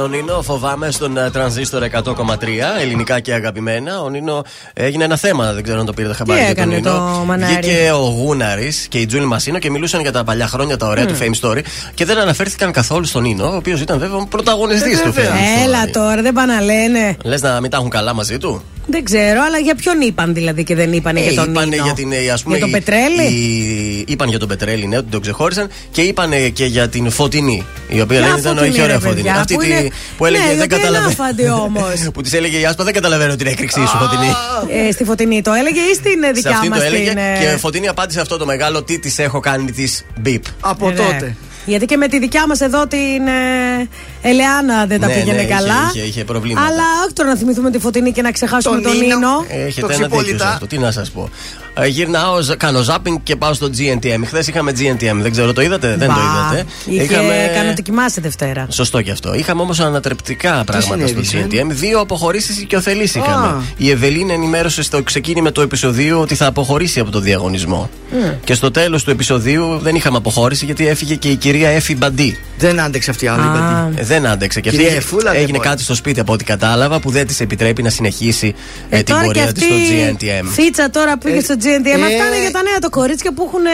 ο Νίνο, φοβάμαι, στον ε, τρανζίστορ 100,3 ελληνικά και αγαπημένα. Ο Νίνο έγινε ένα θέμα, δεν ξέρω αν το πήρατε χαμπάρι. για τον έκανε Νίνο. το μανάρι; Βγήκε ο Γούναρης και η Τζούλη Μασίνο και μιλούσαν για τα παλιά χρόνια, τα ωραία Μμ. του Fame Story και δεν αναφέρθηκαν καθόλου στον Νίνο, ο οποίος ήταν βέβαια πρωταγωνιστής Ε, του Fame Story. Έλα τώρα, δεν πάνε να λένε. Λες να μην τα έχουν καλά μαζί του; Δεν ξέρω, αλλά για ποιον είπαν δηλαδή και δεν είπαν για τον είπανε Νίνο; για την. ε, Ας πούμε, Για τον η- Πετρέλη; η- είπαν για τον Πετρέλη, ναι, ότι τον ξεχώρισαν και είπαν και για την Φωτεινή. Η οποία Ποια δεν ήταν Φωτεινή, όχι ωραία ρε Φωτεινή. παιδιά, Αυτή που τη- είναι- που έλεγε Ναι, η δεν οποία είναι καταλαβαίνω. άφαντη όμως. [laughs] που της έλεγε η Άσπα δεν καταλαβαίνω την έκρηξή σου, Φωτεινή. Ε, στη Φωτεινή το έλεγε ή στην ε, Σε δικιά αυτή μας το έλεγε την. ε, και Φωτεινή απάντησε αυτό το μεγάλο τι της έχω κάνει της μπίπ. Από ε, ναι. Γιατί και με τη δικιά μας εδώ την ε, Ελεάνα δεν τα Ναι, πήγαινε ναι, είχε- καλά. είχε- είχε προβλήματα. Αλλά όχι τώρα να θυμηθούμε τη Φωτεινή και να ξεχάσουμε Τον τον Νίνο. Νίνο. Ε, Έχετε ένα δίκιο σε αυτό. Τι να σας πω. Ε, γυρνάω, ζ- κάνω ζάπινγκ και πάω στο GNTM. Χθες είχαμε GNTM. Δεν ξέρω, το είδατε; Δεν το Μπα, είδατε. Είχε κάνει ότι κοιμάσαι Δευτέρα. Σωστό και αυτό. Είχαμε όμως ανατρεπτικά πράγματα στο συνέβησε; GNTM. Δύο αποχωρήσεις οικειοθελεί είχαμε. Α. Η Ευελίνα ενημέρωσε στο ξεκίνημα του επεισοδίου ότι θα αποχωρήσει από το διαγωνισμό. Και στο τέλος του επεισοδίου δεν είχαμε αποχώρηση γιατί έφυγε και η κυρία Εφη Μπαντή. Δεν άντεξε αυτή η άλλη. Α, Ε, Δεν άντεξε. Και αυτή Κυρία Εφούλα, δεν έγινε μπορεί. κάτι στο σπίτι από ό,τι κατάλαβα που δεν της επιτρέπει να συνεχίσει ε, την Τώρα και πορεία αυτή τη στο GNTM. Φίτσα τώρα πήγε Ε, στο GNTM. Ε, Αυτά είναι για τα νέα τα κορίτσια που έχουν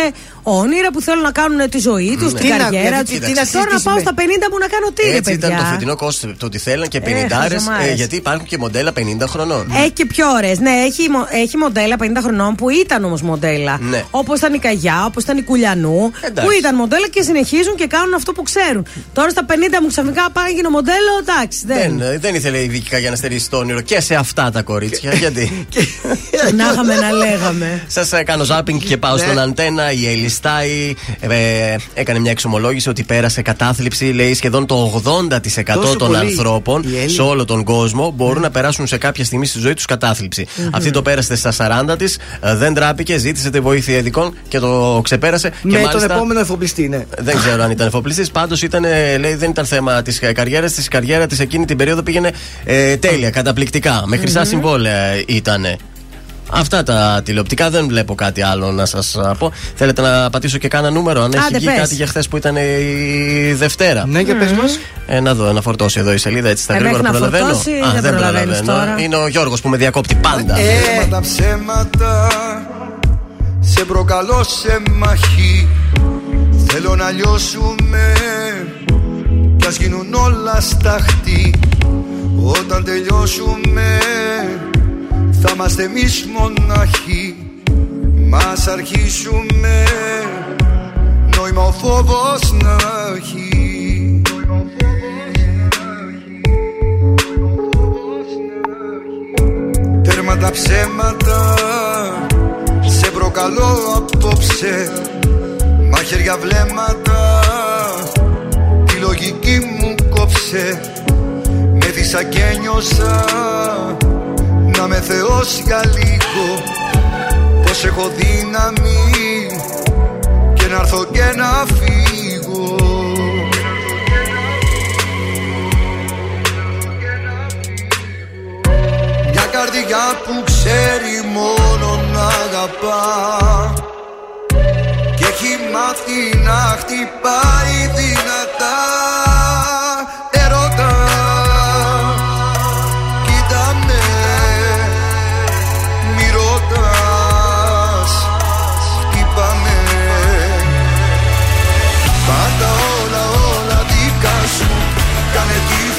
όνειρα, που θέλουν να κάνουν τη ζωή τους, Ναι. την Τι να- καριέρα γιατί τους. τι- τι να Τώρα να συζητήσουμε. πάω στα 50 μου να κάνω τι, ρε Έτσι ήταν το παιδιά; φετινό κόστο το ότι θέλαν και 50 Ε, χαζομάρες. γιατί υπάρχουν και μοντέλα 50 χρονών. Έχει και πιο ωραίες. Ναι, έχει, μο- έχει μοντέλα 50 χρονών που ήταν όμως μοντέλα. Ναι. Όπως ήταν η Καγιά, όπως ήταν η Κουλιανού. Εντάξει. Που ήταν μοντέλα και συνεχίζουν και κάνουν αυτό που ξέρουν. Τώρα στα 50 μου ξαφνικά πάει γίνω μοντέλο, εντάξει. Δεν. Δεν, δεν ήθελε η Βίκη για να στερήσει το όνειρο και σε αυτά τα κορίτσια. γιατί; [laughs] Να είχαμε να λέγαμε. Σας κάνω ζάπινγκ και πάω Ναι. στον αντένα. Η Έλλη Στάι ε, έκανε μια εξομολόγηση ότι πέρασε κατάθλιψη. Λέει σχεδόν το 80% Τόσο των πολύ. ανθρώπων Η Έλλη. σε όλο τον κόσμο μπορούν να περάσουν σε κάποια στιγμή στη ζωή τους κατάθλιψη. Μμμ. Αυτή το πέρασε στα 40 της, δεν τράπηκε, ζήτησε τη βοήθεια ειδικών και το ξεπέρασε. Με και τον μάλιστα, επόμενο εφοπλιστή, ναι. δεν ξέρω αν ήταν εφοπλιστής. Πάντως λέει δεν ήταν θέμα της καριέρας της. Η καριέρα της εκείνη την περίοδο πήγαινε ε, τέλεια, καταπληκτικά. Με χρυσά Μμμ. συμβόλαια ήταν. Αυτά τα τηλεοπτικά δεν βλέπω κάτι άλλο να σας πω. Θέλετε να πατήσω και κάνα νούμερο, αν έχει Άντε, βγει πες. κάτι για χθες που ήταν η Δευτέρα. Ναι, για πες Μμμ. μας. Ε, να δω, να φορτώσει εδώ η σελίδα έτσι στα Ε, γρήγορα μέχρι να προλαβαίνω. φορτώσει, δεν προλαβαίνεις τώρα. Είναι ο Γιώργος που με διακόπτει πάντα. Ψέματα, ψέματα Σε προκαλώ σε μαχή Θέλω να λιώσουμε Κι ας γίνουν όλα σταχτή Όταν τελειώσουμε Θα είμαστε εμείς μοναχοί Μας αρχίσουμε Νόημα ο φόβος να έχει. Τέρμα τα ψέματα. Σε προκαλώ απόψε. Μαχαίρια βλέμματα. Τη λογική μου κόψε. Με δίσα και νιώσα Να με θεώσει για λίγο Πως έχω δύναμη Και να έρθω και να φύγω. Μια καρδιά που ξέρει μόνο να αγαπά Και έχει μάθει να χτυπάει δυνατά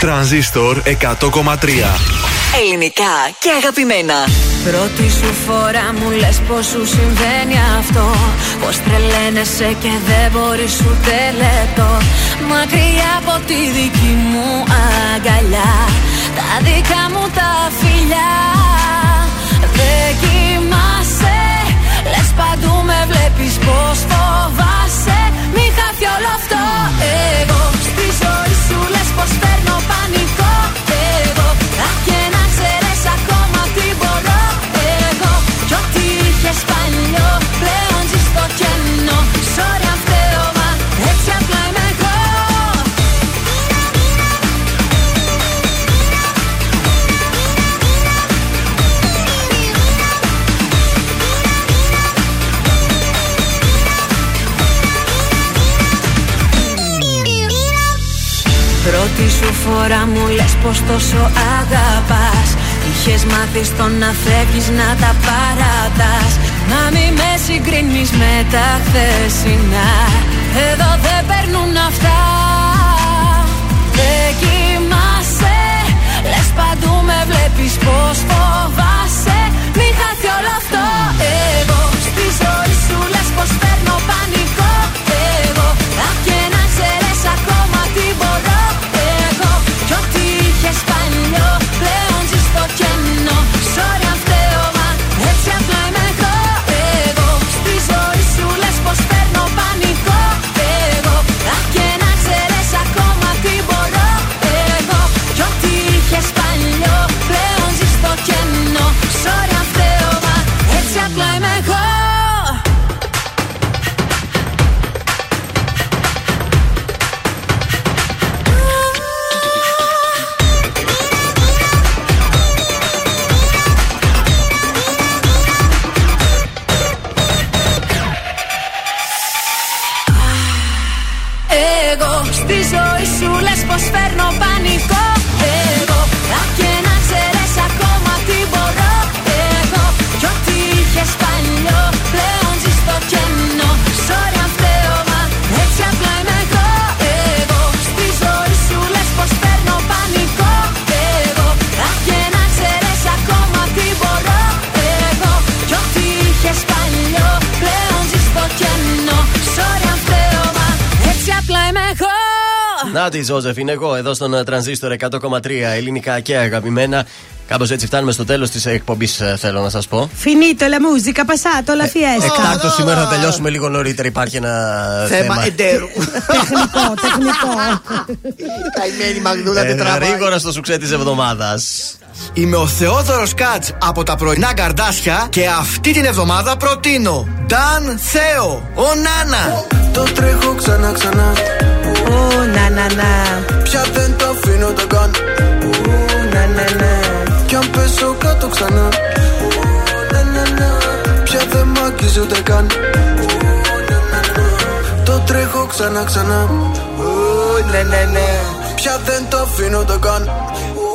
Τρανζίστορ 100,3. Ελληνικά και αγαπημένα. Πρώτη σου φορά μου λες πως σου συμβαίνει αυτό. Πως τρελαίνεσαι και δεν μπορείς ούτε λεπτό Μακριά από τη δική μου αγκαλιά. Τα δικά μου τα φιλιά. Δεν κοιμάσαι. Λες παντού με βλέπεις πως φοβάσαι. Μη χάθει όλο αυτό. Εγώ σου φορά μου λες πως τόσο αγαπάς. Είχες μάθει στο να φεύγεις να τα παρατάς. Να μη με συγκρίνεις με τα χθεσινά. Εδώ δεν παίρνουν αυτά. Δεν κοιμάσαι Λες παντού με βλέπεις πως Να τη Ζώζεφ, είναι εγώ εδώ στον ε, τρανζίστορ 100,3 ελληνικά και αγαπημένα. Κάπως έτσι φτάνουμε στο τέλος της εκπομπής, θέλω να σας πω. Finito la musica, passato la fiesta. Εκτάκτο σήμερα θα τελειώσουμε λίγο νωρίτερα. Υπάρχει ένα θέμα. Θέμα εντέρου. [laughs] τεχνικό, τεχνικό. Καημένη Μαγδούλα Ε, δεν τραβάει. Γρήγορα στο σουξέ της εβδομάδας. Είμαι ο Θεόδωρος Κάτς από τα πρωινά καρδάσια και αυτή την εβδομάδα προτείνω Νταν Θέο, ο Νάνα. Το τρέχω ξανά ξανά Ω, να, να, να. Πια δεν το αφήνω το καν Ου, Να, να, να Κι αν πέσω κάτω ξανά Ου, Να, να, να Πια δεν μ' αγγίζει ούτε καν Ου, Να, να, να Το τρέχω ξανά ξανά Ου, Ναι, ναι, ναι Πια δεν το αφήνω το καν Ου,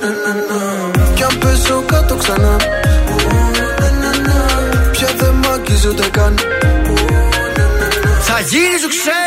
Να, να, να Κι αν πέσω κάτω ξανά Ου, Να, να, να Πια δεν μ' αγγίζει ούτε καν Θα γίνει σου ξέ!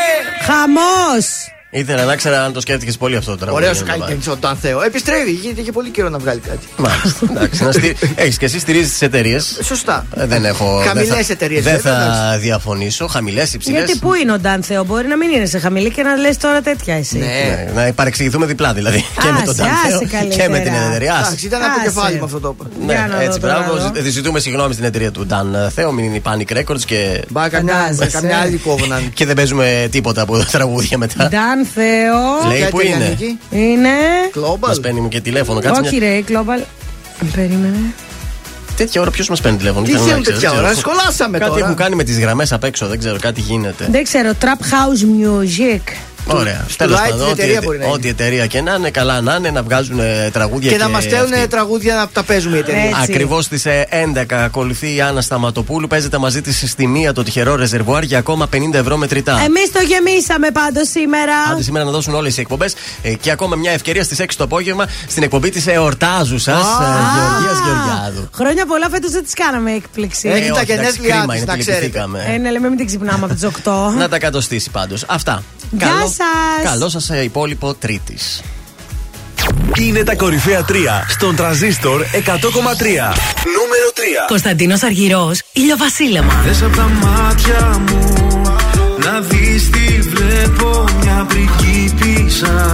Χαμός! Ήθελα να ξέρω αν το σκέφτηκες πολύ αυτό το τραγούδι. Ωραίος σου για να κάνει ο Νταν Θέο. Επιστρέφει, γιατί είχε πολύ καιρό να βγάλει κάτι. Μάλιστα. Εντάξει, να στηρί... [laughs] Έχεις και εσύ στηρίζεις τις εταιρείες; Σωστά. Δεν έχω. Χαμηλές δεν θα- εταιρείες, Δεν βέβαια, θα διαφωνήσω. Χαμηλές, υψηλές. Γιατί πού είναι ο Νταν Θεό, μπορεί να μην είναι σε χαμηλή και να λες τώρα τέτοια εσύ. Ναι, να παρεξηγηθούμε διπλά δηλαδή. και με τον Άσε, Τανθέο άσε καλύτερα. και με την εταιρεία. Άσε. Εντάξει, ήταν από το Άσε. κεφάλι μου αυτό το είπα. Ναι, Για να έτσι, δω τώρα μπράβο. εδώ. Ζη- Ζητούμε συγγνώμη στην εταιρεία του Νταν Θέο, μην είναι η Panic Records και. Μπα καμιά, Φαντάζεσαι. καμιά άλλη κόβουναν. Και δεν παίζουμε τίποτα από τα τραγούδια μετά. Νταν Θεό. Λέει που είναι; Είναι. Μας Global. παίρνει και τηλέφωνο. Κάτσε Όχι, μια ρε, Global. Περίμενε. τέτοια ώρα ποιος μας παίρνει τηλέφωνο. Τι ήθελα να θέλουν ξέρω, τέτοια δεν ώρα, ξέρω. σχολάσαμε Κάτι τώρα. έχουν κάνει με τις γραμμές απ' έξω, δεν ξέρω, κάτι γίνεται. Δεν ξέρω, Trap House Music. Ωραία. στο Τέλος live πάντων, την ό,τι, εταιρεία μπορεί να είναι. ό,τι εταιρεία και να είναι, καλά να είναι, να βγάζουν ε, τραγούδια Και και, να μας στέλνουν αυτοί. τραγούδια να τα παίζουμε η εταιρεία. Έτσι. Ακριβώς στις 11 ακολουθεί η Άννα Σταματοπούλου. Παίζεται μαζί της στη μία το τυχερό ρεζερβουάρ για ακόμα 50 ευρώ μετρητά. Εμείς το γεμίσαμε πάντως σήμερα. Άντε σήμερα να δώσουν όλες οι εκπομπές και ακόμα μια ευκαιρία στις 6 το απόγευμα στην εκπομπή της εορτάζου σα, Γεωργίας Γεωργιάδου. Χρόνια πολλά φέτος δεν τις κάναμε έκπληξη. Έχει Ε, τα όχι, εντάξει, γενέθλιά κρίμα της, είναι, να τη ξέρετε. λυπηθήκαμε. Ε, ναι, λέμε μην την ξυπνάμε από τις 8. Να τα κατοστήσει πάντως. Αυτά. Γεια σας. Καλό σας υπόλοιπο Τρίτης. Είναι τα κορυφαία 3 στον τραζίστορ 100,3. Νούμερο 3. Κωνσταντίνος Αργυρός, ηλιοβασίλεμα. Δες από τα μάτια μου να δεις τι βλέπω μια πριγκίπισσα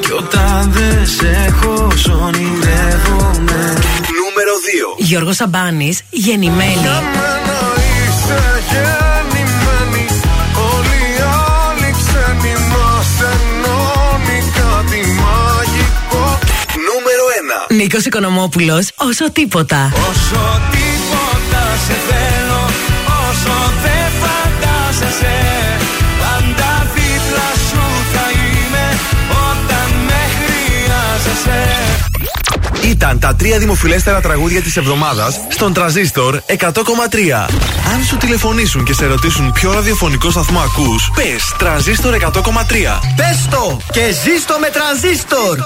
Κι όταν δεν σε έχω σ' ονειρεύομαι Νούμερο 2. Γιώργος Σαμπάνης, γεννημένη. Για μένα είσαι Νίκος Οικονομόπουλος, όσο τίποτα. Όσο τίποτα σε θέλω Όσο δεν φαντάζεσαι Πάντα δίπλα σου θα είμαι Όταν με χρειάζεσαι Ήταν τα τρία δημοφιλέστερα τραγούδια της εβδομάδας στον τραζίστορ 100,3. Αν σου τηλεφωνήσουν και σε ρωτήσουν ποιο ραδιοφωνικό σταθμό ακούς, πες τραζίστορ 100,3. Πες το και ζήστο με τρανζίστορ.